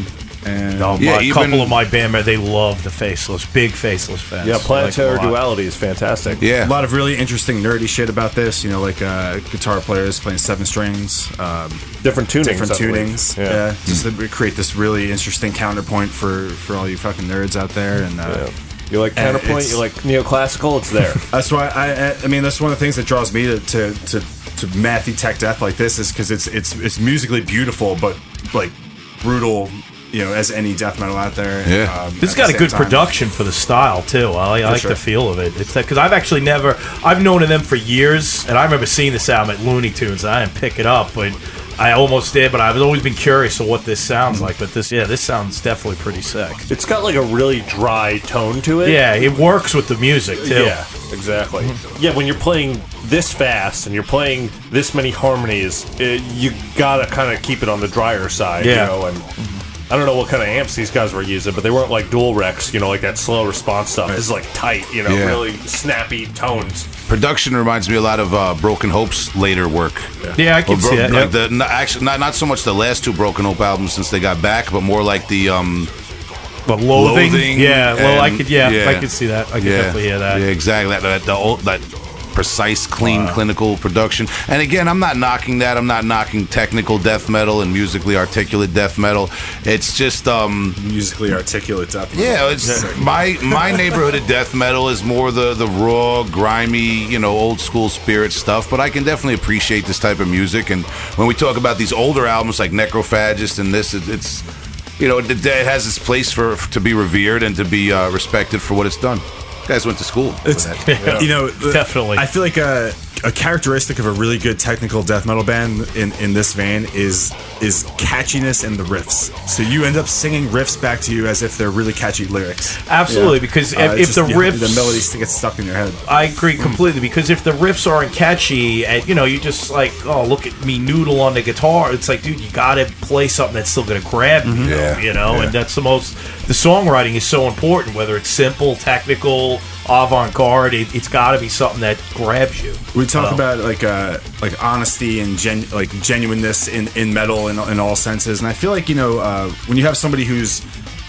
And, and Oh, Yeah, my- a couple of my band they love the Faceless, big Faceless fans. Yeah, Planetary Like. Duality is fantastic. yeah. a lot of really interesting nerdy shit about this. You know, like uh, guitar players playing seven strings, um, different tunings. different tunings. Yeah. Yeah, just to create this really interesting counterpoint for for all you fucking nerds out there. And uh, Yeah. You like And counterpoint? it's- You like neoclassical? It's there. that's why I, I I mean that's one of the things that draws me to to to, to mathy tech death like this is because it's it's it's musically beautiful but like brutal. You know, as any death metal out there. Yeah. um, This has got a good time. production for the style too. I, I like sure. the feel of it. It's because I've actually never I've known of them for years, and I remember seeing this album at Looney Tunes. And I didn't pick it up, but I almost did. But I've always been curious of what this sounds like. But this, yeah, this sounds definitely pretty sick. it's got like a really dry tone to it. Yeah, it works with the music too. Yeah, exactly. Yeah, when you're playing this fast and you're playing this many harmonies, it, you gotta kind of keep it on the drier side. Yeah. You know, and I don't know what kind of amps these guys were using, but they weren't like dual Recs. You know, like that slow response stuff. This is like tight. You know, Yeah. really snappy tones. Production reminds me a lot of uh, Broken Hope's later work. Yeah, I can bro- see that. like yeah. the not, actually not not so much the last two Broken Hope albums since they got back, but more like the um But loathing, Loathing yeah. Well, I could, yeah, yeah. I could see that. I could yeah definitely hear that. yeah exactly that that the old, that precise clean clinical production. And again, I'm not knocking that. I'm not knocking technical death metal and musically articulate death metal. It's just um musically articulate death. metal. yeah, it's my my neighborhood of death metal is more the the raw, grimy, you know, old school spirit stuff. But I can definitely appreciate this type of music. And when we talk about these older albums like Necrophagist and this, it, it's you know, it, it has its place for to be revered and to be uh, respected for what it's done. Guys went to school. It's you know Definitely. I feel like a, a characteristic of a really good technical death metal band in, in this vein is is catchiness in the riffs. So you end up singing riffs back to you as if they're really catchy lyrics. Absolutely, Yeah. because Uh, if, it's if just, the yeah, riffs, the melodies get stuck in your head. I agree completely because if the riffs aren't catchy and you know you just like oh look at me noodle on the guitar it's like dude you gotta play something that's still gonna grab you Yeah, you know yeah. and that's the most the songwriting is so important whether it's simple technical avant-garde it, it's gotta be something that grabs you We talk Um, about like uh, like honesty and gen- like genuineness in, in metal in, in all senses, and I feel like you know uh, when you have somebody who's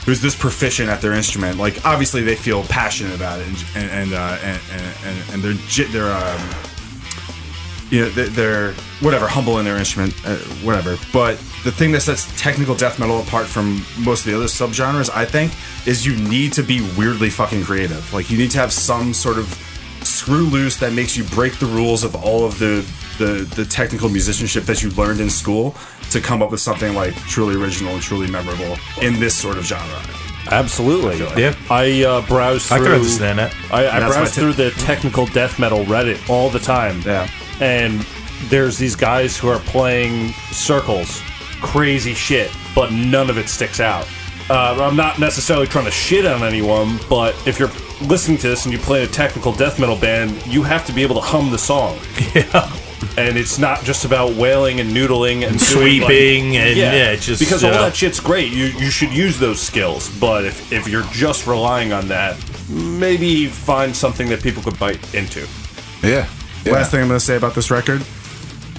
who's this proficient at their instrument, like obviously they feel passionate about it, and and and uh, and, and, and they're they're um, you know they- they're whatever humble in their instrument, uh, whatever. But the thing that sets technical death metal apart from most of the other subgenres, I think, is you need to be weirdly fucking creative. Like you need to have some sort of screw loose that makes you break the rules of all of the the, the technical musicianship that you learned in school to come up with something like truly original and truly memorable in this sort of genre. Absolutely. Yeah. I uh, browse I can understand that. I, I browse tip. through the technical death metal Reddit all the time. Yeah. And there's these guys who are playing circles, crazy shit, but none of it sticks out. Uh, I'm not necessarily trying to shit on anyone, but if you're listening to this and you play a technical death metal band, you have to be able to hum the song. Yeah. And it's not just about wailing and noodling and doing, like- Sweeping and yeah, it's just because all know. that shit's great. You you should use those skills, but if, if you're just relying on that, maybe find something that people could bite into. Yeah. yeah. Last thing I'm going to say about this record,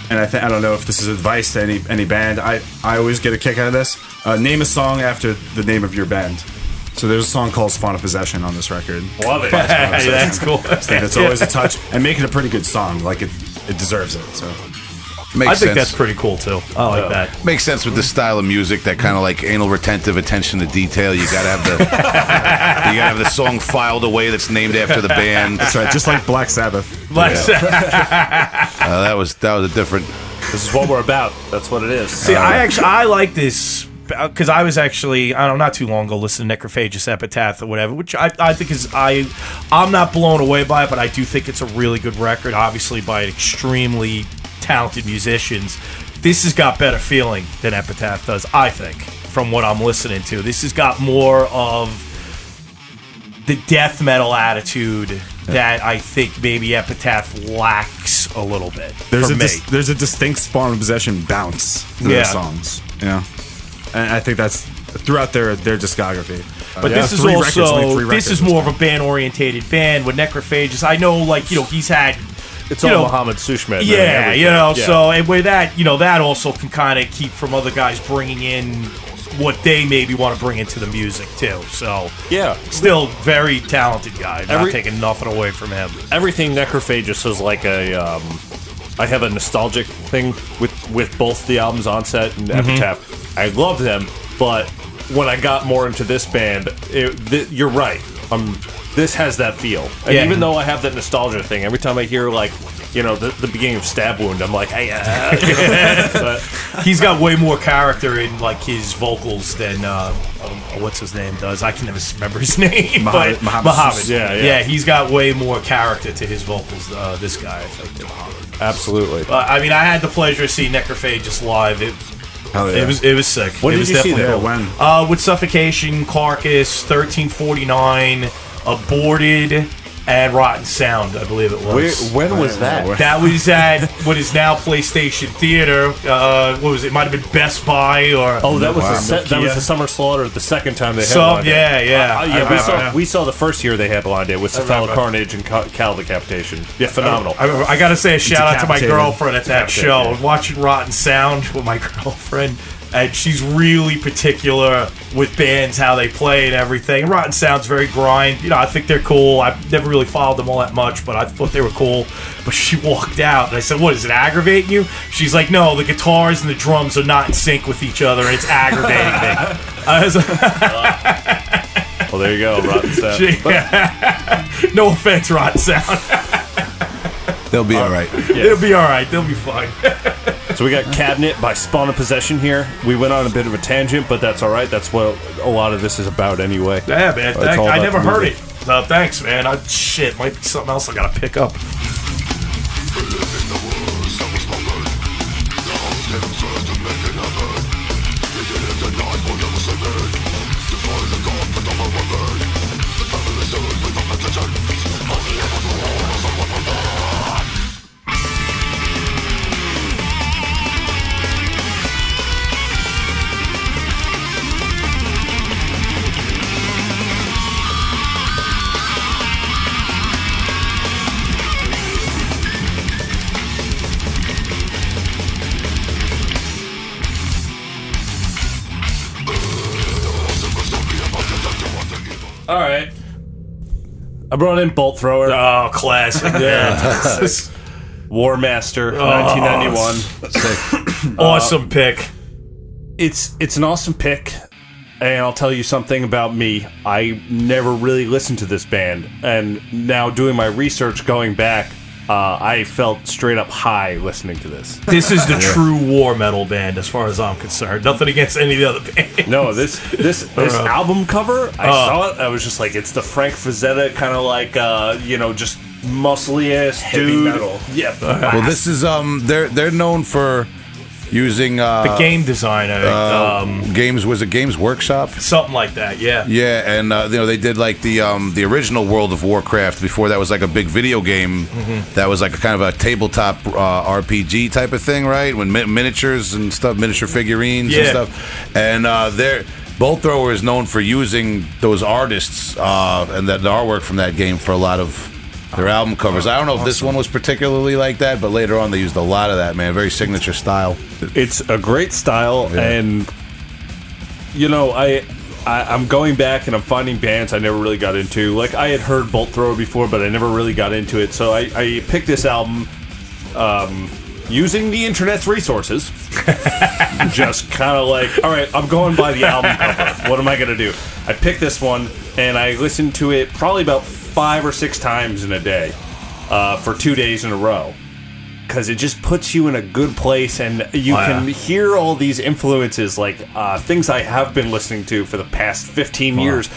and I think I don't know if this is advice to any any band. I I always get a kick out of this. Uh, name a song after the name of your band. So there's a song called "Spawn of Possession" on this record. Love it. Hey, that's cool. Think it's always a touch, and make it a pretty good song. Like it, it deserves it. So Makes I think sense. that's pretty cool too. I like that. Makes sense with the style of music, that kind of like anal retentive attention to detail. You gotta have the you gotta have the song filed away that's named after the band. that's right, just like Black Sabbath. Like, Uh, that was that was a different. This is what we're about. That's what it is. See, I actually I like this because I was actually I don't know not too long ago listening to Necrophagist Epitaph or whatever, which I, I think is I I'm not blown away by it, but I do think it's a really good record, obviously by an extremely talented musicians. This has got better feeling than Epitaph does, I think, from what I'm listening to. This has got more of the death metal attitude that I think maybe Epitaph lacks a little bit. There's a dis- there's a distinct Spawn of Possession bounce to Yeah. their songs. Yeah, and I think that's throughout their their discography. But Uh, this is three records, also this is more of a band orientated band with Necrophagist. I know, like you know, he's had it's all know, Muhammed Suiçmez. yeah, you know. Yeah. So and with that, you know, that also can kind of keep from other guys bringing in what they maybe want to bring into the music too. So yeah, still very talented guy. Not Every- taking nothing away from him. everything Necrophagist is like a. Um, I have a nostalgic thing with with both the albums Onset and Mm-hmm. Epitaph. I love them, but when I got more into this band, it, th- you're right. Um, this has that feel, and Yeah. even though I have that nostalgia thing, every time I hear like you know the, the beginning of Stab Wound, I'm like, hey, uh, but He's got way more character in like his vocals than uh, um, what's his name does. I can never remember his name. Mohammed- but Mohammed Mohammed. Yeah, yeah. yeah. He's got way more character to his vocals. Uh, this guy, I think. Than Mohammed. absolutely. Uh, I mean, I had the pleasure of seeing Necrophagist live. It, Hell yeah. it was it was sick. When it did was you see definitely that? yeah, when Uh, with Suffocation, Carcass, thirteen forty nine, Aborted, and Rotten Sound. I believe it Where, was. when was that? that was at what is now PlayStation Theater. Uh, what was it? Might have been Best Buy or Oh, that was Wow. the se- that was the Summer Slaughter. The second time they Some- headlined it. yeah, yeah. Uh, I yeah. We remember, saw yeah. we saw the first year they headlined it with Cephalo remember. Carnage and Cal, Cal Decapitation. Yeah, phenomenal. I, I gotta say a shout out to my girlfriend at that show. yeah. Watching Rotten Sound with my girlfriend, and she's really particular with bands how they play and everything. Rotten Sound's very grind. You know, I think they're cool. I've never really followed them all that much, but I thought they were cool. But she walked out, and I said, "What is it aggravating you?" She's like, "No, the guitars and the drums are not in sync with each other, and it's aggravating me." I was like, well, there you go, Rotten Sound. she- no offense, Rotten Sound. They'll be uh, all right. They'll be all right. They'll be fine. So we got Cabinet by Spawn of Possession here. We went on a bit of a tangent, but that's all right. That's what a lot of this is about anyway. Yeah, man. It's Thank, all I about never the heard movie. it. No, thanks, man. I, shit, might be something else I gotta pick up. I brought in Bolt Thrower. Oh, classic. yeah. War Master, 1991. Uh, awesome pick. It's it's an awesome pick, and I'll tell you something about me. I never really listened to this band, and now doing my research, going back, uh, I felt straight up high listening to this. This is the true war metal band, as far as I'm concerned. Nothing against any of the other bands. No, this this this Uh. album cover, I saw it. I was just like, it's the Frank Frazetta kind of like, uh, you know, just muscly ass dude. metal. Yeah, Well, this is um, they're they're known for using uh, The game designer, um, games. Was it Games Workshop? something like that. Yeah. Yeah, and uh, you know they did like the um, the original World of Warcraft. Before that was like a big video game that was like a kind of a tabletop uh, RPG type of thing, right? When mi- miniatures and stuff, miniature figurines and stuff. And uh, they're Bolt Thrower is known for using those artists uh, and that the artwork from that game for a lot of their album covers. I don't know if this one was particularly like that, but later on they used a lot of that. Man, very signature style. it's a great style, and you know, I, I I'm going back and I'm finding bands I never really got into. Like I had heard Bolt Thrower before, but I never really got into it. So I, I picked this album. Um, Using the internet's resources, just kind of like, all right, I'm going by the album cover. What am I gonna do? I picked this one and I listened to it probably about five or six times in a day, uh, for two days in a row because it just puts you in a good place and you Oh, yeah. can hear all these influences like uh, things i have been listening to for the past 15 years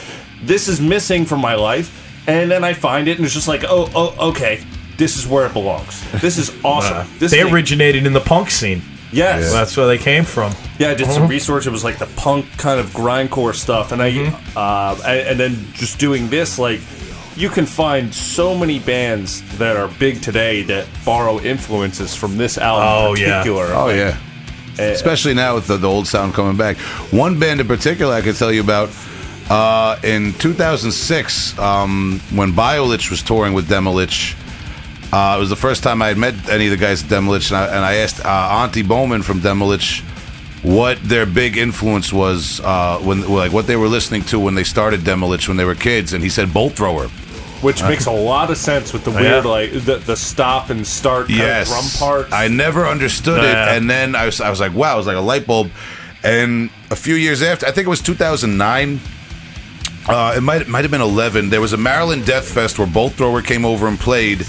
this is missing from my life and then i find it and it's just like oh, oh okay this is where it belongs this is awesome this They is a- originated in the punk scene. yes That's where they came from. yeah, I did some research. It was like the punk kind of grindcore stuff, and I, Mm-hmm. uh, and, and then just doing this, like you can find so many bands that are big today that borrow influences from this album. Oh, in yeah. particular. Oh yeah. Especially now with the, the old sound coming back. One band in particular I could tell you about uh, in 2006 um, when Biolich was touring with Demilich. Uh, it was the first time I had met any of the guys at Demilich, and I, and I asked uh, Antti Boman from Demilich what their big influence was uh, when, like, what they were listening to when they started Demilich when they were kids, and he said Bolt Thrower. which makes a lot of sense with the yeah. weird like the, the stop and start kind yes. of drum parts. I never understood Yeah. it, and then I was, I was like, wow, it was like a light bulb. And a few years after, I think it was 2009. Uh, it might might have been 11. There was a Maryland Death Fest where Bolt Thrower came over and played,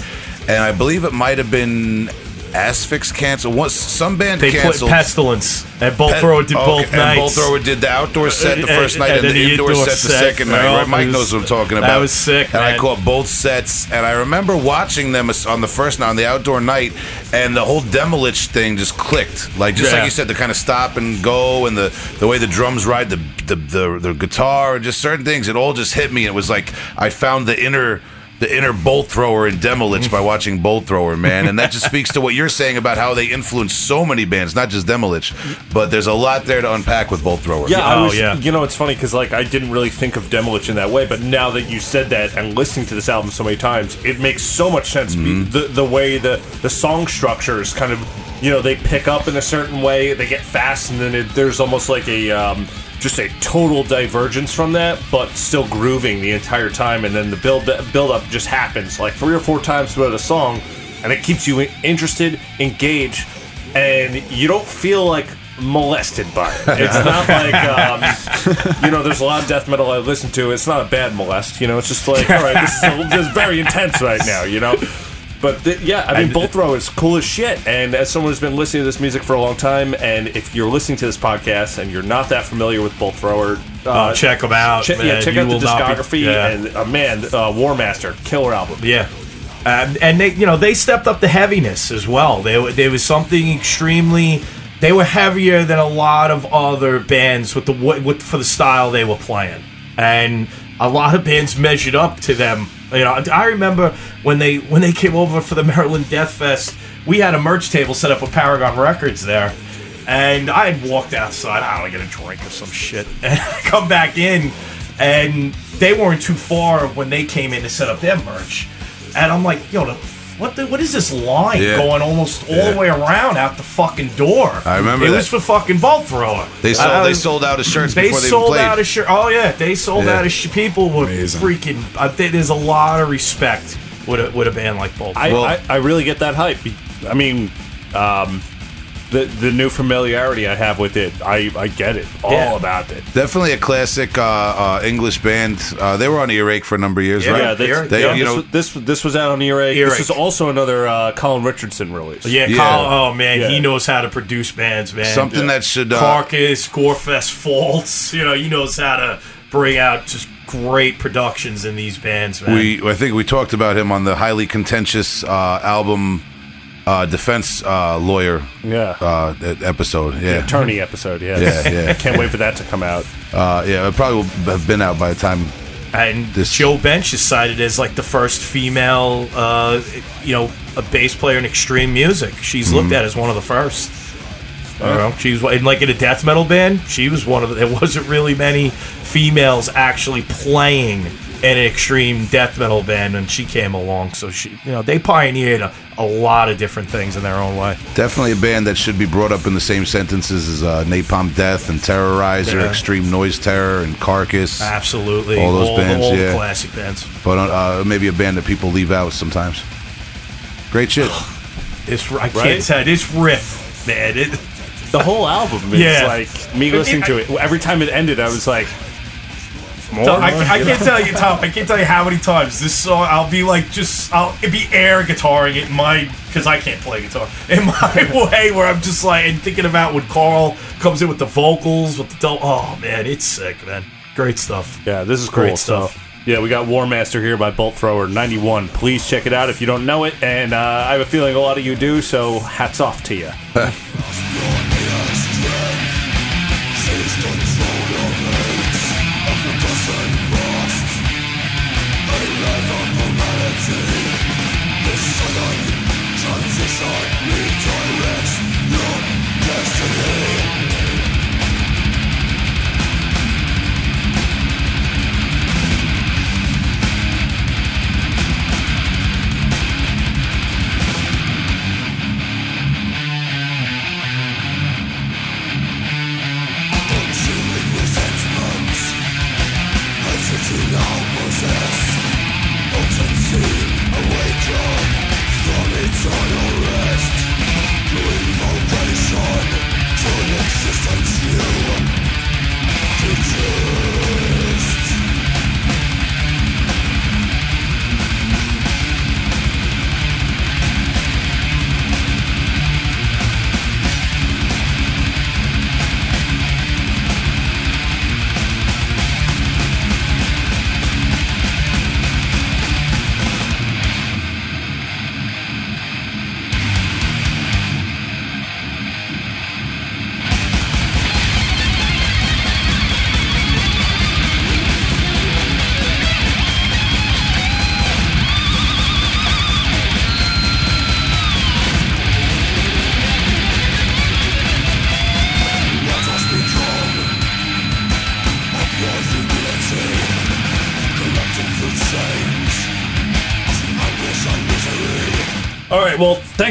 and I believe it might have been Asphyx canceled. Once some band They canceled. Pestilence, and Bolt Pet- Thrower did okay, both and nights. Bolt Thrower did the outdoor set the Uh, first and- night, and and, the the indoor indoor set the set. second night. Right? Mike was- knows what I'm talking about. that was sick, And I caught both sets, and I remember watching them on the first night on the outdoor night, and the whole Demilich thing just clicked. Like just Yeah. like you said, the kind of stop and go, and the the way the drums ride the the the, the guitar, and just certain things. It all just hit me. It was like I found the inner. The inner bolt thrower in Demilich by watching Bolt Thrower, man, and that just speaks to what you're saying about how they influence so many bands, not just Demilich, but there's a lot there to unpack with Bolt Thrower. Yeah, I Oh, was. yeah. You know, it's funny because like I didn't really think of Demilich in that way, but now that you said that and listening to this album so many times, it makes so much sense. Mm-hmm. The the way the the song structure is kind of you know they pick up in a certain way, they get fast, and then it, there's almost like a um, just a total divergence from that, but still grooving the entire time, and then the build build up just happens like three or four times throughout a song, and it keeps you interested, engaged, and you don't feel like molested by it. It's not like um, you know. There's a lot of death metal I listen to. It's not a bad molest. You know, it's just like all right, this is, this is very intense right now. You know. But th- yeah, I mean, Bolt Throw is cool as shit. And as someone who's been listening to this music for a long time, and if you're listening to this podcast and you're not that familiar with Bolt Thrower, uh, Oh, check them out. che- yeah, check You out the not be- discography. yeah. And uh, man, uh, War Master, killer album. Yeah. Um, and they, you know, they stepped up the heaviness as well. They were- there was something extremely. They were heavier than a lot of other bands with the with for the style they were playing, and a lot of bands measured up to them. You know, I remember when they when they came over for the Maryland Death Fest. We had a merch table set up with Paragon Records there, and I had walked outside. I don't know, get a drink or some shit, and I come back in, and they weren't too far when they came in to set up their merch, and I'm like, yo, the, what the, what is this line Yeah. going almost all Yeah. the way around out the fucking door? I remember it that. was for fucking Bolt Thrower. They sold I- they sold out of shirts They before they sold even played. out of shirt. Oh yeah, they sold Yeah. out of sh- people were Amazing. freaking. I think there's a lot of respect with a with a band like Bolt. I, Well- I, I really get that hype I mean, um, the the new familiarity I have with it, I I get it all Yeah. about it. Definitely a classic uh, uh, English band. Uh, they were on Earache for a number of years, Yeah, right? Yeah, this, They- yeah, you this, know- was, this this was out on Earache. Earache. This is also another uh, Colin Richardson release. Yeah, Yeah. Kyle, oh man, Yeah. he knows how to produce bands, man. Something that should. Uh, Carcass, Gorefest, Faults. You know, he knows how to bring out just great productions in these bands, man. we, I think we talked about him on the highly contentious uh, album uh, defense uh, lawyer Yeah. uh, episode. Yeah, Attorney episode, yeah. Yeah, yeah. Can't wait for that to come out. uh, yeah. It probably will have been out by the time. and This- Jo Bench is cited as like the first female, uh, you know, a bass player in extreme music. She's Mm-hmm. looked at as one of the first. I don't know. She's in like in a death metal band. She was one of the. There wasn't really many females actually playing in an extreme death metal band, and she came along. So she, you know, they pioneered a, a lot of different things in their own way. Definitely a band that should be brought up in the same sentences as uh, Napalm Death and Terrorizer, Yeah. Extreme Noise Terror, and Carcass. Absolutely, All those bands, all yeah. the classic bands. But uh, maybe a band that people leave out sometimes. Great shit. It's I can't Right? tell. This riff, man. It, The whole album is Yeah. like me listening to it. Every time it ended, I was like, more. So I, I can't tell you, Tom. I can't tell you how many times this song. I'll be like, just I'll it'd be air guitaring it in my because I can't play guitar in my way where I'm just like and thinking about when Karl comes in with the vocals with the double. Oh man, it's sick, man. Great stuff. Yeah, this is cool Great stuff. So, yeah, we got War Master here by Bolt Thrower 91. Please check it out if you don't know it. And uh, I have a feeling a lot of you do, so hats off to you.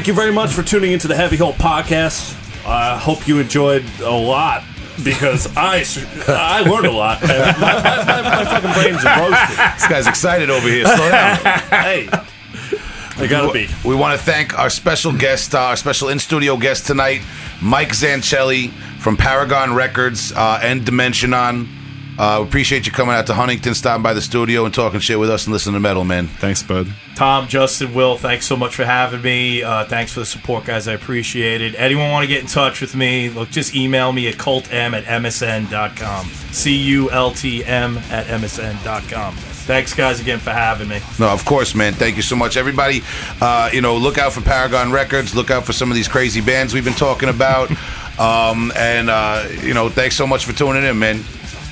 you very much for tuning into the Heavy Hole Podcast. I hope you enjoyed a lot because I I learned a lot. And my, my, my, my fucking brain's roasted. This guy's excited over here. Slow down. Hey, I gotta be. We want to thank our special guest, uh, our special in studio guest tonight, Mike Zanchelli from Paragon Records uh, and Dimentianon. Uh, we appreciate you coming out to Huntington, stopping by the studio, and talking shit with us and listening to metal, man. Thanks, bud. Tom, Justin, Will, thanks so much for having me. Uh, thanks for the support, guys. I appreciate it. Anyone want to get in touch with me, look, just email me at cultm at msn.com. C U L T M at msn.com. Thanks, guys, again for having me. No, of course, man. Thank you so much, everybody. Uh, you know, look out for Paragon Records. Look out for some of these crazy bands we've been talking about. um, and uh, you know, thanks so much for tuning in, man.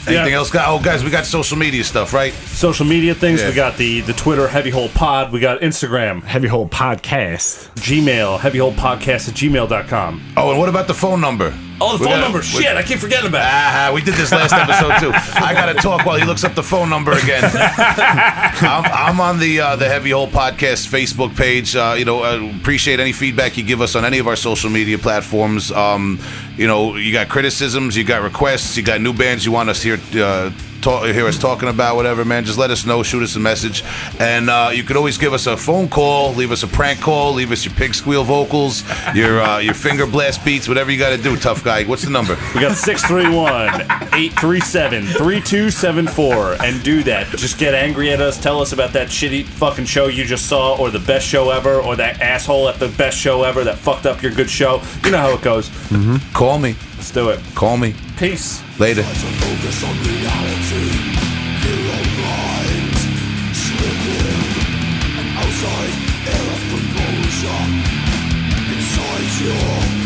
Anything Yeah. else? Got? Oh, guys, we got social media stuff, right? Social media things. Yeah. We got the the Twitter Heavy Hole Pod. We got Instagram, Heavy Hole Podcast. Gmail, Heavy Hole Podcast at gmail.com. Oh, and what about the phone number? Oh, the phone gotta- number. Shit, I keep forgetting about it. Ah, we did this last episode too. I got to talk while he looks up the phone number again. I'm, I'm on the uh, the Heavy Hole Podcast Facebook page. Uh, you know, uh, appreciate any feedback you give us on any of our social media platforms. Um, you know, you got criticisms, you got requests, you got new bands you want us here uh, talk, hear us talking about, whatever, man, just let us know. Shoot us a message, and uh, you could always give us a phone call, leave us a prank call, leave us your pig squeal vocals, your uh, your finger blast beats, whatever you got to do. Tough guy, what's the number? We got 631 837 3274. And do that. Just get angry at us. Tell us about that shitty fucking show you just saw, or the best show ever, or that asshole at the best show ever that fucked up your good show. You know how it goes. Call me, Let's do it. call me Peace. later. Inside your